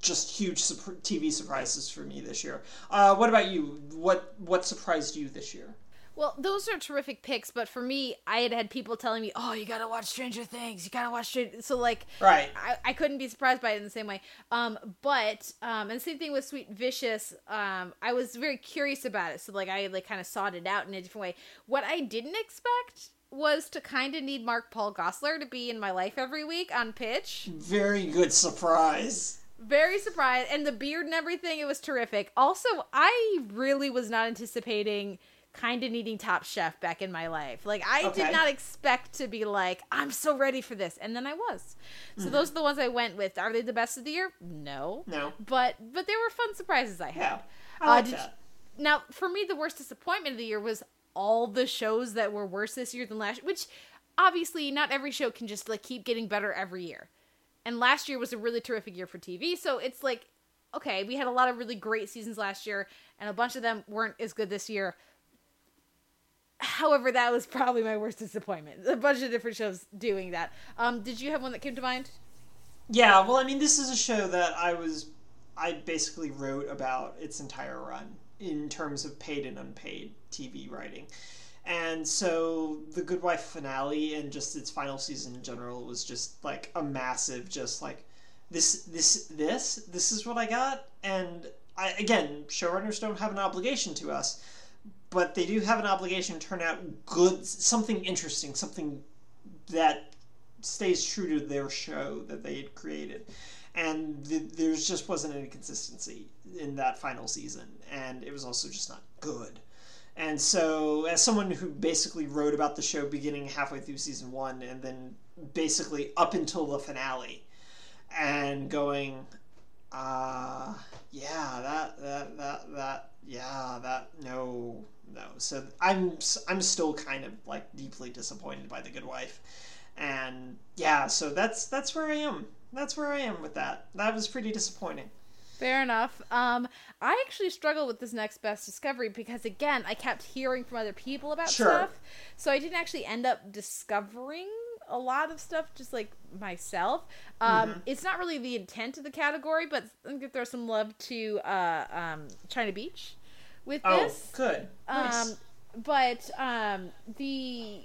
just huge TV surprises for me this year. Uh, what about you? What what surprised you this year? Well, those are terrific picks, but for me, I had had people telling me, "Oh, you gotta watch Stranger Things. You gotta watch Stranger." So like, Right. I, I couldn't be surprised by it in the same way. Um, but um, and same thing with Sweet Vicious. Um, I was very curious about it, so like I like kind of sought it out in a different way. What I didn't expect was to kind of need Mark Paul Gosselaar to be in my life every week on pitch. Very good surprise. Very surprised, and the beard and everything, it was terrific. Also, I really was not anticipating kind of needing Top Chef back in my life. Like I Okay. did not expect to be like, I'm so ready for this, and then I was. So Mhm. those are the ones I went with. Are they the best of the year? No, No. but but they were fun surprises I had. Yeah, I like did that. you- now, for me, the worst disappointment of the year was all the shows that were worse this year than last. Which, obviously, not every show can just like keep getting better every year. And last year was a really terrific year for TV, so it's like, okay, we had a lot of really great seasons last year, and a bunch of them weren't as good this year. However, that was probably my worst disappointment. A bunch of different shows doing that. Um, did you have one that came to mind? Yeah, well, I mean, this is a show that I was, I basically wrote about its entire run in terms of paid and unpaid TV writing. And so the Good Wife finale and just its final season in general was just like a massive, just like this, this, this, this is what I got. And I, again, showrunners don't have an obligation to us, but they do have an obligation to turn out good, something interesting, something that stays true to their show that they had created. And th- there's just wasn't any consistency in that final season, and it was also just not good. And so, as someone who basically wrote about the show beginning halfway through season one, and then basically up until the finale, and going, uh, yeah, that, that, that, that, yeah, that, no, no. So I'm, I'm still kind of like deeply disappointed by The Good Wife and yeah so that's that's where i am that's where i am with that that was pretty disappointing Fair enough. Um, I actually struggled with this next best discovery because again, I kept hearing from other people about Sure. stuff, so I didn't actually end up discovering a lot of stuff just like myself. Um, Mhm. It's not really the intent of the category, but I'm gonna throw some love to uh, um, China Beach with oh this. good nice. Um, but um, the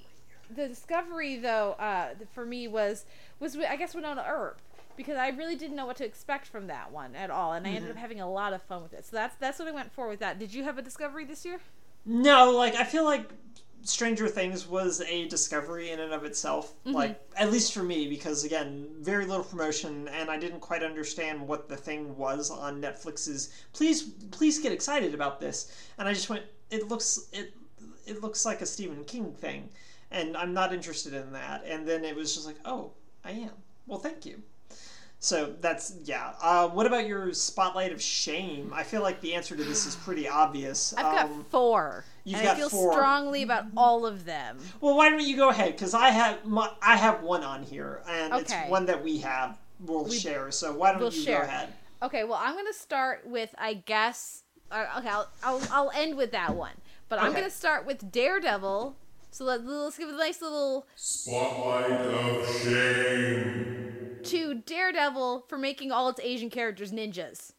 the discovery though uh, for me was was I guess Wynonna Earp because I really didn't know what to expect from that one at all, and I ended Mhm. up having a lot of fun with it. So that's that's what I went for with that. Did you have a discovery this year? no like i feel like stranger things was a discovery in and of itself Mhm. like at least for me because again very little promotion and i didn't quite understand what the thing was on netflix's please please get excited about this and i just went it looks it it looks like a stephen king thing and i'm not interested in that and then it was just like oh i am well thank you So that's yeah. Uh, what about your spotlight of shame? I feel like the answer to this is pretty obvious. I've got Um, four. you've and got I feel four. strongly about all of them. Well, why don't you go ahead? Because I have my, I have one on here, and Okay. it's one that we have we'll We- share. So why don't we'll you share. go ahead? Okay, well, I'm gonna start with I guess. Uh, okay, I'll, I'll I'll end with that one, but I'm gonna start with Daredevil. So let, let's give it a nice little Spotlight of shame. To Daredevil for making all its Asian characters ninjas.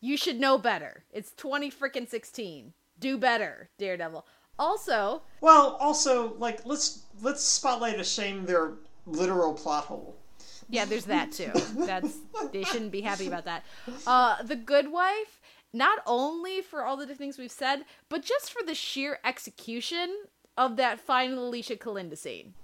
You should know better. It's 20 freaking 16. Do better, Daredevil. Also, Well, also like let's let's spotlight a shame their literal plot hole. yeah, there's that too. That's they shouldn't be happy about that. Uh, the Good Wife, not only for all the different things we've said, but just for the sheer execution of that final Alicia Kalinda scene.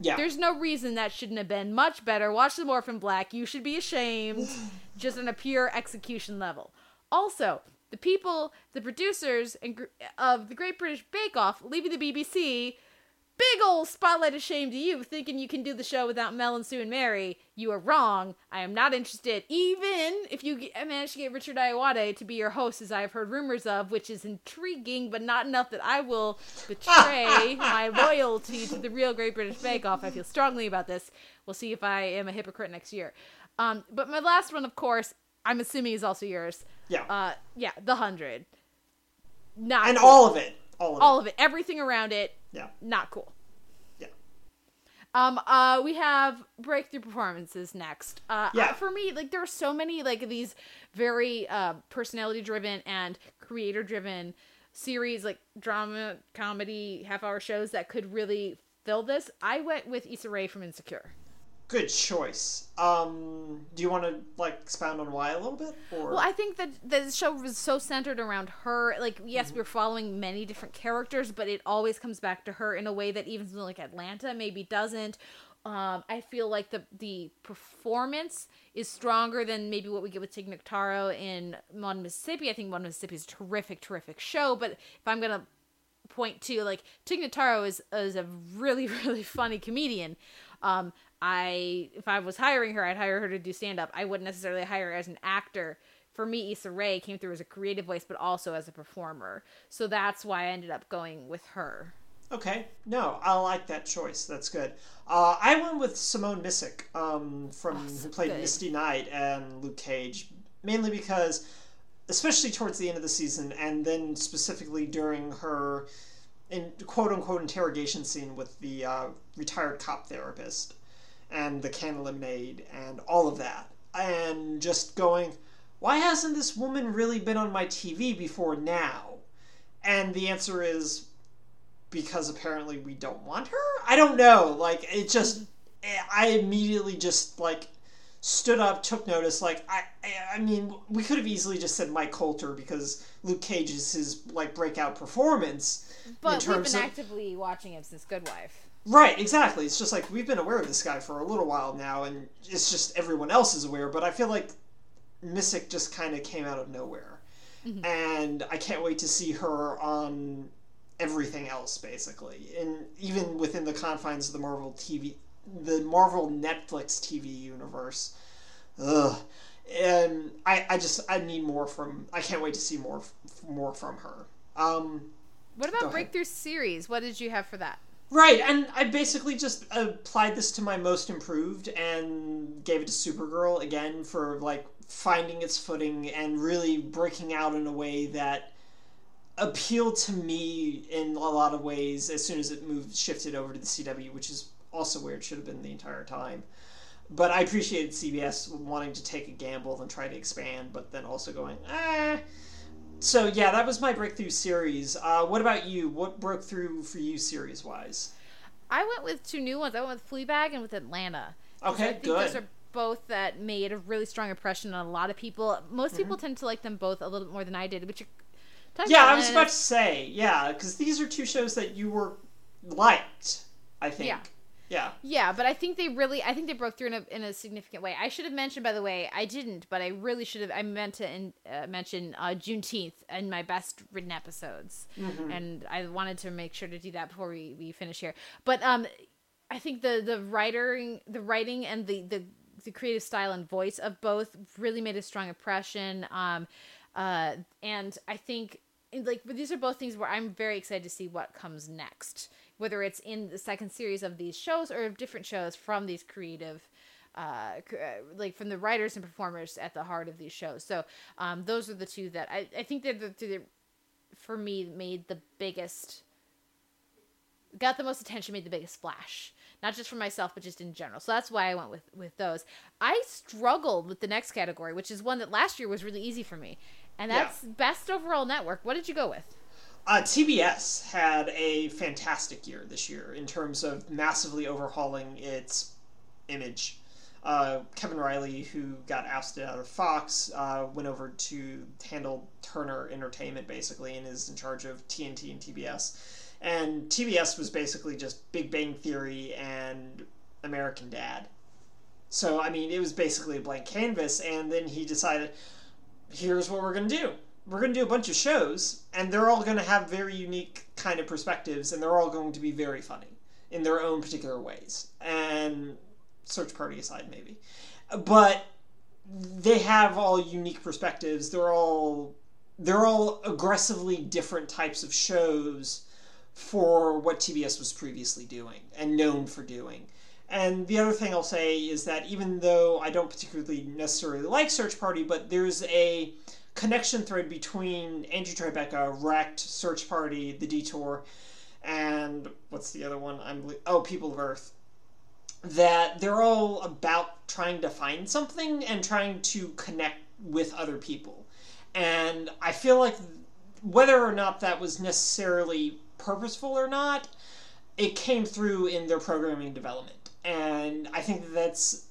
Yeah. There's no reason that shouldn't have been much better. Watch the Morphin Black. You should be ashamed, just on a pure execution level. Also, the people, the producers and gr- of the Great British Bake Off, leaving the BBC, big old spotlight of shame to you, thinking you can do the show without Mel and Sue and Mary. You are wrong. I am not interested, even if you get, manage to get Richard Ayoade to be your host, as I have heard rumors of, which is intriguing, but not enough that I will betray my loyalty to the real Great British Bake Off. I feel strongly about this. We'll see if I am a hypocrite next year. Um, but my last one, of course, I'm assuming is also yours. Yeah. Uh, yeah, The Hundred. Not and cool. all of it, all of all of it, everything around it. Yeah. Not cool. Yeah. Um, uh, we have breakthrough performances next. Uh, Yeah. uh, for me, like there are so many like these very uh personality driven and creator driven series, like drama, comedy, half hour shows that could really fill this. I went with Issa Rae from Insecure. Good choice. Um, do you want to like expound on why a little bit? Or Well, I think that the show was so centered around her. Like, yes, we're following many different characters, but it always comes back to her in a way that even like Atlanta maybe doesn't. Um, I feel like the the performance is stronger than maybe what we get with Tig Notaro in One Mississippi. I think One Mississippi is a terrific, terrific show. But if I'm gonna point to like Tig Notaro is is a really really funny comedian. Um, I if I was hiring her, I'd hire her to do stand up. I wouldn't necessarily hire her as an actor. For me, Issa Rae came through as a creative voice, but also as a performer. So that's why I ended up going with her. Okay, no, I like that choice. That's good. Uh, I went with Simone Missick, um, from who played good. Misty Knight and Luke Cage, mainly because, especially towards the end of the season, and then specifically during her, in quote unquote interrogation scene with the uh, retired cop therapist, and the can lemonade, and all of that, and just going, why hasn't this woman really been on my TV before now? And the answer is because apparently we don't want her. I don't know. Like it just, I immediately just like stood up, took notice. Like I, I, mean, we could have easily just said Mike Colter because Luke Cage is his like breakout performance. But we've been of, actively watching him since Good Wife. Right, exactly. It's just like we've been aware of this guy for a little while now, and it's just everyone else is aware. But I feel like Missick just kind of came out of nowhere, and I can't wait to see her on everything else, basically, and even within the confines of the Marvel TV, the Marvel Netflix TV universe. Ugh. And I, I just I need more from I can't wait to see more more from her. Um, What about ahead. Breakthrough Series? What did you have for that? Right, and I basically just applied this to my most improved and gave it to Supergirl again for like finding its footing and really breaking out in a way that appealed to me in a lot of ways as soon as it moved shifted over to the CW, which is also where it should have been the entire time. But I appreciated CBS wanting to take a gamble and try to expand, but then also going, eh. So yeah, that was my breakthrough series. Uh, what about you? What broke through for you series wise? I went with two new ones. I went with Fleabag and with Atlanta. Okay, I think good. those are both that made a really strong impression on a lot of people. Most people Mm-hmm. tend to like them both a little bit more than I did, which Yeah, I was about to say, yeah, because these are two shows that you were liked. I think. Yeah. Yeah. Yeah, but I think they really, I think they broke through in a, in a significant way. I should have mentioned, by the way, I didn't, but I really should have. I meant to in, uh, mention uh, Juneteenth in my best written episodes, Mhm. and I wanted to make sure to do that before we, we finish here. But um, I think the the writing, the writing, and the the the creative style and voice of both really made a strong impression. Um, uh, and I think like but these are both things where I'm very excited to see what comes next, whether it's in the second series of these shows or of different shows from these creative. Uh, uh, like from the writers and performers at the heart of these shows. So um, those are the two that I, I think they're the, for me made the biggest got the most attention, made the biggest splash. Not just for myself, but just in general. So that's why I went with with those. I struggled with the next category, which is one that last year was really easy for me, and Yeah. that's best overall network. What did you go with? Uh, TBS had a fantastic year this year in terms of massively overhauling its image. Uh, Kevin Reilly, who got ousted out of Fox, uh, went over to handle Turner Entertainment basically and is in charge of TNT and TBS. And TBS was basically just Big Bang Theory and American Dad. So, I mean, it was basically a blank canvas, and then he decided here's what we're going to do. We're going to do a bunch of shows, and they're all going to have very unique kind of perspectives, and they're all going to be very funny in their own particular ways. And search party aside, maybe. But they have all unique perspectives. They're all they're all aggressively different types of shows for what TBS was previously doing and known for doing. And the other thing I'll say is that even though I don't particularly necessarily like Search Party, but there's a connection thread between Angie Tribeca, Wrecked, Search Party, The Detour, and what's the other one? I'm oh People of Earth. that they're all about trying to find something and trying to connect with other people. And I feel like whether or not that was necessarily purposeful or not, it came through in their programming development. And I think that's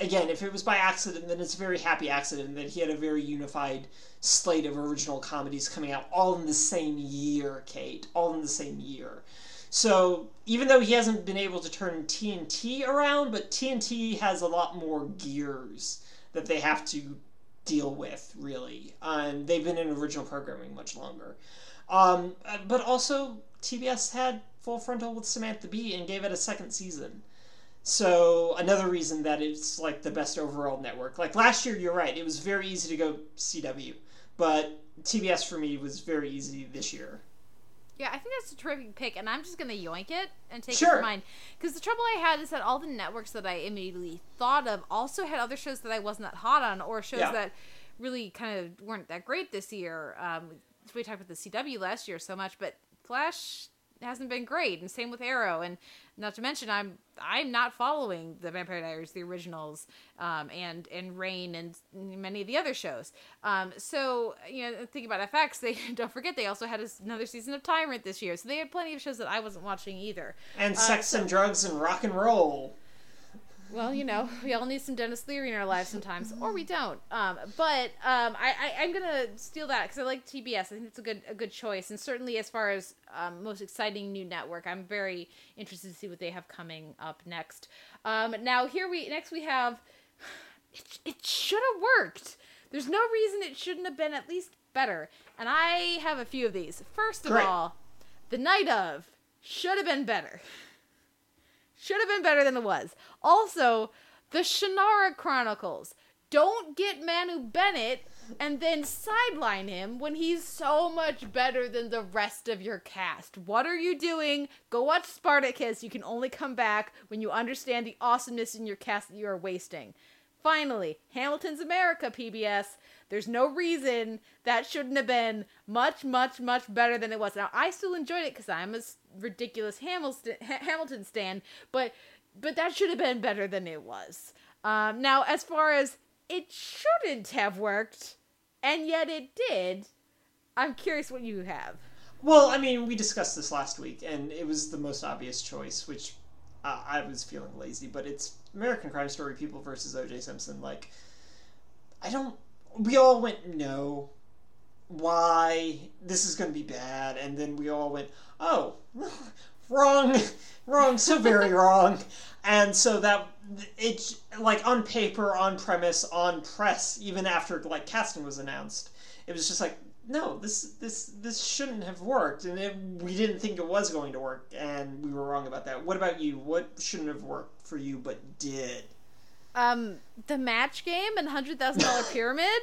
again, if it was by accident, then it's a very happy accident that he had a very unified slate of original comedies coming out all in the same year, Kate. All in the same year. So even though he hasn't been able to turn TNT around, but TNT has a lot more gears that they have to deal with, really. And they've been in original programming much longer. Um, but also, TBS had Full Frontal with Samantha Bee and gave it a second season. So another reason that it's like the best overall network. Like last year, you're right. It was very easy to go CW, but TBS for me was very easy this year. Yeah, I think that's a terrific pick, and I'm just gonna yoink it and take it Sure. for mine. Because the trouble I had is that all the networks that I immediately thought of also had other shows that I wasn't that hot on, or shows Yeah. that really kind of weren't that great this year. Um, we talked about the CW last year so much, but Flash hasn't been great, and same with Arrow, and not to mention I'm I'm not following the Vampire Diaries, the originals, um, and and Reign, and many of the other shows. Um, so you know, think about FX. They don't forget they also had another season of Tyrant this year, so they had plenty of shows that I wasn't watching either. And Uh, sex so- and drugs and rock and roll. Well, you know, we all need some Denis Leary in our lives sometimes, or we don't. Um, but um, I, I, I'm gonna steal that because I like TBS. I think it's a good a good choice, and certainly as far as um, most exciting new network, I'm very interested to see what they have coming up next. Um, now here we next we have it, it should have worked. There's no reason it shouldn't have been at least better, and I have a few of these. First of Great. all, the night of should have been better. Should have been better than it was. Also, the Shannara Chronicles. Don't get Manu Bennett and then sideline him when he's so much better than the rest of your cast. What are you doing? Go watch Spartacus. You can only come back when you understand the awesomeness in your cast that you are wasting. Finally, Hamilton's America PBS. There's no reason that shouldn't have been much, much, much better than it was. Now, I still enjoyed it because I'm a ridiculous Hamilton Ha- Hamilton stan, but but that should have been better than it was. Um, now, as far as it shouldn't have worked, and yet it did, I'm curious what you have. Well, I mean, we discussed this last week, and it was the most obvious choice, which uh, I was feeling lazy, but it's American Crime Story People versus O.J. Simpson. Like, I don't. We all went, no. Why? This is going to be bad. And then we all went, oh, wrong. Wrong. So very wrong. And so that. It, like, on paper, on premise, on press, even after, like, casting was announced, it was just like, no, this this this shouldn't have worked, and it, we didn't think it was going to work, and we were wrong about that. What about you? What shouldn't have worked for you but did? Um, the match game and hundred thousand dollar pyramid.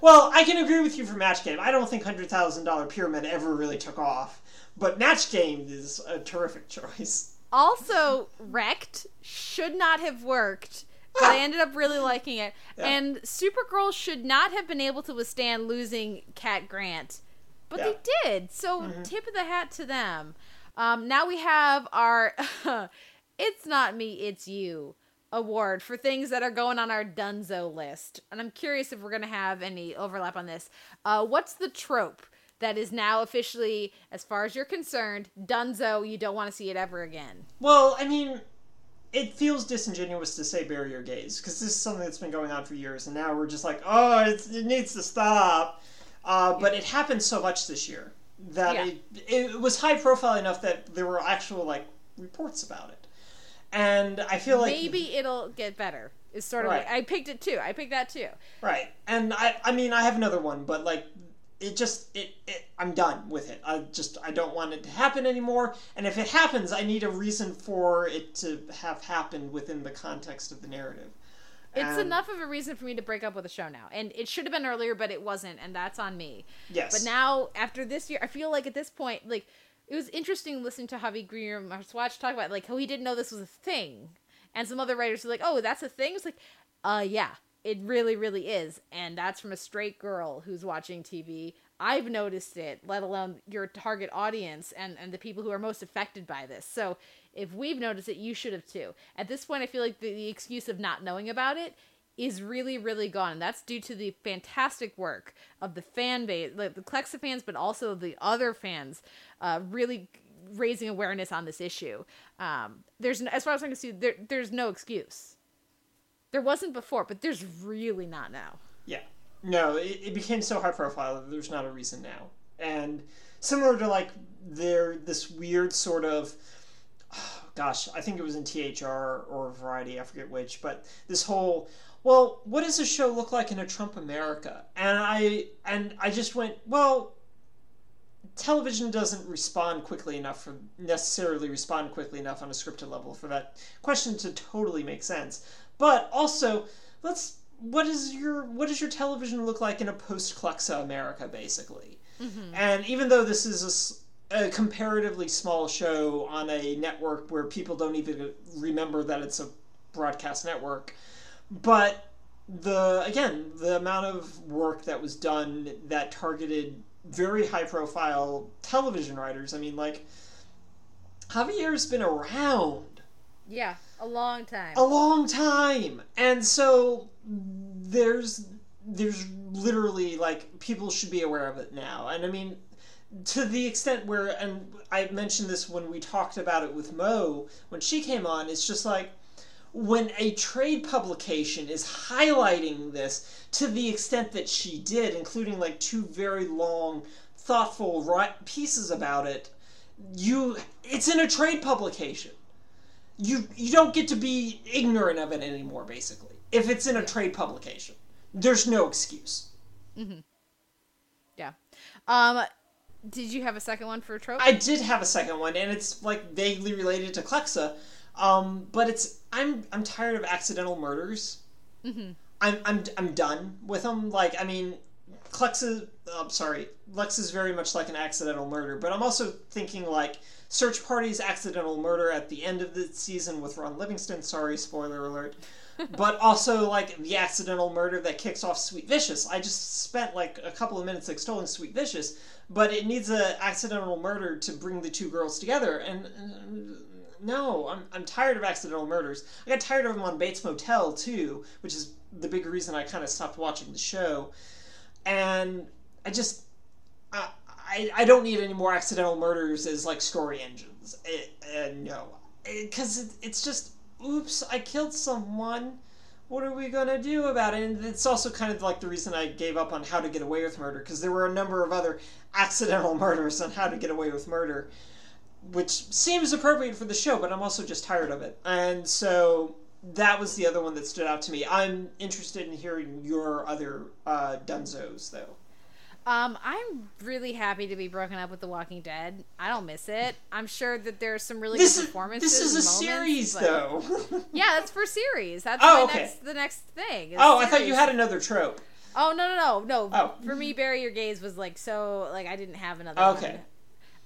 Well, I can agree with you for Match Game. I don't think hundred thousand dollar pyramid ever really took off, but Match Game is a terrific choice. Also, wrecked should not have worked, but I ended up really liking it. Yeah. And Supergirl should not have been able to withstand losing Cat Grant, but they did. So tip of the hat to them. Um, now we have our "It's Not Me, It's You" award for things that are going on our Dunzo list, and I'm curious if we're gonna have any overlap on this. Uh, what's the trope? That is now officially, as far as you're concerned, Dunzo. You don't want to see it ever again. Well, I mean, it feels disingenuous to say bury your gays because this is something that's been going on for years, and now we're just like, oh, it's, it needs to stop. Uh, but it happened so much this year that Yeah. it, it was high profile enough that there were actual like reports about it, and I feel like maybe it'll get better. Is sort of Right. I picked it too. I picked that too. Right. And I I mean I have another one, but like it just it, it I'm done with it. I just I don't want it to happen anymore. And if it happens, I need a reason for it to have happened within the context of the narrative. It's And- enough of a reason for me to break up with a show now, and it should have been earlier, but it wasn't, and that's on me. Yes. But now after this year, I feel like at this point, like it was interesting listening to Javi Greener Watch talk about like how he didn't know this was a thing, and some other writers were like, "Oh, that's a thing." It's like, uh, yeah, it really, really is, and that's from a straight girl who's watching TV. I've noticed it, let alone your target audience and, and the people who are most affected by this. So if we've noticed it, you should have too. At this point, I feel like the, the excuse of not knowing about it is really, really gone. And that's due to the fantastic work of the fan base, like the Clexa fans, but also the other fans, uh, really raising awareness on this issue. Um, there's, as far as I can see, there, there's no excuse. There wasn't before, but there's really not now. Yeah. No, it, it became so high profile that there's not a reason now. And similar to like there this weird sort of gosh, I think it was in THR or Variety, I forget which, but this whole well, what does a show look like in a Trump America? And I and I just went, well, television doesn't respond quickly enough for necessarily respond quickly enough on a scripted level for that question to totally make sense. But also, let's what is your what does your television look like in a post Clexa America basically? Mm-hmm. And even though this is a comparatively small show on a network where people don't even remember that it's a broadcast network, but the again the amount of work that was done that targeted very high profile television writers. I mean, like Javier's been around Yeah, a long time. a long time and so there's there's literally like people should be aware of it now and i mean to the extent where and i mentioned this when we talked about it with mo when she came on it's just like when a trade publication is highlighting this to the extent that she did including like two very long thoughtful right pieces about it you it's in a trade publication you you don't get to be ignorant of it anymore basically if it's in a trade publication there's no excuse Mm-hmm. Yeah. Um, did you have a second one for trope? i did have a second one and it's like vaguely related to Clexa um, but it's i'm i'm tired of accidental murders Mm-hmm. i'm i'm, I'm done with them like i mean Clexa, I'm sorry, Lex is very much like an accidental murder, but I'm also thinking like Search Party's accidental murder at the end of the season with Ron Livingston. Sorry, spoiler alert. but also like the accidental murder that kicks off Sweet Vicious. I just spent like a couple of minutes extolling Sweet Vicious, but it needs an accidental murder to bring the two girls together. And uh, no, I'm, I'm tired of accidental murders. I got tired of them on Bates Motel too, which is the big reason I kind of stopped watching the show. And I just I, I, I don't need any more accidental murders as like story engines. It, uh, no, because it, it's just oops, I killed someone. What are we gonna do about it? And it's also kind of like the reason I gave up on How to Get Away with Murder because there were a number of other accidental murders on How to Get Away with Murder, which seems appropriate for the show, but I'm also just tired of it. And so that was the other one that stood out to me. I'm interested in hearing your other uh, Dunzos though. Um, I'm really happy to be broken up with The Walking Dead. I don't miss it. I'm sure that there's some really This good is- performances. this is a moments, series, though. yeah, that's for series. That's Oh, okay. next, the next thing. is Oh, I thought you had another trope. Oh no no no no! Oh. For me, bury your gays was like so like I didn't have another. Okay. One.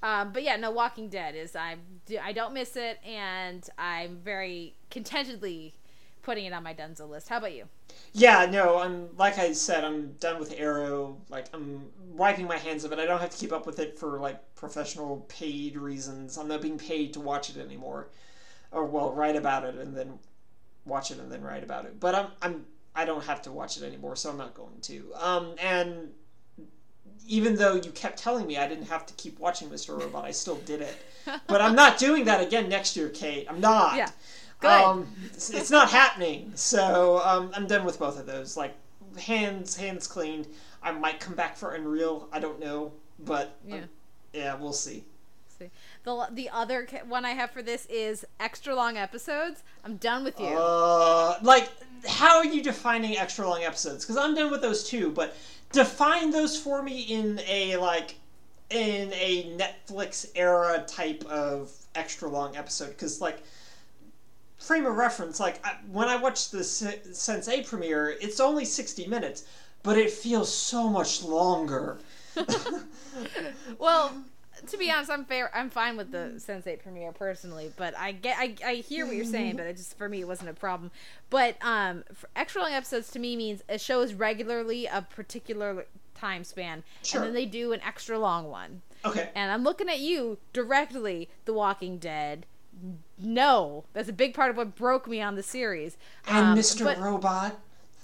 Um, but yeah, no. Walking Dead is I I don't miss it, and I'm very contentedly putting it on my Dunzo list. How about you? Yeah, no, I'm like I said, I'm done with Arrow. Like I'm wiping my hands of it. I don't have to keep up with it for like professional paid reasons. I'm not being paid to watch it anymore, or well, write about it and then watch it and then write about it. But I'm I'm I don't have to watch it anymore, so I'm not going to. Um, and even though you kept telling me I didn't have to keep watching Mr. Robot, I still did it. But I'm not doing that again next year, Kate. I'm not. Yeah. Good. Um, it's, it's not happening. So um, I'm done with both of those. Like hands, hands cleaned. I might come back for Unreal. I don't know, but um, Yeah. yeah, we'll see. See. The the other one I have for this is extra long episodes. I'm done with you. Uh, like, how are you defining extra long episodes? Because I'm done with those too, but define those for me in a like in a Netflix era type of extra long episode. Because like frame of reference, like I, when I watched the Se- Sense8 premiere, it's only sixty minutes, but it feels so much longer. well, to be honest, I'm fair. I'm fine with the Sense8 premiere personally, but I get, I, I hear what you're saying, but it just for me it wasn't a problem. But um, extra long episodes to me means a show is regularly a particular time span, Sure. and then they do an extra long one. Okay. And I'm looking at you directly, The Walking Dead. No, that's a big part of what broke me on the series. And Um, Mr. but- Robot.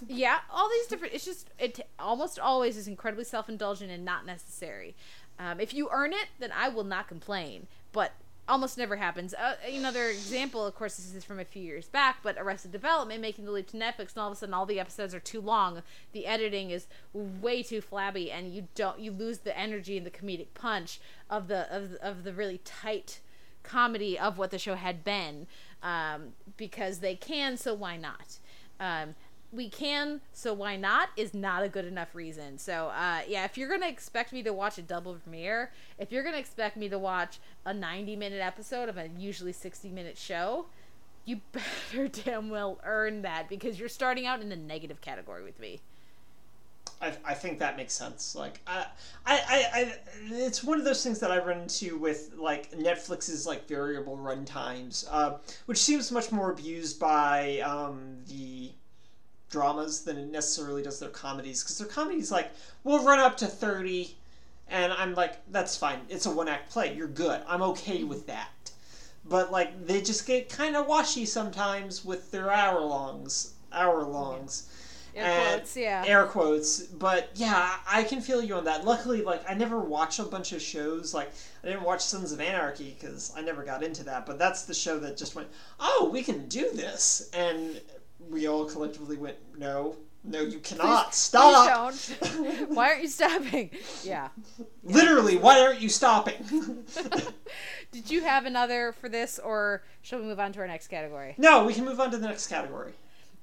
yeah, all these different. It's just it almost always is incredibly self indulgent and not necessary. Um, if you earn it, then I will not complain. But almost never happens. Uh, another example, of course, this is from a few years back, but Arrested Development making the leap to Netflix, and all of a sudden all the episodes are too long. The editing is way too flabby, and you don't you lose the energy and the comedic punch of the of, the- of the really tight comedy of what the show had been um, because they can so why not um, we can so why not is not a good enough reason so uh, yeah if you're gonna expect me to watch a double premiere if you're gonna expect me to watch a 90 minute episode of a usually 60 minute show you better damn well earn that because you're starting out in the negative category with me I, I think that makes sense. Like I, I, I, it's one of those things that I run into with like Netflix's like variable run times, uh, which seems much more abused by um, the dramas than it necessarily does their comedies. Because their comedies like will run up to thirty, and I'm like, that's fine. It's a one act play. You're good. I'm okay with that. But like they just get kind of washy sometimes with their hour longs, hour longs. Air And- quotes, yeah. Air quotes, but yeah, I can feel you on that. Luckily, like I never watched a bunch of shows. Like I didn't watch Sons of Anarchy because I never got into that. But that's the show that just went, oh, we can do this, and we all collectively went, no, no, you cannot Please- stop. please don't. why aren't you stopping yeah Literally, why aren't you stopping? Did you have another for this, or shall we move on to our next category? no, we can move on to the next category.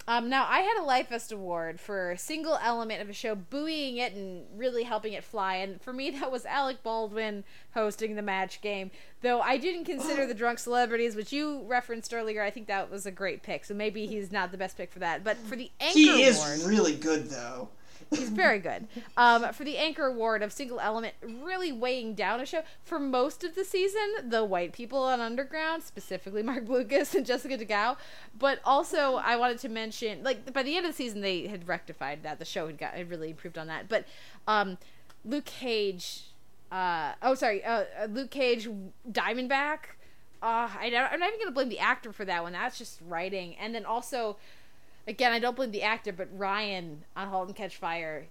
Um, now, I had a Life Fest award for a single element of a show, buoying it and really helping it fly. And for me, that was Alec Baldwin hosting the match game. Though I didn't consider the drunk celebrities, which you referenced earlier. I think that was a great pick. So maybe he's not the best pick for that. But for the anchor He is award, really good though. He's very good. Um, for the anchor award of single element, really weighing down a show for most of the season, the white people on Underground, specifically Marc Blucas and Jessica De Gouw. But also, I wanted to mention, like by the end of the season, they had rectified that. The show had got had really improved on that. But um, Luke Cage, uh, oh sorry, uh, uh, Luke Cage, Diamondback. Uh, I I'm not even gonna blame the actor for that one. That's just writing. And then also, again, I don't blame the actor, but Ryan on *Halt and Catch Fire*.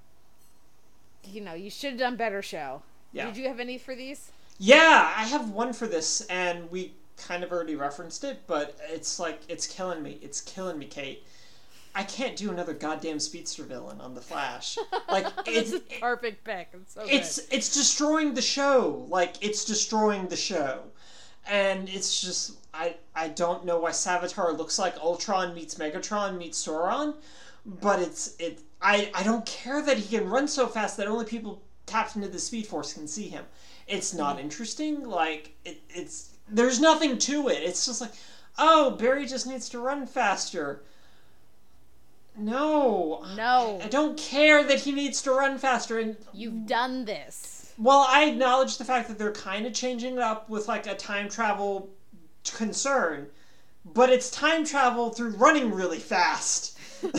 You know, you should have done better show. Yeah. Did you have any for these? Yeah, I have one for this, and we kind of already referenced it, but it's like it's killing me. It's killing me, Kate. I can't do another goddamn speedster villain on the Flash. Like It's a perfect pick. It's so it's it's destroying the show. Like it's destroying the show, and it's just I I don't know why Savitar looks like Ultron meets Megatron meets Sauron, but it's it I I don't care that he can run so fast that only people tapped into the Speed Force can see him. It's not hmm. interesting. Like it, it's there's nothing to it. It's just like oh Barry just needs to run faster. No. No. I don't care that he needs to run faster and You've done this. well, I acknowledge the fact that they're kind of changing it up with like a time travel concern, but it's time travel through running really fast.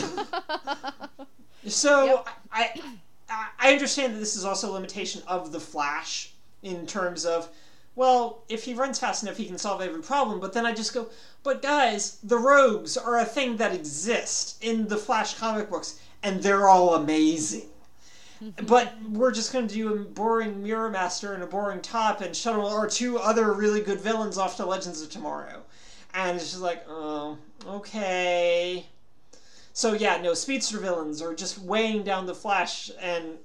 so I, I I understand that this is also a limitation of the Flash in terms of well, if he runs fast enough, he can solve every problem. But then I just go, but guys, the rogues are a thing that exist in the Flash comic books, and they're all amazing. but we're just going to do a boring Mirror Master and a boring Top and shuttle or two other really good villains off to Legends of Tomorrow. And it's just like, oh, okay. So yeah, no, speedster villains are just weighing down the Flash, and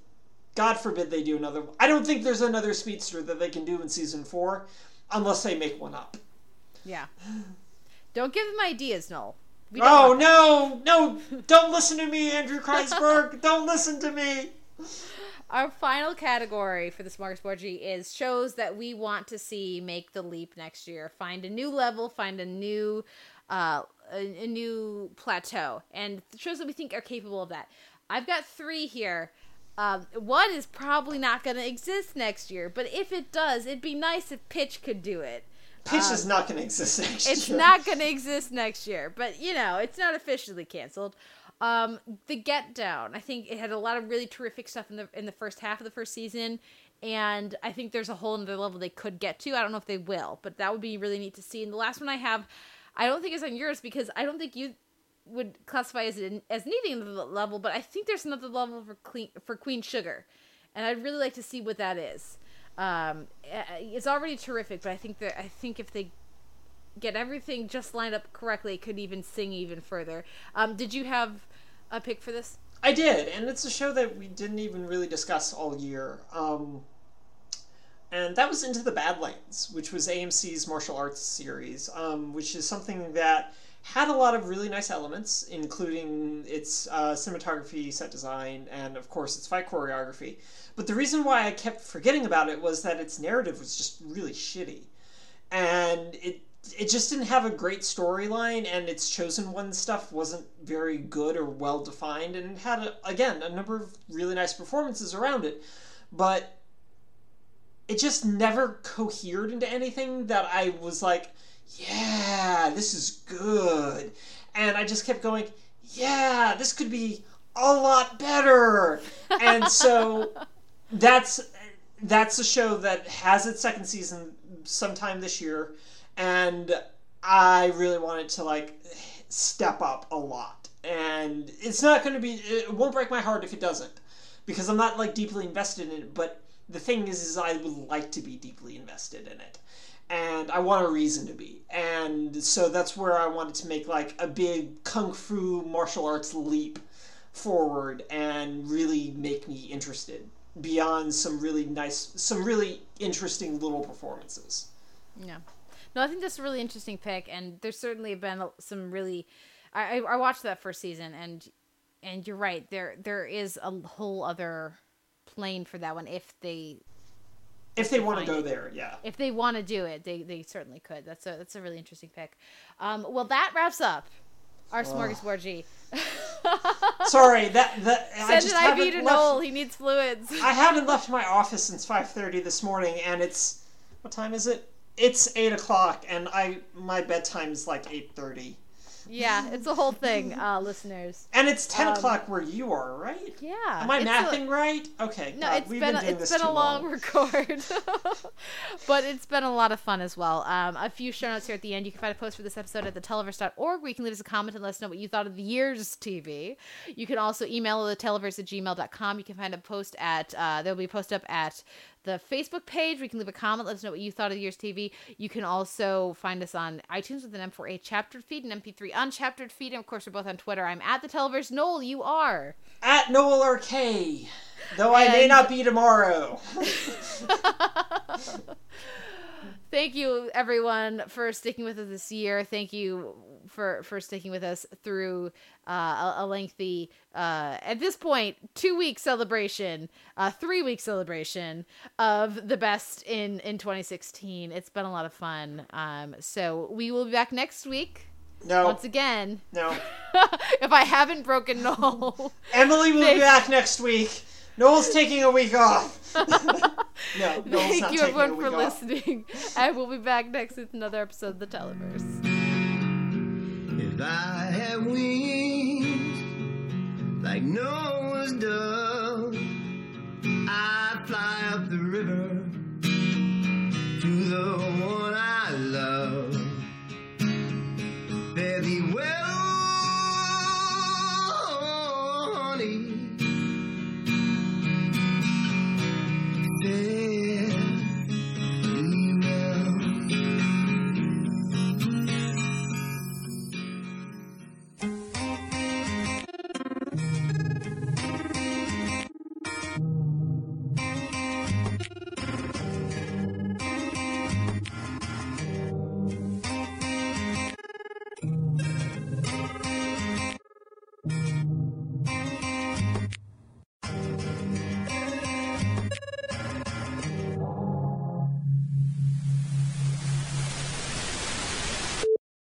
God forbid they do another. I don't think there's another speedster that they can do in season four, unless they make one up. Yeah. Don't give them ideas, Noel. We don't Oh no, no! Don't listen to me, Andrew Kreisberg. don't listen to me. Our final category for the Smorgasbord is shows that we want to see make the leap next year. Find a new level, find a new uh, a, a new plateau, and shows that we think are capable of that. I've got three here. Um, one is probably not going to exist next year, but if it does, it'd be nice if Pitch could do it. Pitch Um, is not going to exist next It's year. It's not going to exist next year, but you know, it's not officially canceled. Um, the Get Down, I think it had a lot of really terrific stuff in the in the first half of the first season, and I think there's a whole other level they could get to. I don't know if they will, but that would be really neat to see. And the last one I have, I don't think is on yours because I don't think you would classify as as needing another level, but I think there's another level for Queen for Queen Sugar, and I'd really like to see what that is. Um, it's already terrific, but I think that I think if they get everything just lined up correctly, it could even sing even further. Um, did you have a pick for this? I did, and it's a show that we didn't even really discuss all year. Um, and that was Into the Badlands, which was AMC's martial arts series, um, which is something that had a lot of really nice elements, including its uh, cinematography, set design, and of course its fight choreography. But the reason why I kept forgetting about it was that its narrative was just really shitty, and it it just didn't have a great storyline, and its chosen one stuff wasn't very good or well defined, and it had a, again a number of really nice performances around it, but it just never cohered into anything that I was like yeah, this is good. And I just kept going, yeah, this could be a lot better. and so that's that's a show that has its second season sometime this year and I really wanted to like step up a lot. And it's not going to be it won't break my heart if it doesn't because I'm not like deeply invested in it, but the thing is is I would like to be deeply invested in it and I want a reason to be. And so that's where I wanted to make like a big kung fu martial arts leap forward and really make me interested beyond some really nice, some really interesting little performances. Yeah. No, I think that's a really interesting pick, and there's certainly been some really. I, I watched that first season, and and you're right. There there is a whole other plane for that one if they if they want to go there, yeah. If they want to do it, they, they certainly could. That's a that's a really interesting pick. Um, well, that wraps up our smorgasbord G. Sorry, that that Send I just an IV to left, Noel. He needs fluids. I haven't left my office since five thirty this morning, and it's what time is it? It's eight o'clock, and I my bedtime is like eight thirty. Yeah, it's a whole thing, uh, listeners. And it's ten um, o'clock where you are, right? Yeah. Am I mathing a, right? Okay. No, God, it's been, been a, it's been a long, long. record, but it's been a lot of fun as well. Um, a few show notes here at the end. You can find a post for this episode at theteleverse.org where you can leave us a comment and let us know what you thought of the year's TV. You can also email the televerse at gmail.com. You can find a post at uh, there'll be a post up at the Facebook page. We can leave a comment. Let us know what you thought of the year's TV. You can also find us on iTunes with an M4A chaptered feed and MP3 unchaptered feed. And of course, we're both on Twitter. I'm at the Televerse. Noel, you are at Noel RK. Though I and... may not be tomorrow. Thank you, everyone, for sticking with us this year. Thank you for for sticking with us through uh, a, a, lengthy, uh, at this point, two week celebration, uh, three week celebration of the best in in 2016. It's been a lot of fun. Um, so we will be back next week. No. Once again. No. if I haven't broken Noel. Emily will be back next week. Noel's taking a week off. no, Noel's Thank you everyone for off. listening. and we'll be back next with another episode of The Televerse. I have wings like Noah's dove. I fly up the river to the